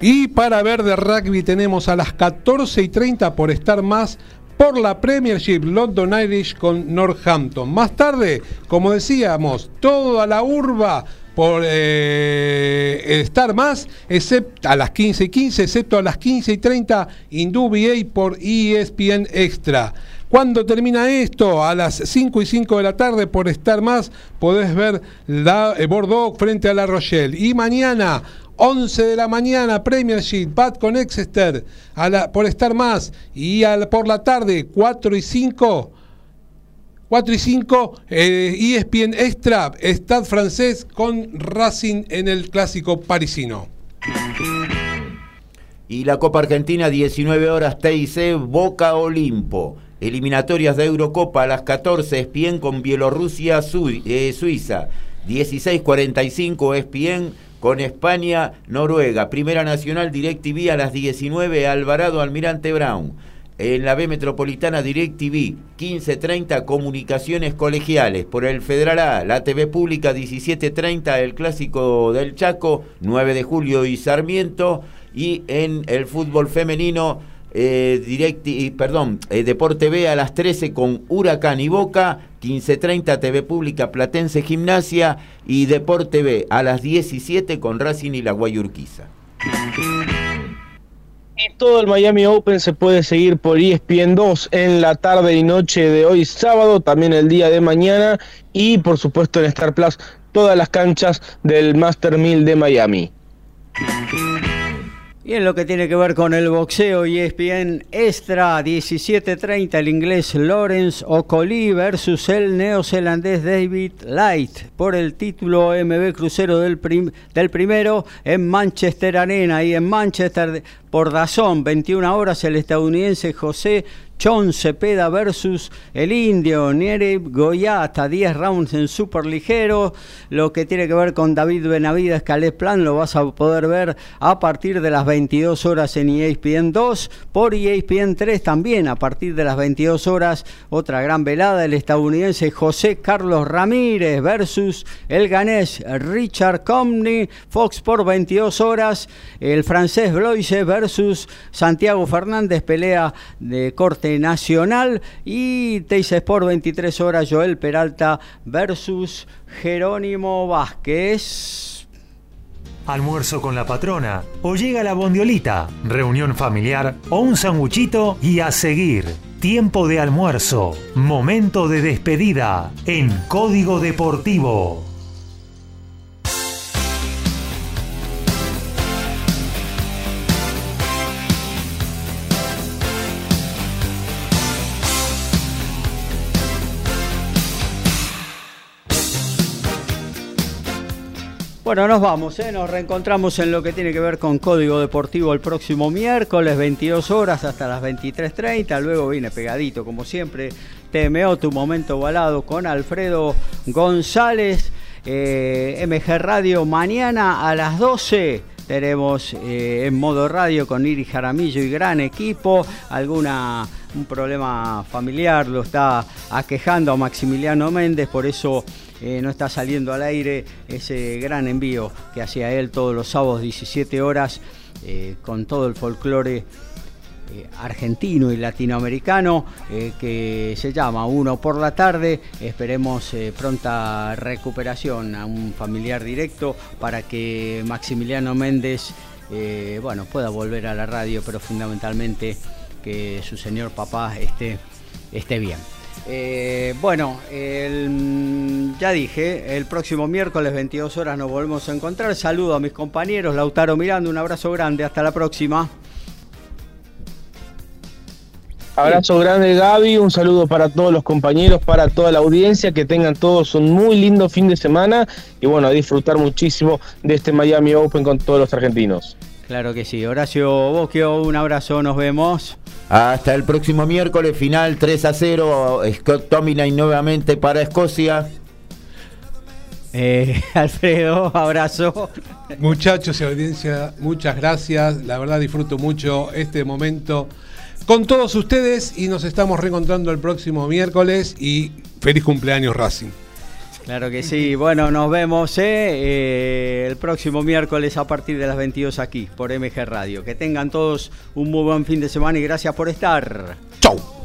Y para ver de rugby tenemos a las 14 y 30 por estar más por la Premiership London Irish con Northampton. Más tarde, como decíamos, toda la urba por eh, estar más, excepto a las 15 y 15, excepto a las 15 y 30, Indubia por ESPN Extra. ¿Cuándo termina esto? A las 5 y 5 de la tarde, por estar más, podés ver la eh, Bordeaux frente a La Rochelle. Y mañana, 11 de la mañana, Premiership, Pat con Exeter, a la, por estar más. Y al, por la tarde, 4 y 5. 4 y 5, eh, ESPN Extra, Stade francés con Racing en el clásico parisino. Y la Copa Argentina, 19 horas TIC, Boca Olimpo. Eliminatorias de Eurocopa a las 14, ESPN con Bielorrusia, Su- eh, Suiza. 16.45, ESPN con España, Noruega. Primera Nacional, DirecTV a las 19, Alvarado, Almirante Brown. En la B Metropolitana DirecTV, 15.30 Comunicaciones Colegiales. Por el Federal A, la TV Pública 17.30 el Clásico del Chaco, 9 de julio y Sarmiento. Y en el fútbol femenino, eh, Directi- perdón, eh, Deporte B a las 13 con Huracán y Boca, 15.30 TV Pública Platense Gimnasia y Deporte B a las 17 con Racing y la Guayurquiza. Y todo el Miami Open se puede seguir por ESPN 2 en la tarde y noche de hoy sábado, también el día de mañana y por supuesto en Star Plus todas las canchas del Master 1000 de Miami. Y en lo que tiene que ver con el boxeo, E ESPN Extra 17:30, el inglés Lawrence Ocoli versus el neozelandés David Light por el título MB Crucero del, del primero en Manchester Arena. Y en Manchester por Dazón, 21 horas, el estadounidense José Chon Cepeda versus el indio Nereb Goyata, 10 rounds en super ligero. Lo que tiene que ver con David Benavides, Calés Plan, lo vas a poder ver a partir de las 22 horas en ESPN 2, por E ESPN 3 también a partir de las 22 horas. Otra gran velada, el estadounidense José Carlos Ramírez versus el ganés Richard Comney, Fox por 22 horas, el francés Bloise versus Santiago Fernández, pelea de corte nacional y Teis Sport 23 horas, Joel Peralta versus Jerónimo Vázquez. Almuerzo con la patrona o llega la bondiolita, reunión familiar o un sanguchito y a seguir. Tiempo de almuerzo, momento de despedida en Código Deportivo. Bueno, nos vamos, ¿eh? nos reencontramos en lo que tiene que ver con Código Deportivo el próximo miércoles, 22 horas hasta las 23.30. Luego viene pegadito, como siempre, TMO, tu momento balado con Alfredo González. Eh, MG Radio mañana a las 12 tenemos eh, en modo radio con Iri Jaramillo y gran equipo. Alguna un problema familiar lo está aquejando a Maximiliano Méndez, por eso eh, no está saliendo al aire ese gran envío que hacía él todos los sábados 17 horas eh, con todo el folclore eh, argentino y latinoamericano que se llama Uno por la tarde. Esperemos pronta recuperación a un familiar directo para que Maximiliano Méndez bueno, pueda volver a la radio, pero fundamentalmente que su señor papá esté, esté bien. Eh, bueno, el- ya dije, el próximo miércoles 22 horas nos volvemos a encontrar. Saludo a mis compañeros, Lautaro Miranda, un abrazo grande, hasta la próxima. Abrazo grande Gaby, un saludo para todos los compañeros, para toda la audiencia, que tengan todos un muy lindo fin de semana y bueno, disfrutar muchísimo de este Miami Open con todos los argentinos. Claro que sí. Horacio Bosquio, un abrazo, nos vemos. Hasta el próximo miércoles, final 3 a 0. Scott Tominay nuevamente para Escocia. Eh, Alfredo, abrazo. Muchachos y audiencia, muchas gracias. La verdad disfruto mucho este momento con todos ustedes y nos estamos reencontrando el próximo miércoles y feliz cumpleaños Racing. Claro que sí. Bueno, nos vemos eh, eh, el próximo miércoles a partir de las 22 aquí por MG Radio. Que tengan todos un muy buen fin de semana y gracias por estar. Chau.